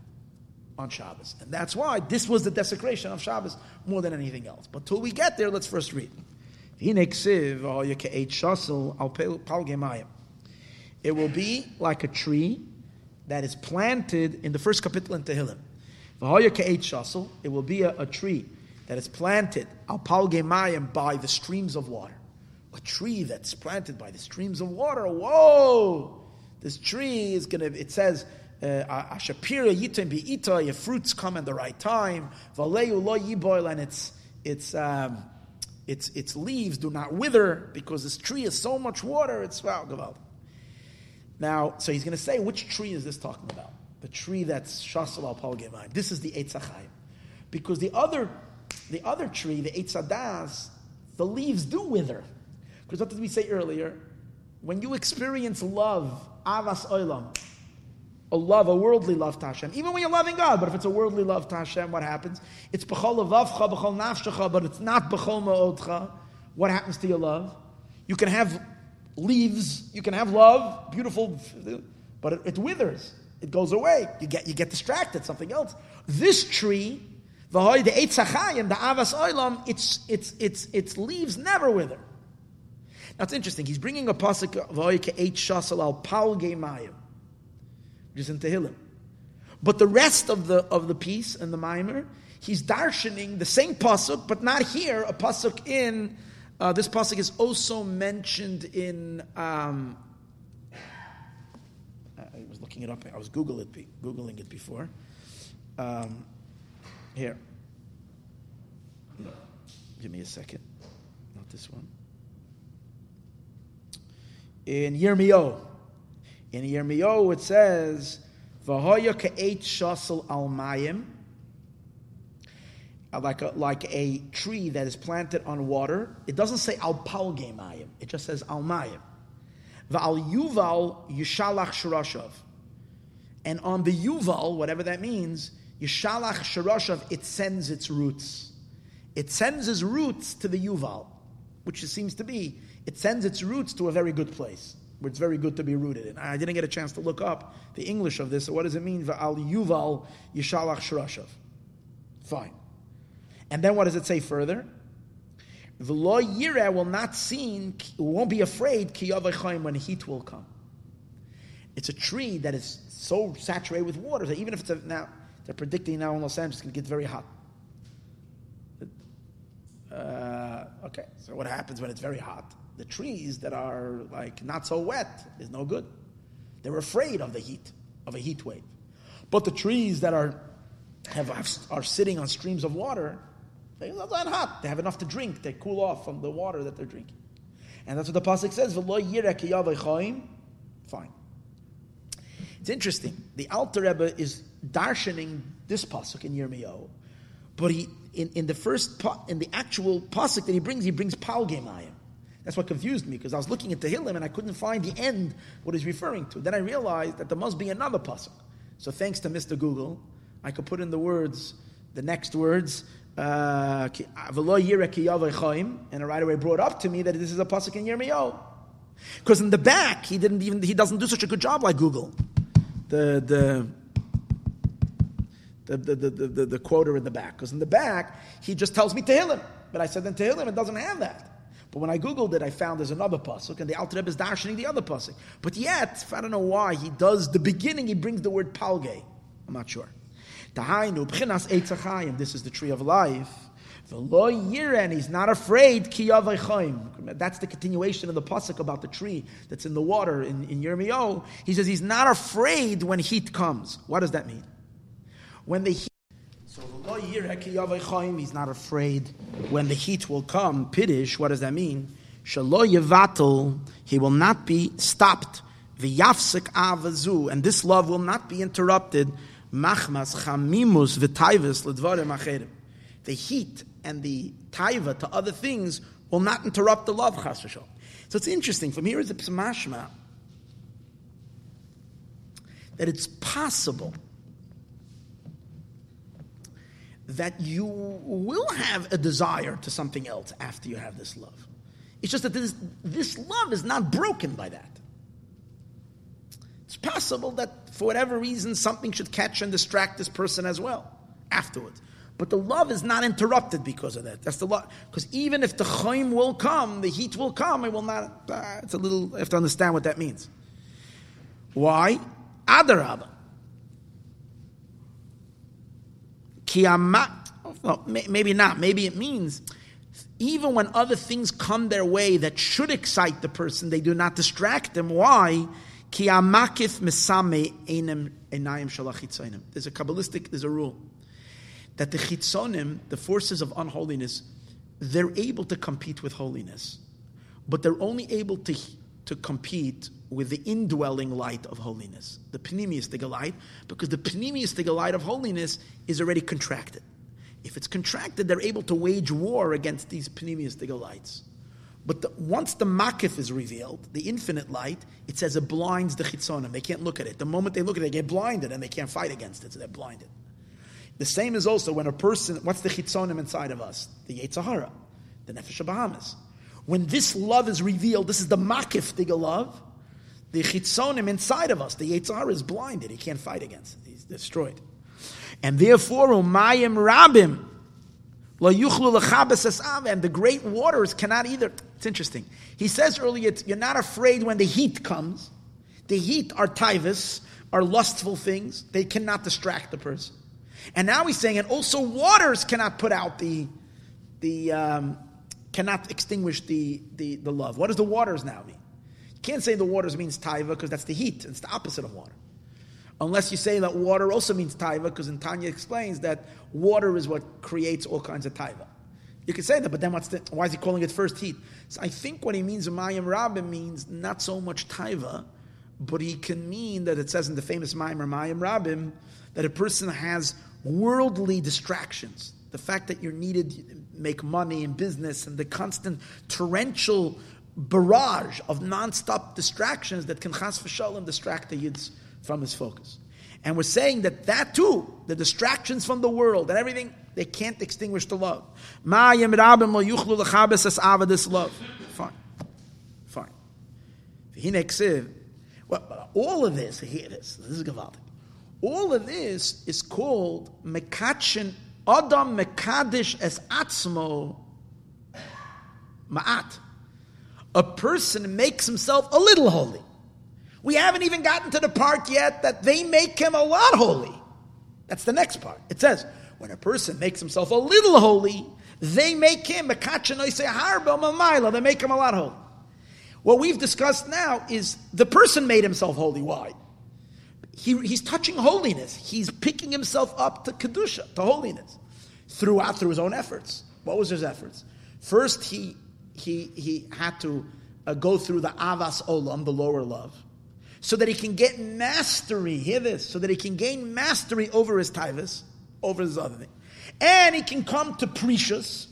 on Shabbos. And that's why this was the desecration of Shabbos more than anything else. But till we get there, let's first read. It will be like a tree that is planted in the first kapitel in Tehillim. It will be a, a tree that is planted al by the streams of water. A tree that's planted by the streams of water. Whoa! This tree is going to, it says, Ashapira yitim ita. your fruits come at the right time. Valeu lo yiboil, and its, its, um, its, its leaves do not wither because this tree has so much water, it's wow, gewalt. Now, so he's going to say, which tree is this talking about? The tree that's Shasal al Pal This is the Eitz Because the other, the other tree, the Eitz the leaves do wither. Because what did we say earlier? When you experience love, avas oilam, a love, a worldly love to Hashem, even when you're loving God, but if it's a worldly love to Hashem, what happens? It's b'chol levavcha, b'chol nafshecha, but it's not b'chol ma'odcha. What happens to your love? You can have leaves, you can have love, beautiful, but it, it withers. It goes away. You get, you get distracted, something else. This tree, the Eitzachayim, the Avas Oilam, its, its, its, its leaves never wither. Now it's interesting. He's bringing a pasuk v'oike eight shasal al pal mayim, which is in Tehillim. But the rest of the of the piece and the maimer, he's darshaning the same pasuk, but not here. A pasuk in uh, this pasuk is also mentioned in. Um, I was looking it up. I was Google it, googling it before. Um, here, give me a second. Not this one in Yirmiyahu. In Yirmiyahu it says V'hoya ka'eit shasel al mayim, like a, like a tree that is planted on water. It doesn't say al palge mayim. It just says al mayim. V'al yuval yishalach shirashav. And on the yuval, whatever that means, yishalach shirashav, it sends its roots. It sends its roots to the yuval, which it seems to be. It sends its roots to a very good place where it's very good to be rooted in. I didn't get a chance to look up the English of this. So what does it mean? Va'al yuval yishalach shirashav. Fine. And then what does it say further? The law yireh will not see, won't be afraid when heat will come. It's a tree that is so saturated with water that even if it's a, now they're predicting now in Los Angeles it's going to get very hot. Uh, okay, so what happens when it's very hot? The trees that are like not so wet is no good. They're afraid of the heat, of a heat wave. But the trees that are have, are sitting on streams of water, they're not hot. They have enough to drink. They cool off from the water that they're drinking. And that's what the Pasuk says, Fine. It's interesting. The Alter Rebbe is darshaning this Pasuk in Yirmiyahu, but he, in, in the first, in the actual Pasuk that he brings, he brings Palgemayim. That's what confused me, because I was looking at Tehillim and I couldn't find the end, what he's referring to. Then I realized that there must be another Pasuk. So thanks to Mr. Google, I could put in the words, the next words, uh, and right away brought up to me that this is a pasuk in Yirmiyahu. Because in the back, he didn't even he doesn't do such a good job like Google. The the the, the, the, the, the quoter in the back. Because in the back, he just tells me Tehillim. But I said in Tehillim, it doesn't have that. But when I Googled it, I found there's another pasuk, and the Alter Rebbe is darshaning the other pasuk. But yet, I don't know why, he does the beginning, he brings the word palge. I'm not sure. This is the tree of life. And he's not afraid. That's the continuation of the pasuk about the tree that's in the water in, in Yirmiyahu. He says he's not afraid when heat comes. What does that mean? When the heat so he's not afraid when the heat will come. Pidish, what does that mean? he will not be stopped. avazu, and this love will not be interrupted machmas chamimus v'taivus ledvarim acherim. The heat and the taiva to other things will not interrupt the love chas So it's interesting. From here is a psamashma that it's possible that you will have a desire to something else after you have this love. It's just that this, this love is not broken by that. It's possible that for whatever reason something should catch and distract this person as well afterwards. But the love is not interrupted because of that. That's the love. Because even if the chaim will come, the heat will come, it will not. Uh, it's a little. You have to understand what that means. Why? Adarabah. Kiamat. Well, maybe not. Maybe it means even when other things come their way that should excite the person, they do not distract them. Why? Ki amakif mesame einem enayim shalachitzonim. There's a kabbalistic, there's a rule that the chitzonim, the forces of unholiness, they're able to compete with holiness, but they're only able to to compete with the indwelling light of holiness, the penimius light, because the penimius light of holiness is already contracted. If it's contracted, they're able to wage war against these penimius lights. But the, once the makif is revealed, the infinite light, it says it blinds the chitzonim. They can't look at it. The moment they look at it, they get blinded and they can't fight against it, so they're blinded. The same is also when a person, what's the chitzonim inside of us? The Yetzirah, the Nefesh Bahamis. When this love is revealed, this is the makif diga love, the chitzonim inside of us, the Yetzirah is blinded. He can't fight against it. He's destroyed. And therefore, umayim rabim, and the great waters cannot either. It's interesting. He says earlier, you're not afraid when the heat comes. The heat are tivus, are lustful things. They cannot distract the person. And now he's saying, and also waters cannot put out the, the um, cannot extinguish the, the, the love. What does the waters now mean? You can't say the waters means taiva because that's the heat. It's the opposite of water. Unless you say that water also means taiva, because Tanya explains that water is what creates all kinds of taiva. You could say that, but then what's the, why is he calling it first heat? So I think what he means, Mayim Rabbim, means not so much taiva, but he can mean that it says in the famous Maimer Mayim Rabim that a person has worldly distractions. The fact that you're needed make money in business and the constant torrential barrage of non-stop distractions that can chas v'shalom distract the yids from his focus. And we're saying that that too, the distractions from the world and everything, they can't extinguish the love. This love. Fine. Fine. Well, all of this, here it is. This is Gavaldik. All of this is called Mekachin Adam Mekadish es Atzmo Ma'at. A person makes himself a little holy. We haven't even gotten to the part yet that they make him a lot holy. That's the next part. It says, when a person makes himself a little holy, they make him a they make him a lot holy. What we've discussed now is the person made himself holy. Why? He, he's touching holiness. He's picking himself up to kedusha, to holiness, throughout through his own efforts. What was his efforts? First, he he he had to uh, go through the avas olam, the lower love, so that he can get mastery. Hear this, so that he can gain mastery over his tivus, over his other thing, and he can come to perishus.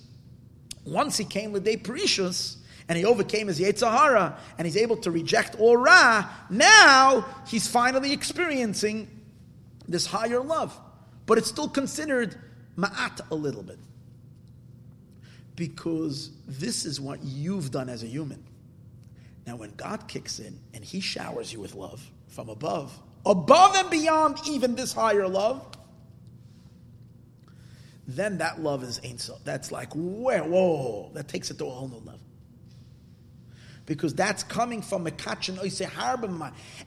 Once he came with day perishus, and he overcame his Yetzirah, and he's able to reject all Ra, now he's finally experiencing this higher love. But it's still considered ma'at a little bit. Because this is what you've done as a human. Now, when God kicks in and he showers you with love from above, above and beyond even this higher love, then that love is ain't so. That's like, whoa, whoa, that takes it to a whole new level because that's coming from a kachin oise.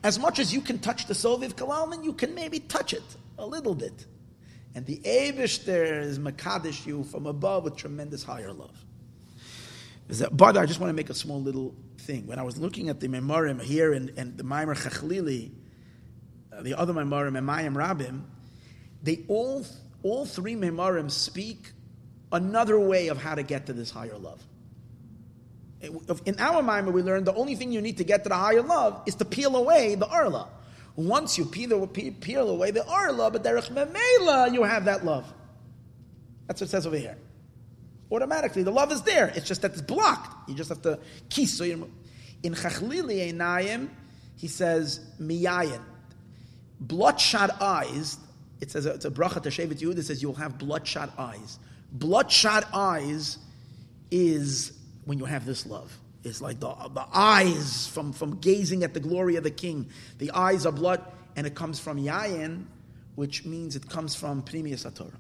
As much as you can touch the Soviv Kalalman, you can maybe touch it a little bit. And the Avish there is Makadish you from above with tremendous higher love. But I just want to make a small little thing. When I was looking at the Memorim here and, and the Maimer Chachlili, uh, the other Memorim and Mayim Rabim, they all, all three Memorim speak another way of how to get to this higher love. In our mind, we learned the only thing you need to get to the higher love is to peel away the arla. Once you peel, peel away the arla, but derech memela, you have that love. That's what it says over here. Automatically, the love is there. It's just that it's blocked. You just have to kiss. So in Chachlili Einayim, he says miyayin, bloodshot eyes. It says it's a bracha to Shevet Yehud. It says you'll have bloodshot eyes. Bloodshot eyes is when you have this love. It's like the, the eyes from, from gazing at the glory of the king. The eyes are blood, and it comes from Yayin, which means it comes from Pnimius Torah.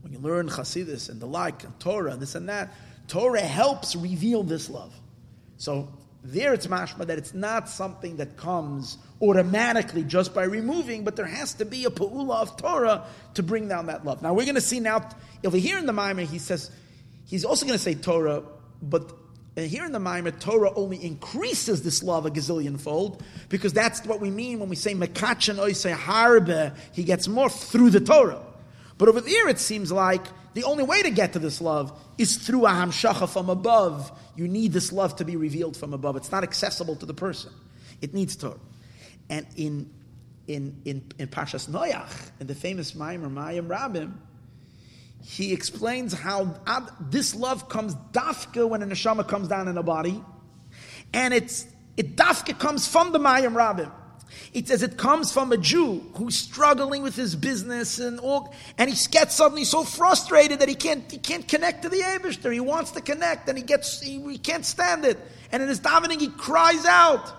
When you learn Chasidus and the like, and Torah, this and that, Torah helps reveal this love. So there it's mashma that it's not something that comes automatically just by removing, but there has to be a pa'ula of Torah to bring down that love. Now we're going to see now, over here in the Maimer, he says, he's also going to say Torah but uh, here in the Maimer, Torah only increases this love a gazillion fold because that's what we mean when we say Mekachan Oise Harbe, he gets more through the Torah. But over there, it seems like the only way to get to this love is through a hamshacha from above. You need this love to be revealed from above. It's not accessible to the person. It needs Torah. And in in in, in Pashas Noach, in the famous Maimer Mayim Rabim, he explains how this love comes dafka when a neshama comes down in a body, and it's it dafka comes from the Mayim Rabim. It says it comes from a Jew who's struggling with his business and all, and he gets suddenly so frustrated that he can't he can't connect to the Abishter. He wants to connect, and he gets he, he can't stand it. And in his davening, he cries out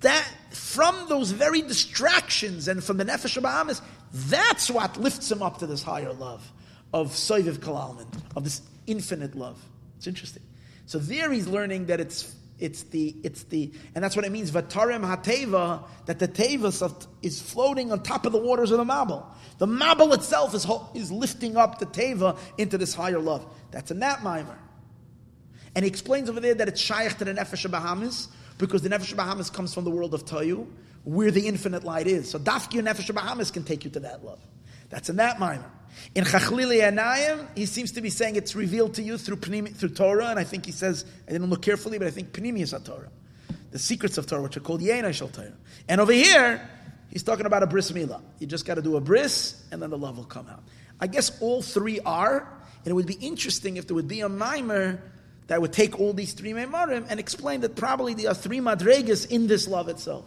that from those very distractions and from the nefesh Bahamis, that's what lifts him up to this higher love of Soiviv Kalalman, of this infinite love. It's interesting. So there he's learning that it's it's the it's the and that's what it means Vatarem Hateva that the Teva is floating on top of the waters of the Mabul. The Mabul itself is is lifting up the Teva into this higher love. That's in that maimer. And he explains over there that it's shaykh to the Nefesh Bahamis because the Nefesh Bahamis comes from the world of Tayu, where the infinite light is. So Dafki and Nefesh Bahamis can take you to that love. That's in that maimer. In Chachlili Anayim, he seems to be saying it's revealed to you through through Torah, and I think he says, I didn't look carefully, but I think Pnimius Torah. the secrets of Torah, which are called Yena Shel Torah. And over here, he's talking about a bris milah. You just got to do a bris, and then the love will come out. I guess all three are, and it would be interesting if there would be a maimer that would take all these three memarim and explain that probably there are three madregas in this love itself.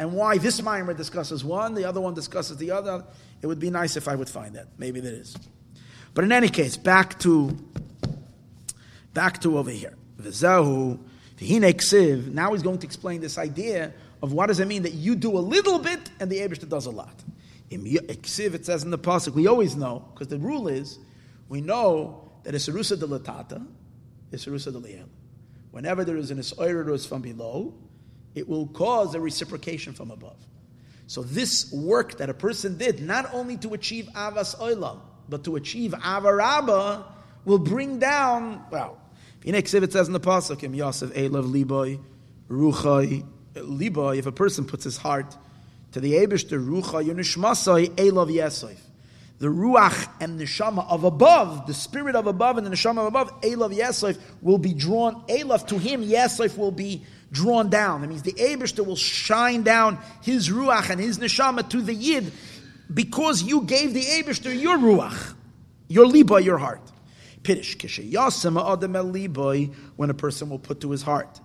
And why this maimer discusses one, the other one discusses the other. It would be nice if I would find that. Maybe there is. But in any case, back to back to over here. V'zahu v'hine Now he's going to explain this idea of what does it mean that you do a little bit and the Abishta does a lot. In ksiv, it says in the pasuk, we always know because the rule is we know that it's Sarusa de latata, it's liel. Whenever there is an isoirus from below, it will cause a reciprocation from above. So this work that a person did, not only to achieve avas oilam, but to achieve avaraba, will bring down, well, Phoenix it says in the Pasuk, Yosef Elav Liboy, Ruchai, Liboy, if a person puts his heart to the Abishter, Ruchai, Yunishmasai, Elav Yesef. The Ruach and the Neshama of above, the spirit of above and the Neshama of above, Elav Yesef, will be drawn, Elav to him, Yesef will be drawn down. That means the Abishter will shine down his Ruach and his Neshama to the Yid because you gave the Abishter your Ruach, your Liba, your heart. Piddish kishe yasem adam liboy when a person will put to his heart.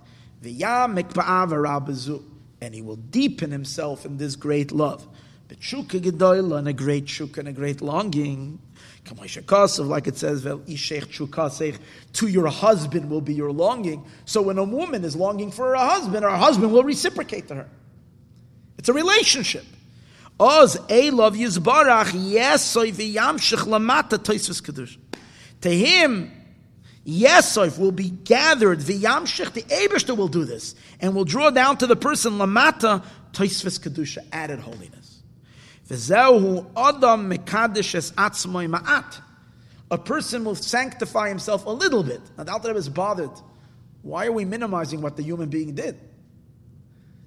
And he will deepen himself in this great love. But and a great shuka and a great longing. Like it says, to your husband will be your longing. So when a woman is longing for her husband, her husband will reciprocate to her. It's a relationship. Oz a love yizbarach yesoy v'yamshich lamata toisvus. To him, Yesef will be gathered, the Yamshich, the Abishter will do this, and will draw down to the person Lamata, Toisves Kedusha, added holiness. V'zehu Adam Mekadesh es Atzmoy Ma'at. A person will sanctify himself a little bit. Now, the Alter Rebbe is bothered. Why are we minimizing what the human being did?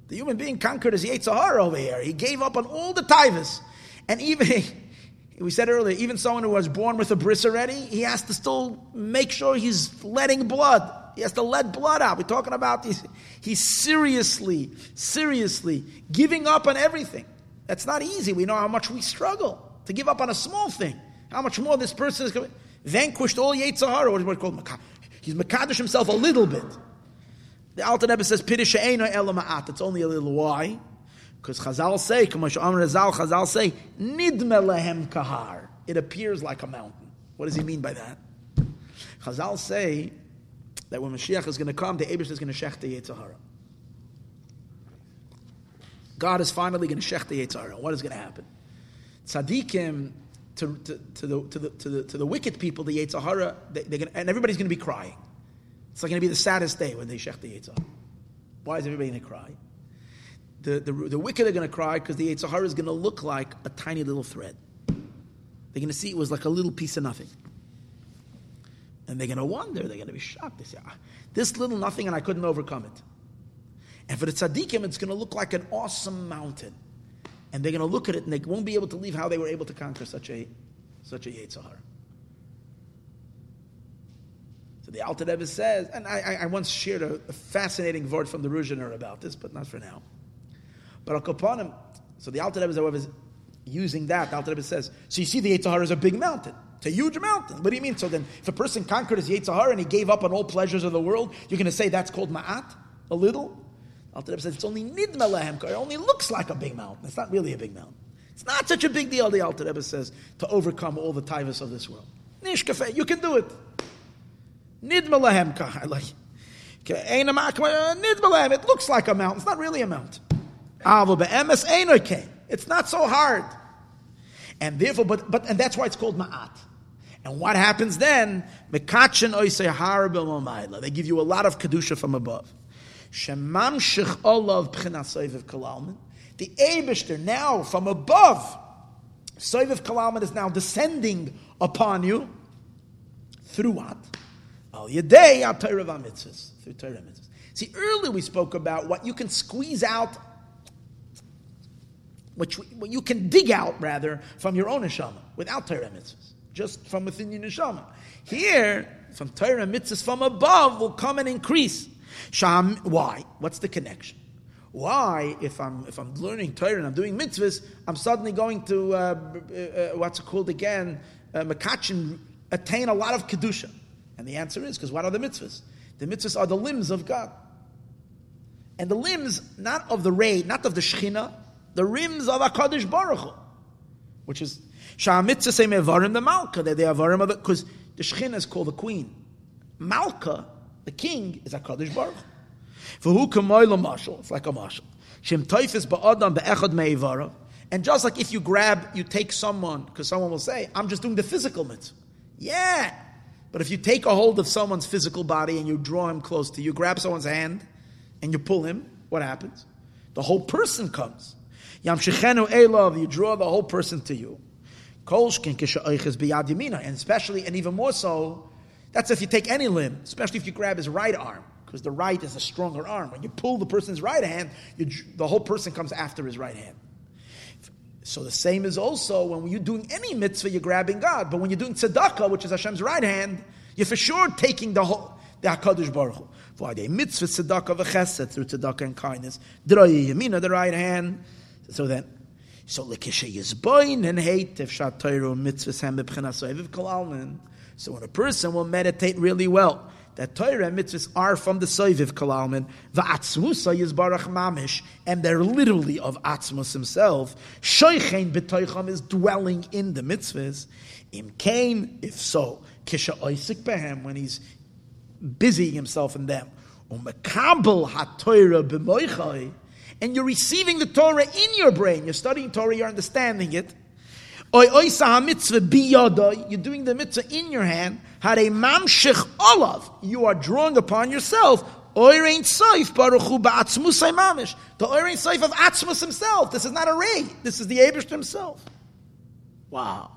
The human being conquered his Yetzirah over here. He gave up on all the tivus. And even [LAUGHS] we said earlier, even someone who was born with a bris already, he has to still make sure he's letting blood. He has to let blood out. We're talking about he's, he's seriously, seriously giving up on everything. That's not easy. We know how much we struggle to give up on a small thing. How much more this person is vanquished all Yetzirah, what is called He's Makadish himself a little bit. The Alter Rebbe says, Pidish Elama'at. It's only a little. Why? Because Chazal say, Chazal say, Nidme lehem kahar. It appears like a mountain. What does he mean by that? Chazal say that when Mashiach is going to come, the Abish is going to shech the Yetzirah. God is finally going to shech the Yetzirah. What is going to happen? Tzaddikim, to, to, to, the, to, the, to, the, to the wicked people, the Yetzirah, they're gonna, and everybody's going to be crying. It's like going to be the saddest day when they shech the Yetzirah. Why is everybody going to cry? the, the, the wicked are going to cry because the Yetzer Hara is going to look like a tiny little thread. They're going to see it was like a little piece of nothing. And they're going to wonder, they're going to be shocked. They say, ah, this little nothing and I couldn't overcome it. And for the tzaddikim, it's going to look like an awesome mountain. And they're going to look at it and they won't be able to leave how they were able to conquer such a, such a Yetzer Hara. So the Alter Rebbe says, and I, I once shared a, a fascinating word from the Ruzhiner about this, but not for now. But him, so the Alter Rebbe, however, is using that. The Alter Rebbe says, so you see the Yetzer Hara is a big mountain. It's a huge mountain. What do you mean? So then, if a person conquered his Yetzer Hara and he gave up on all pleasures of the world, you're going to say that's called Ma'at? A little? Alter Rebbe says it's only Nidma Lehem It only looks like a big mountain. It's not really a big mountain. It's not such a big deal, the Alter Rebbe says, to overcome all the tivus of this world. Nishkafe, you can do it. Nidma Lehem I like uh, it looks like a mountain. It's not really a mountain. It's not so hard. And therefore, but, but, and that's why it's called ma'at. And what happens then? They give you a lot of kedusha from above. The Abishter now from above, Soiviv Kalalman is now descending upon you through what? Al Yadei Through Torah mitzvahs. See, earlier we spoke about what you can squeeze out which you can dig out rather from your own neshama without Torah mitzvahs, just from within your neshama. Here, from Torah mitzvahs from above will come and increase. Sham, why? What's the connection? Why, if I'm if I'm learning Torah and I'm doing mitzvahs, I'm suddenly going to uh, uh, what's it called again? Uh, attain a lot of kedusha, and the answer is because what are the mitzvahs? The mitzvahs are the limbs of God, and the limbs not of the ray, not of the shechina, the rims of Hakadosh Baruch Hu, which is Shah mitzvah say mevarim the malka. They're the avarim of because the shechina is called the queen. Malka, the king, is Hakadosh Baruch. Hu. For who kamoila mashal? It's like a mashal. Shem toifis ba'adam be'echad me'ivara. And just like if you grab, you take someone, because someone will say, I'm just doing the physical mitzvah. Yeah. But if you take a hold of someone's physical body and you draw him close to you, grab someone's hand and you pull him, what happens? The whole person comes. Yam shechenu elov, you draw the whole person to you. And especially, and even more so, that's if you take any limb, especially if you grab his right arm because the right is a stronger arm. When you pull the person's right hand, you, the whole person comes after his right hand. So the same is also when you're doing any mitzvah, you're grabbing God. But when you're doing tzedakah, which is Hashem's right hand, you're for sure taking the whole the Hakadosh Baruch Hu. For the mitzvah tzedakah v'chesed through tzedakah and kindness, droyi yamina the right hand. So then, so lekishe yizboin and hate if shatayru mitzvah hem b'pchenas So when a person will meditate really well that Torah and mitzvahs are from the Soiviv Kalalman, Va'atzmusa Yizbarach Mamish, and they're literally of Atzmus himself. Shoichein B'toicham is dwelling in the mitzvahs. Im Kain, if so, Kisha Oisik Behem, when he's busying himself in them. Umekabel HaTorah B'moichai, and you're receiving the Torah in your brain. You're studying Torah, you're understanding it. You're doing the mitzvah in your hand. Had a mamshich olav. You are drawing upon yourself. Oirein Saif Baruchu Ba'atzmusay Mamish. The Oirein Saif of Atzmus himself. This is not a ray. This is the Abish himself. Wow.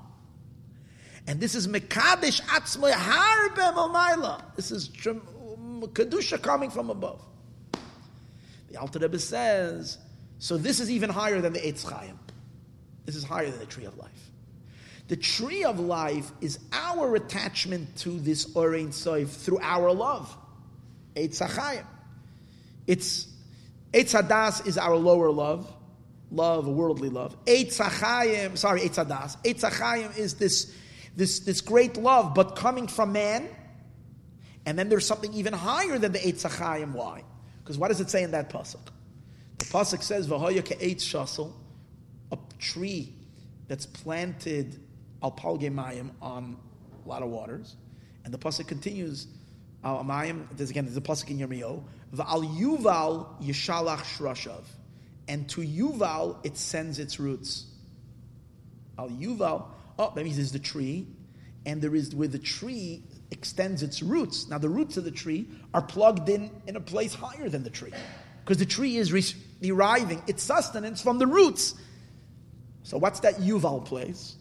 And this is Mekadesh Atzmoy Harbe Momaila. This is um, Kedusha coming from above. The Alter Rebbe says, so this is even higher than the Eitz Chaim. This is higher than the tree of life. The tree of life is our attachment to this Orein Soif through our love. Eitz Achayim. It's Eitz Hadas is our lower love, love, worldly love. Eitz Achayim, sorry, Eitz Hadas. Eitz Achayim is this, this, this great love, but coming from man. And then there's something even higher than the Eitz Achayim. Why? Because what does it say in that pasuk? The pasuk says, "V'hoya ke'etz shasel," a tree that's planted al palge mayim on a lot of waters, and the pasuk continues. Al mayim. There's again. There's a pasuk in Yirmiyahu. V'al yuval yishalach shrashav, and to yuval it sends its roots. Al yuval. Oh, that means there's the tree, and there is where the tree extends its roots. Now the roots of the tree are plugged in in a place higher than the tree, because the tree is deriving its sustenance from the roots so what's that Yuval place?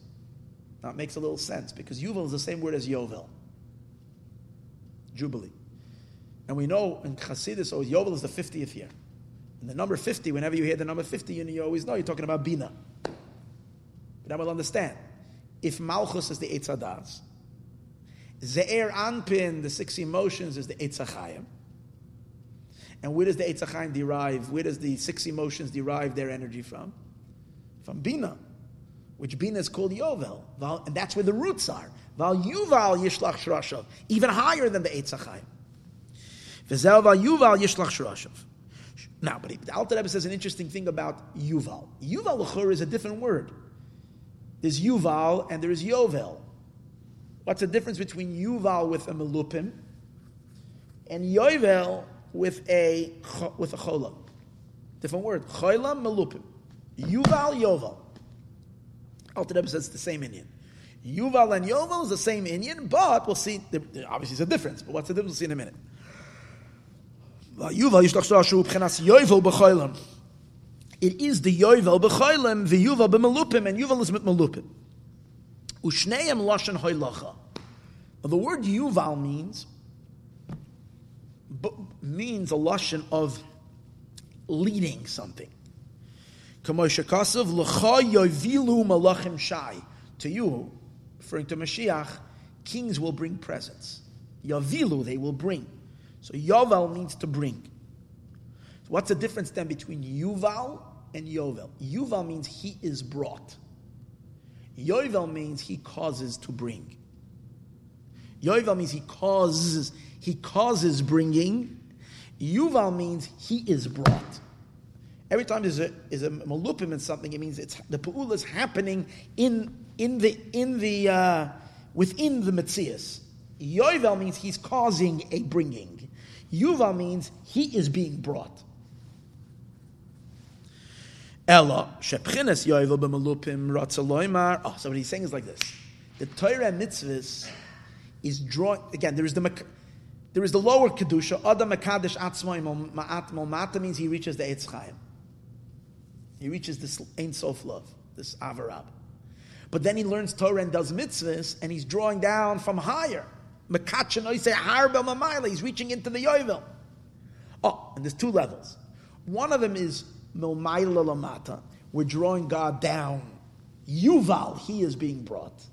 That makes a little sense because Yuval is the same word as Yovel, Jubilee. And we know in Chassidus, oh, Yovel is the 50th year. And the number 50, whenever you hear the number 50, you always know you're talking about Bina. But I will understand. If Malchus is the Eitzadas, Ze'er Anpin, the six emotions, is the Eitzachayim. And where does the Eitzachayim derive? Where does the six emotions derive their energy from? From Bina, which Bina is called Yovel, and that's where the roots are. Val Yuval Yishlach Shirashav, even higher than the Eitzachayim. V'zel Val Yuval Yishlach Shirashav. Now, but the Alter Rebbe says an interesting thing about Yuval. Yuval L'chur is a different word. There's Yuval and there's Yovel. What's the difference between Yuval with a melupim and Yovel with a with a cholam? Different word. Cholam melupim. Yuval Yoval. Alter Rebbe says it's the same Inyan. Yuval and Yoval is the same Inyan, but we'll see. Obviously, it's a difference. But what's the difference? We'll see in a minute. Yuval Yishlach Shashu B'chenas Yovel B'choylem. It is the Yovel B'choylem, the Yuval B'melupim, and Yuval is mit Melupim. Ushneim Lashon Hoylacha. The word Yuval means means a lashon of leading something. To you, referring to Mashiach, kings will bring presents. Yavilu, they will bring. So Yovel means to bring. So what's the difference then between Yuval and Yovel? Yuval means he is brought. Yovel means he causes to bring. Yovel means he causes he causes bringing. Yuval means he is brought. Every time there's a a malupim in something, it means it's the pu'ula is happening in in the in the uh, within the mitzias. Yovel means he's causing a bringing. Yuval means he is being brought. Ella shepchines yovel b'malupim ratzaloymar. Oh, so what he's saying is like this: the Torah mitzvahs is drawing again. There is the there is the lower kedusha. Adam makadesh atzmoy ma'at mata means he reaches the etz chayim. He reaches this Ein Sof love, this Avarab. But then he learns Torah and does mitzvahs, and he's drawing down from higher. He's reaching into the Yovel. Oh, and there's two levels. One of them is Milmaila Lamata. We're drawing God down. Yuval, he is being brought.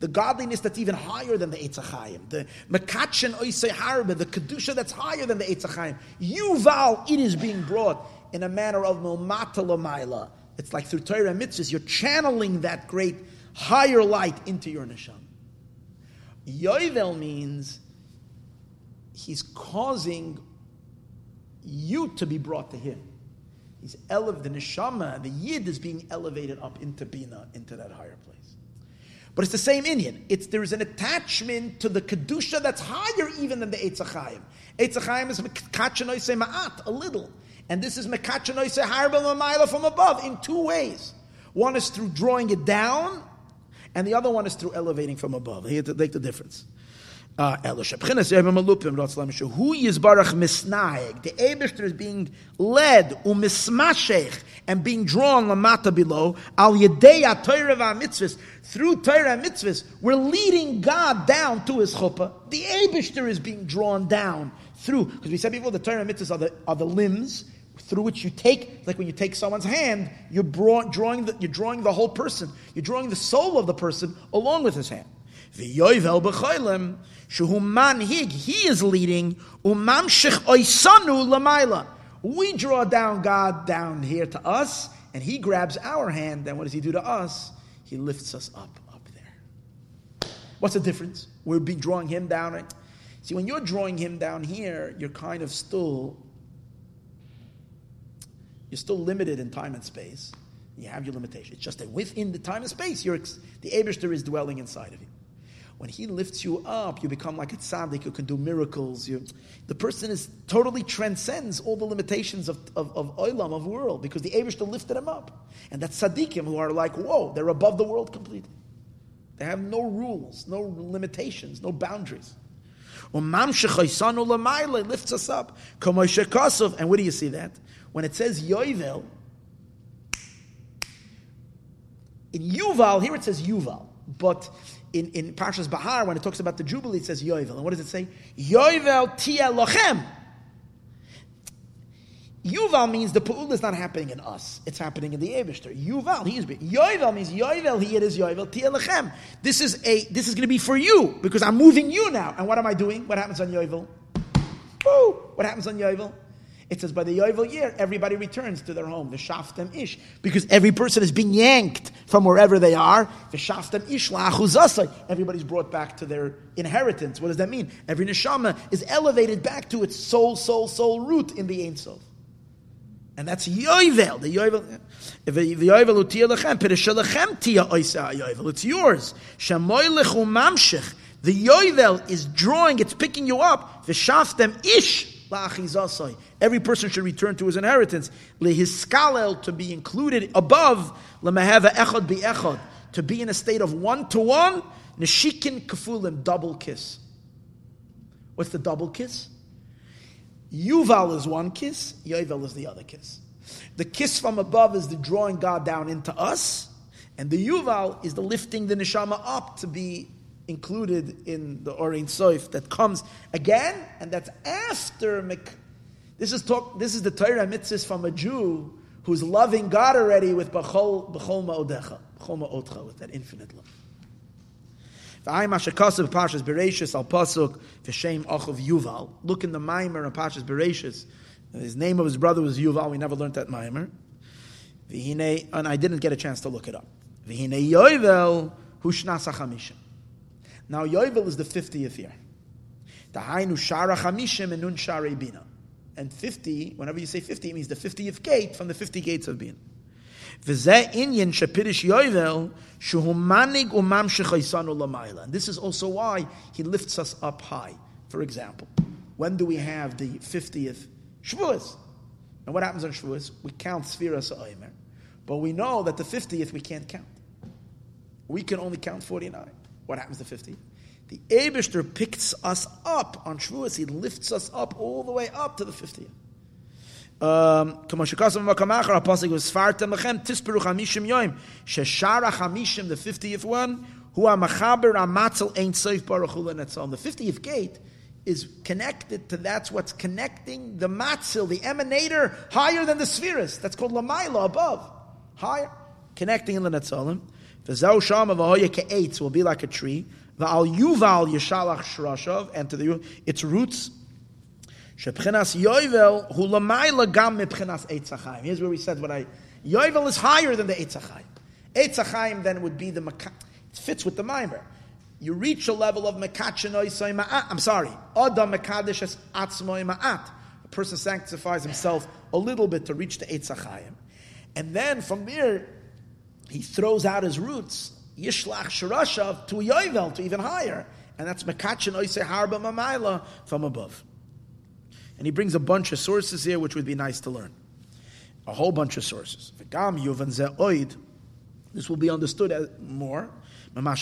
The godliness that's even higher than the Eitzachayim. The Mekachin Oisei Harbe, the Kedusha that's higher than the Eitzachayim. Yuval, it is being brought in a manner of milmata lamaila. It's like through Torah mitzvahs, you're channeling that great higher light into your neshama. Yovel means he's causing you to be brought to him. He's elevated, the neshama, the yid is being elevated up into bina, into that higher place. But it's the same Inyan. It's there is an attachment to the kedusha that's higher even than the Eitzachayim. Eitzachayim is ma'at, a little. And this is mekachanoise harba from above in two ways. One is through drawing it down, and the other one is through elevating from above. Here to make the difference. Uh? The Eberster is being led umismashech and being drawn lamata below al yedeya Torah mitzvahs through Torah mitzvahs. We're leading God down to His chuppah. The Eberster is being drawn down through because we said before the Torah mitzvahs are the, are the limbs through which you take, like when you take someone's hand, you're drawing the, you're drawing the whole person. You're drawing the soul of the person along with his hand. Manhig, he is leading. We draw down God down here to us, and he grabs our hand, then what does he do to us? He lifts us up, up there. What's the difference? We're be drawing him down. See, when you're drawing him down here, you're kind of still you're still limited in time and space. You have your limitations. It's just that within the time and space, you're, the Abishter is dwelling inside of you. When he lifts you up, you become like a tzaddik who can do miracles. You, the person is totally transcends all the limitations of, of, of oilam, of world, because the Abishter lifted him up. And that's tzaddikim who are like, whoa, they're above the world completely. They have no rules, no limitations, no boundaries. lifts us up. And where do you see that? When it says Yoivel, in Yuval, here it says Yuval, but in, in Parshas Bahar, when it talks about the Jubilee, it says Yoivel. And what does it say? Yoivel tia lochem. Yuval means the Pa'ul is not happening in us. It's happening in the Abishter. Yuval, he is being. Yoivel means Yoivel, he it is Yoivel, tia lechem. This is a, this is going to be for you, because I'm moving you now. And what am I doing? What happens on Yoivel? Woo! What happens on Yoivel? It says by the Yovel year, everybody returns to their home. The Shaftem Ish. Because every person is being yanked from wherever they are. The Shaftem Ish la'achuzasai. Everybody's brought back to their inheritance. What does that mean? Every neshama is elevated back to its soul, soul, soul root in the Ein Sof. And that's Yovel. The Yovel. The Yovel utia lechem. Pereshelechem tia oisa Yovel. It's yours. Shamoy lechu mamshech. The Yovel is drawing, it's picking you up. The Shaftem Ish Every person should return to his inheritance. Lehiskalel to be included above lemaheva echad bi echad to be in a state of one to one. Neshikin kafulim double kiss. What's the double kiss? Yuval is one kiss. Yovel is the other kiss. The kiss from above is the drawing God down into us, and the Yuval is the lifting the neshama up to be included in the Orein Soif that comes again, and that's after. This is talk. This is the Torah mitzvahs from a Jew who's loving God already with b'chol b'chol ma'odecha, b'chol ma'otcha, with that infinite love. V'ayim Hashakasav Pashas Bereshis Al Pasuk V'Shem Achav Yuval. Look in the Maimer of Pashas Bereshis. His name of his brother was Yuval. We never learned that Maimer. And I didn't get a chance to look it up. V'hine Yovel. Now Yovel is the 50th year. Tahainu Shara Chamishim and Nun Shara Bina. And 50, whenever you say 50, it means the 50th gate from the 50 gates of Bina. Inyan yovel shuhu manig umamshich lamayla. And this is also why he lifts us up high. For example, when do we have the 50th Shavuos? And what happens on Shavuos? We count Sfiras Oimer. But we know that the 50th we can't count. We can only count 49. What happens the 50th? The Abishter picks us up on Shavuos. He lifts us up all the way up to the 50th. Um, the fiftieth one, who are machaber amatzel ein seif baruch hu. The fiftieth gate is connected to that's what's connecting the matzil, the emanator, higher than the spheres. That's called lamaila above, higher, connecting in the lenetzalim. V'zau shama v'hoya ke'etz will be like a tree. V'al yuval yeshalach shrashav, and to the, its roots Shebchinas Yovel hu lamayla gam mebchinas Eitzachayim. Here's where we said what I Yovel is higher than the Eitzachayim. Eitzachayim then would be the it fits with the maimer. You reach a level of mekachenoy ma'at. I'm sorry, adam mekadesh es atzmoy ma'at. A person sanctifies himself a little bit to reach the Eitzachayim, and then from there he throws out his roots yishlach sharashav to Yovel to even higher, and that's mekachenoy harba mamayla from above. And he brings a bunch of sources here, which would be nice to learn. A whole bunch of sources. This will be understood more. In Zohar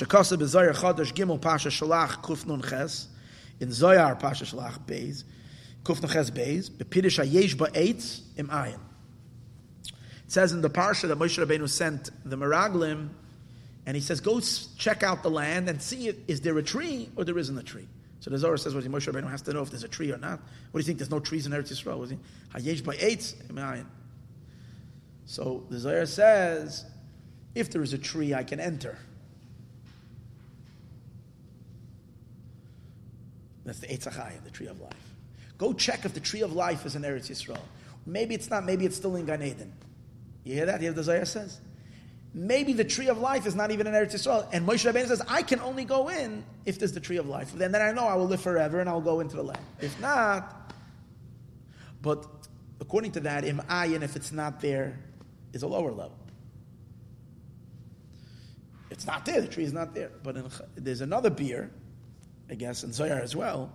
Parsha Shalach Beis, Kuf Ches Beis, Bepirish Hayesh Ba'etz Im Ayin. It says in the Parsha that Moshe Rabbeinu sent the Meraglim, and he says, go check out the land and see if, is there a tree or there isn't a tree. So the Zohar says, well, Moshe Rabbeinu has to know if there's a tree or not. What do you think? There's no trees in Eretz Yisrael. Was he? Hayesh by eight. So the Zohar says, if there is a tree, I can enter. That's the Eitz the tree of life. Go check if the tree of life is in Eretz Yisrael. Maybe it's not. Maybe it's still in Gan Eden. You hear that? You hear the Zohar says? maybe the tree of life is not even in Eretz Yisrael. And Moshe Rabbeinu says, I can only go in if there's the tree of life. Then, then I know I will live forever and I'll go into the land. If not, but according to that, im ayin, if it's not there, is a lower level. It's not there, the tree is not there. But in, there's another beer, I guess, in Zohar as well.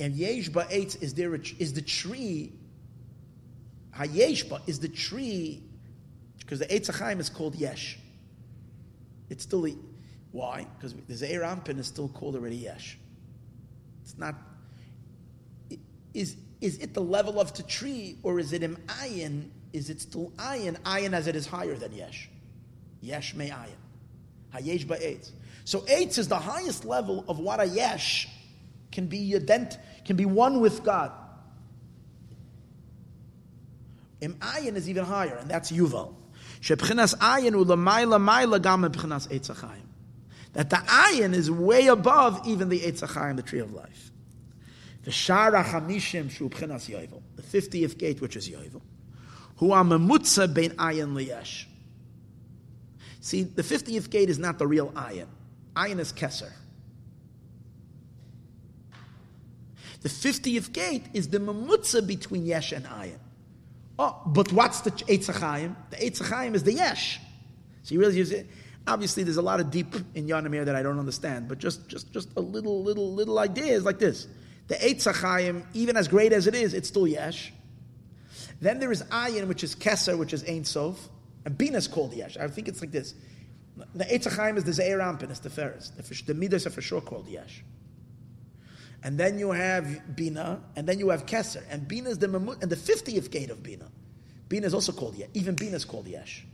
And Yeshba Eitz is there is the tree, Hayeshba is the tree because the Eitz is called Yesh. It's still the, why? Because the Ze'er Anpin is still called already Yesh. It's not. Is is it the level of the tree, or is it in ayin? Is it still ayin? Ayin as it is higher than yesh. Yesh may ayin. Hayesh by eitz. So eitz is the highest level of what a yesh can be ident, can be one with God. Im ayin is even higher, and that's yuval. Shebchinas ayin maila gam b'chinas etzachayim. That the ayin is way above even the etzachayim, the tree of life. The shara chamishim shu yovel, the fiftieth gate which is yovel, who are memutza bein ayin liyesh. See, the fiftieth gate is not the real ayin. Ayin is keser. The fiftieth gate is the memutza between yesh and ayin. Oh, but what's the Eitzachayim? The Eitzachayim is the Yesh. So you use it. Obviously, there's a lot of deep in Yanamir that I don't understand, but just, just, just a little, little, little idea is like this. The Eitzachayim, even as great as it is, it's still Yesh. Then there is Ayin, which is Keser, which is Ein Sof. And Bina is called Yesh. I think it's like this. The Eitzachayim is the Ze'er Anpin, it's the Ferris. The, the Midas are for sure called Yesh and then you have Bina, and then you have Keser. And Bina is the Mamut, and the 50th gate of Bina. Bina is also called Yesh. Even Bina is called Yesh.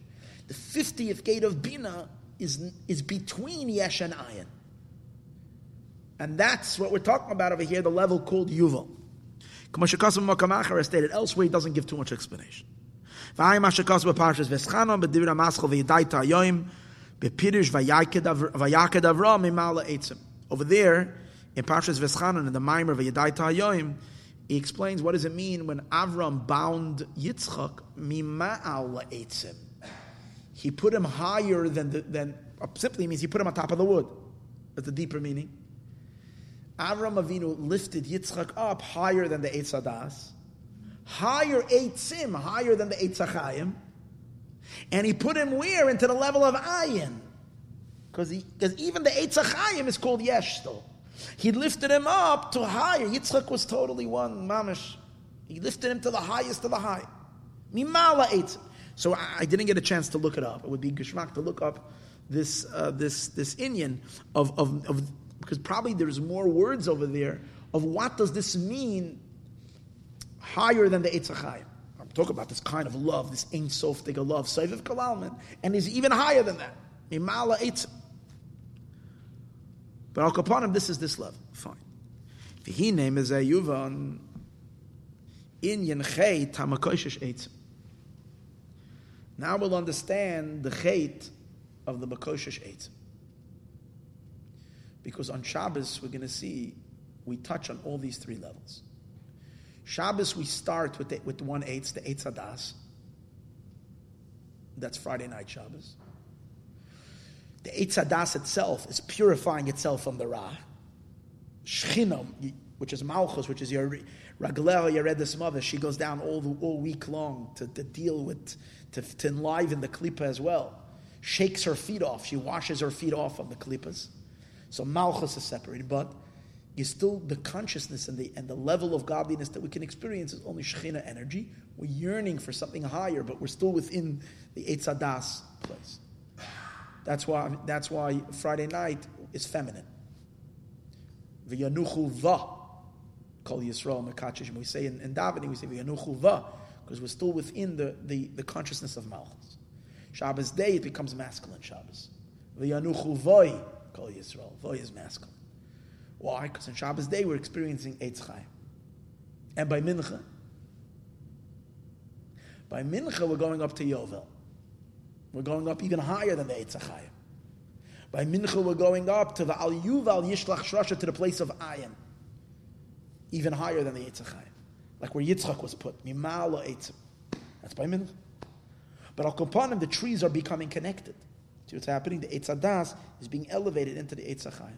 The 50th gate of Bina is, is between Yesh and Ayin. And that's what we're talking about over here, the level called Yuval. stated elsewhere, he doesn't give too much explanation. Over there, in Parshas Veschanan, in the Maimer Vayadai Tayoim, he explains what does it mean when Avram bound Yitzchak mima'al etzim. He put him higher than the, than simply means he put him on top of the wood. That's the deeper meaning. Avram Avinu lifted Yitzchak up higher than the Eitz Hadas, higher Eitzim, higher than the Eitz Achayim, and he put him where? Into the level of Ayin. Because even the Eitz Achayim is called Yesh. He lifted him up to higher. Yitzchak was totally one, mamish. He lifted him to the highest of the high. Mimala Eitzim. So I, didn't get a chance to look it up. It would be geschmack to look up this uh, this this Indian of, of, of because probably there's more words over there of what does this mean higher than the Eitzachayim. I'm talking about this kind of love, this Ein Sof love, Soviv Kalalman, and is even higher than that. Mimala Eitz. But Al Kapanim, this is this level. Fine. name is a Yuvan in Yenchei Tamakoshish Eitz. Now we'll understand the Chait of the Makoshish Eitz. Because on Shabbos, we're going to see, we touch on all these three levels. Shabbos, we start with the, with one eights, the Eitz Hadas. That's Friday night Shabbos. The Eitz Hadas itself is purifying itself from the Ra. Shchinam, which is Malchus, which is your Raglel Yeredes Mother, she goes down all, the, all week long to, to deal with, to, to enliven the Klippa as well. Shakes her feet off. She washes her feet off of the Klippas. So Malchus is separated, but you still the consciousness and the and the level of godliness that we can experience is only Shekhinah energy. We're yearning for something higher, but we're still within the Eitz Hadas place. That's why that's why Friday night is feminine. V'yanuchu va, call Yisrael mekachish. We say in, in davening we say v'yanuchu va because we're still within the, the, the consciousness of Malchus. Shabbos day it becomes masculine Shabbos. V'yanuchu voi Kol Yisrael. Voy is masculine. Why? Because on Shabbos day we're experiencing Eitz Chaim. And by Mincha, by Mincha we're going up to Yovel. We're going up even higher than the Eitz Chaim. By Mincha we're going up to the Al Yuval Yishlach Shrasha to the place of Ayin. Even higher than the Eitz Chaim. Like where Yitzchak was put. Mimala Eitzim. That's by Mincha. But Al Kapanim, the trees are becoming connected. See what's happening? The Eitz Hadas is being elevated into the Eitz Achayim.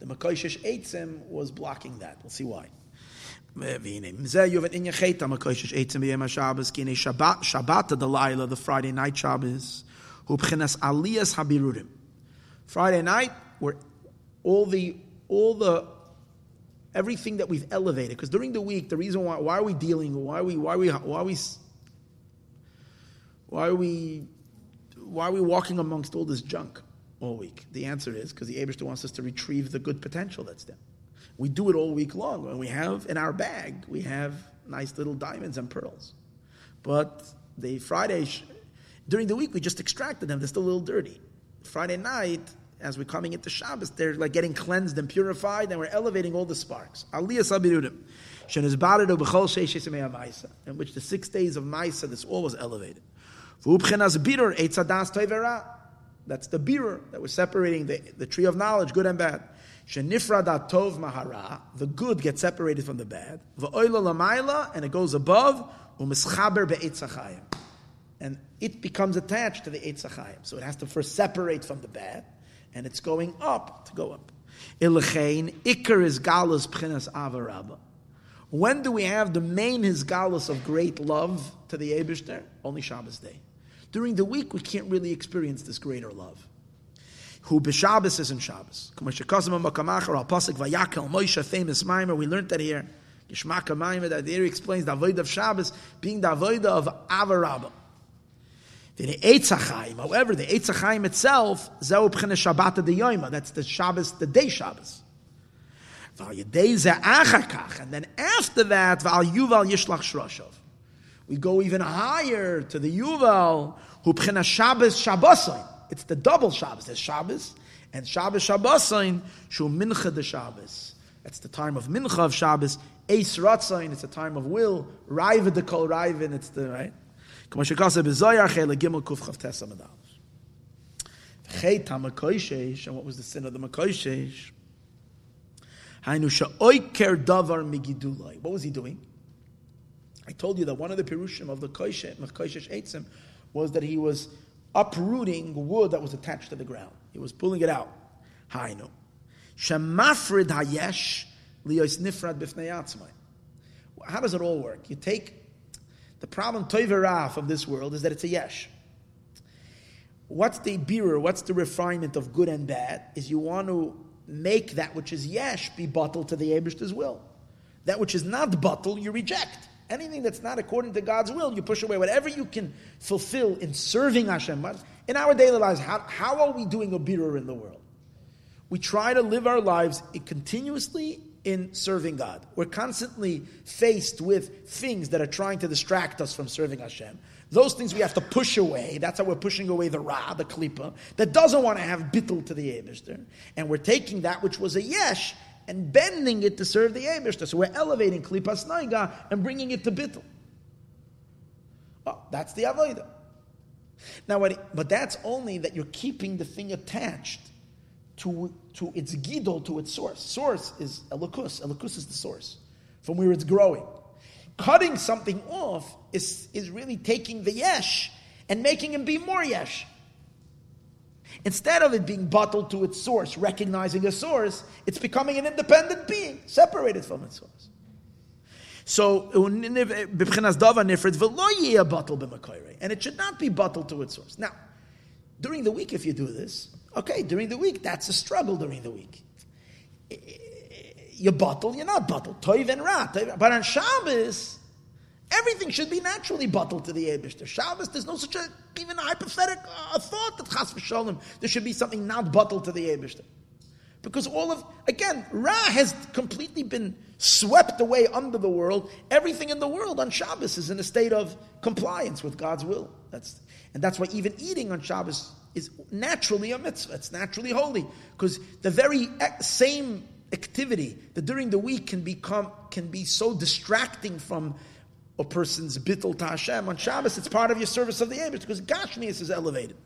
The Makoshish Eitzim was blocking that. We'll see why. Shabbat the the Friday night Shabbos, aliyas habirudim. Friday night, where all the all the everything that we've elevated. Because during the week, the reason why why are we dealing? Why are we why are we why are we why are we why are we walking amongst all this junk all week? The answer is because the Abishter wants us to retrieve the good potential that's there. We do it all week long. and we have in our bag, we have nice little diamonds and pearls. But the Friday, during the week, we just extracted them. They're still a little dirty. Friday night, as we're coming into Shabbos, they're like getting cleansed and purified, and we're elevating all the sparks. Aliyah Sabirudim. In which the six days of Maisa, this all was elevated. That's the birur that was separating the, the tree of knowledge, good and bad. Shenifradat tov mahara, the good gets separated from the bad. V'oila lamayla, and it goes above. U'mischaber be'etzachayim. And it becomes attached to the etzachayim. So it has to first separate from the bad, and it's going up to go up. Ilachein, ikar is galus pchinas avarabba. When do we have the main hisgalus of great love to the Abishter? Only Shabbos day. During the week, we can't really experience this greater love. Who b'Shabbos is in Shabbos. Famous maimer. We learned that here. Gishmaka maimer that there he explains the avoid of Shabbos being the avoid of Avarabba. The Eitzachayim, however, the Eitzachayim itself, Zeu B'chene Shabbat de Yoima. That's the Shabbos, the day Shabbos. And then after that, Val Yuval Yishlach Shroshov. We go even higher to the Yuval, who b'china Shabbos Shabbosain it's the double Shabbos. There's Shabbos and Shabbos Shabbosin. Shu Mincha de Shabbos. That's the time of Mincha of Shabbos. Ace Ratzain, it's a time of will. Riva de Kol Riven. it's the, right? And what was the sin of the Makoshesh? What was he doing? I told you that one of the perushim of the Makoshesh Eitzim was that he was uprooting wood that was attached to the ground. He was pulling it out. Hainu. Shemafrid hayesh liyos nifrad bifnei. How does it all work? You take the problem toiveraf of this world is that it's a yesh. What's the birur? What's the refinement of good and bad? Is you want to make that which is yesh be bottled to the Abish's will. That which is not bottled, you reject. Anything that's not according to God's will, you push away. Whatever you can fulfill in serving Hashem. In our daily lives, how, how are we doing a birur in the world? We try to live our lives continuously in serving God. We're constantly faced with things that are trying to distract us from serving Hashem. Those things we have to push away. That's how we're pushing away the ra, the klipa, that doesn't want to have bittul to the Eberster. And we're taking that which was a yesh and bending it to serve the Eberster. So we're elevating klipas naiga and bringing it to bittul. Well, that's the avodah. Now, what, but that's only that you're keeping the thing attached to, to its gidol, to its source. Source is elikus. Elikus is the source from where it's growing. Cutting something off is, is really taking the yesh and making him be more yesh. Instead of it being bottled to its source, recognizing a source, it's becoming an independent being, separated from its source. So, and it should not be bottled to its source. Now, during the week, if you do this, okay, during the week, that's a struggle during the week you bottle, you're not bottled. Toiv and Ra. But on Shabbos, everything should be naturally bottled to the Abishter. Shabbos, there's no such a, even a hypothetical uh, a thought that Chas v'sholem, there should be something not bottled to the Abishter. Because all of, again, Ra has completely been swept away under the world. Everything in the world on Shabbos is in a state of compliance with God's will. That's, and that's why even eating on Shabbos is naturally a mitzvah. It's naturally holy. Because the very same activity that during the week can become can be so distracting from a person's bittul to Hashem. On Shabbos, it's part of your service of the Eibush because Gashmias is elevated.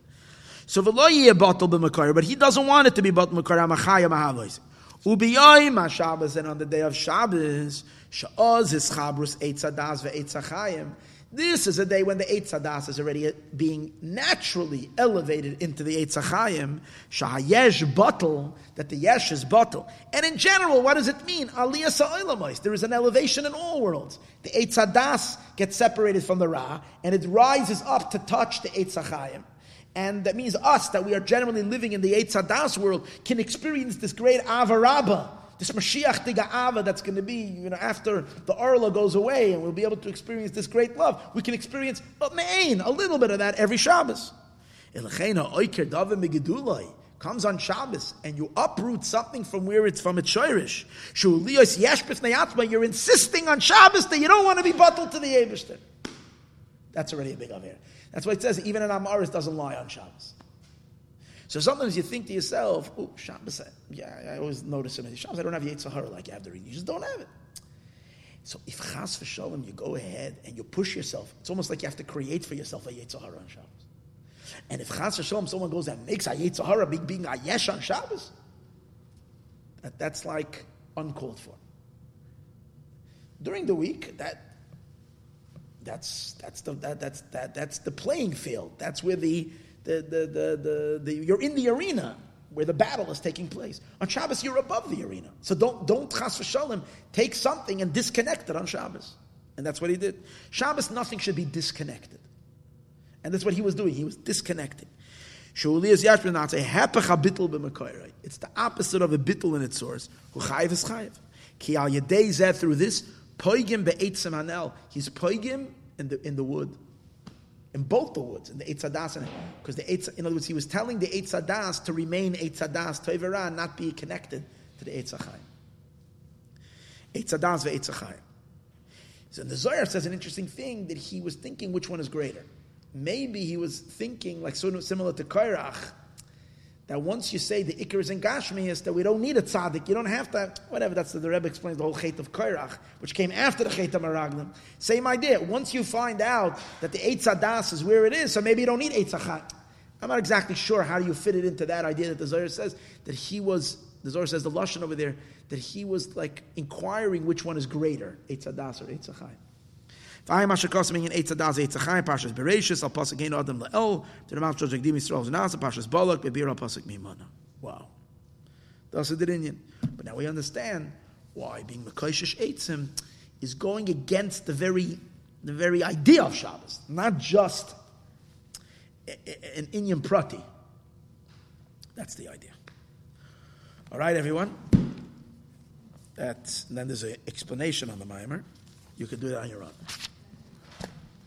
So v'lo bottle b'makar, but he doesn't want it to be bottle b'makar amachaya mahavois. Ubiyoyim Shabbos, and on the day of Shabbos, sha'oz is chabrus eitzadas ve'eitzachayim. This is a day when the Eitz Hadas is already being naturally elevated into the Eitz Achayim, Shahayesh bottle, that the Yesh is bottle. And in general, what does it mean? Aliyah Sa'olamais. There is an elevation in all worlds. The Eitz Hadas gets separated from the Ra, and it rises up to touch the Eitz Achayim. And that means us, that we are generally living in the Eitz Hadas world, can experience this great Avarabah this Mashiach Tiga'ava that's going to be, you know, after the Arla goes away and we'll be able to experience this great love. We can experience a little bit of that every Shabbos. Comes on Shabbos and you uproot something from where it's from its shirish. You're insisting on Shabbos that you don't want to be bottled to the Abishter. That's already a big aver. That's why it says even an Amaris doesn't lie on Shabbos. So sometimes you think to yourself, oh, Shabbos, yeah, I always notice it. Shabbos, I don't have Yetzer Hara like you have the. You just don't have it. So if Chas v'shalom, you go ahead and you push yourself, it's almost like you have to create for yourself a Yetzer Hara on Shabbos. And if Chas v'shalom, someone goes and makes a Yetzer Hara being, being a Yesh on Shabbos, that, that's like uncalled for. During the week, that that's that's the that, that's that that's the playing field. That's where the the, the, the, the, you're in the arena where the battle is taking place. On Shabbos, you're above the arena. So don't, don't chas take something and disconnect it on Shabbos. And that's what he did. Shabbos, nothing should be disconnected. And that's what he was doing. He was disconnecting. It's the opposite of a bittul in its source. Chayiv is chayiv. Ki al through this, poigim be'etzim hanel. He's poigim in the, in the wood in both the woods, in the Eitzadas, because the Eitz, in other words, he was telling the Eitzadas to remain Eitzadas Toivera, not be connected to the Eitzachai. Eitzadas ve'Eitzachai. So the Zohar says an interesting thing that he was thinking which one is greater. Maybe he was thinking like similar to Kairach, that once you say the Iker is in Gashmias, that we don't need a tzaddik, you don't have to, whatever, that's the, the Rebbe explains the whole Chet of Kairach, which came after the Chet of Meraglim. Same idea. Once you find out that the Eitz Adas is where it is, so maybe you don't need Eitz Achat. I'm not exactly sure how you fit it into that idea that the Zohar says that he was, the Zohar says the Lashon over there, that he was like inquiring which one is greater, Eitz Adas or Eitz Achai. V'ayim asher kosim in Adas Eitz Bereshis, Al Pasuk Ein Adam Le'el, the Balak, Bebir Al Pasuk Mimana. Wow. That's a Dirinyan. But now we understand why being Mekoshish Eitzim is going against the very, the very idea of Shabbos, not just an Inyan Prati. That's the idea. All right, everyone. That then there's an explanation on the maimer. You can do it on your own.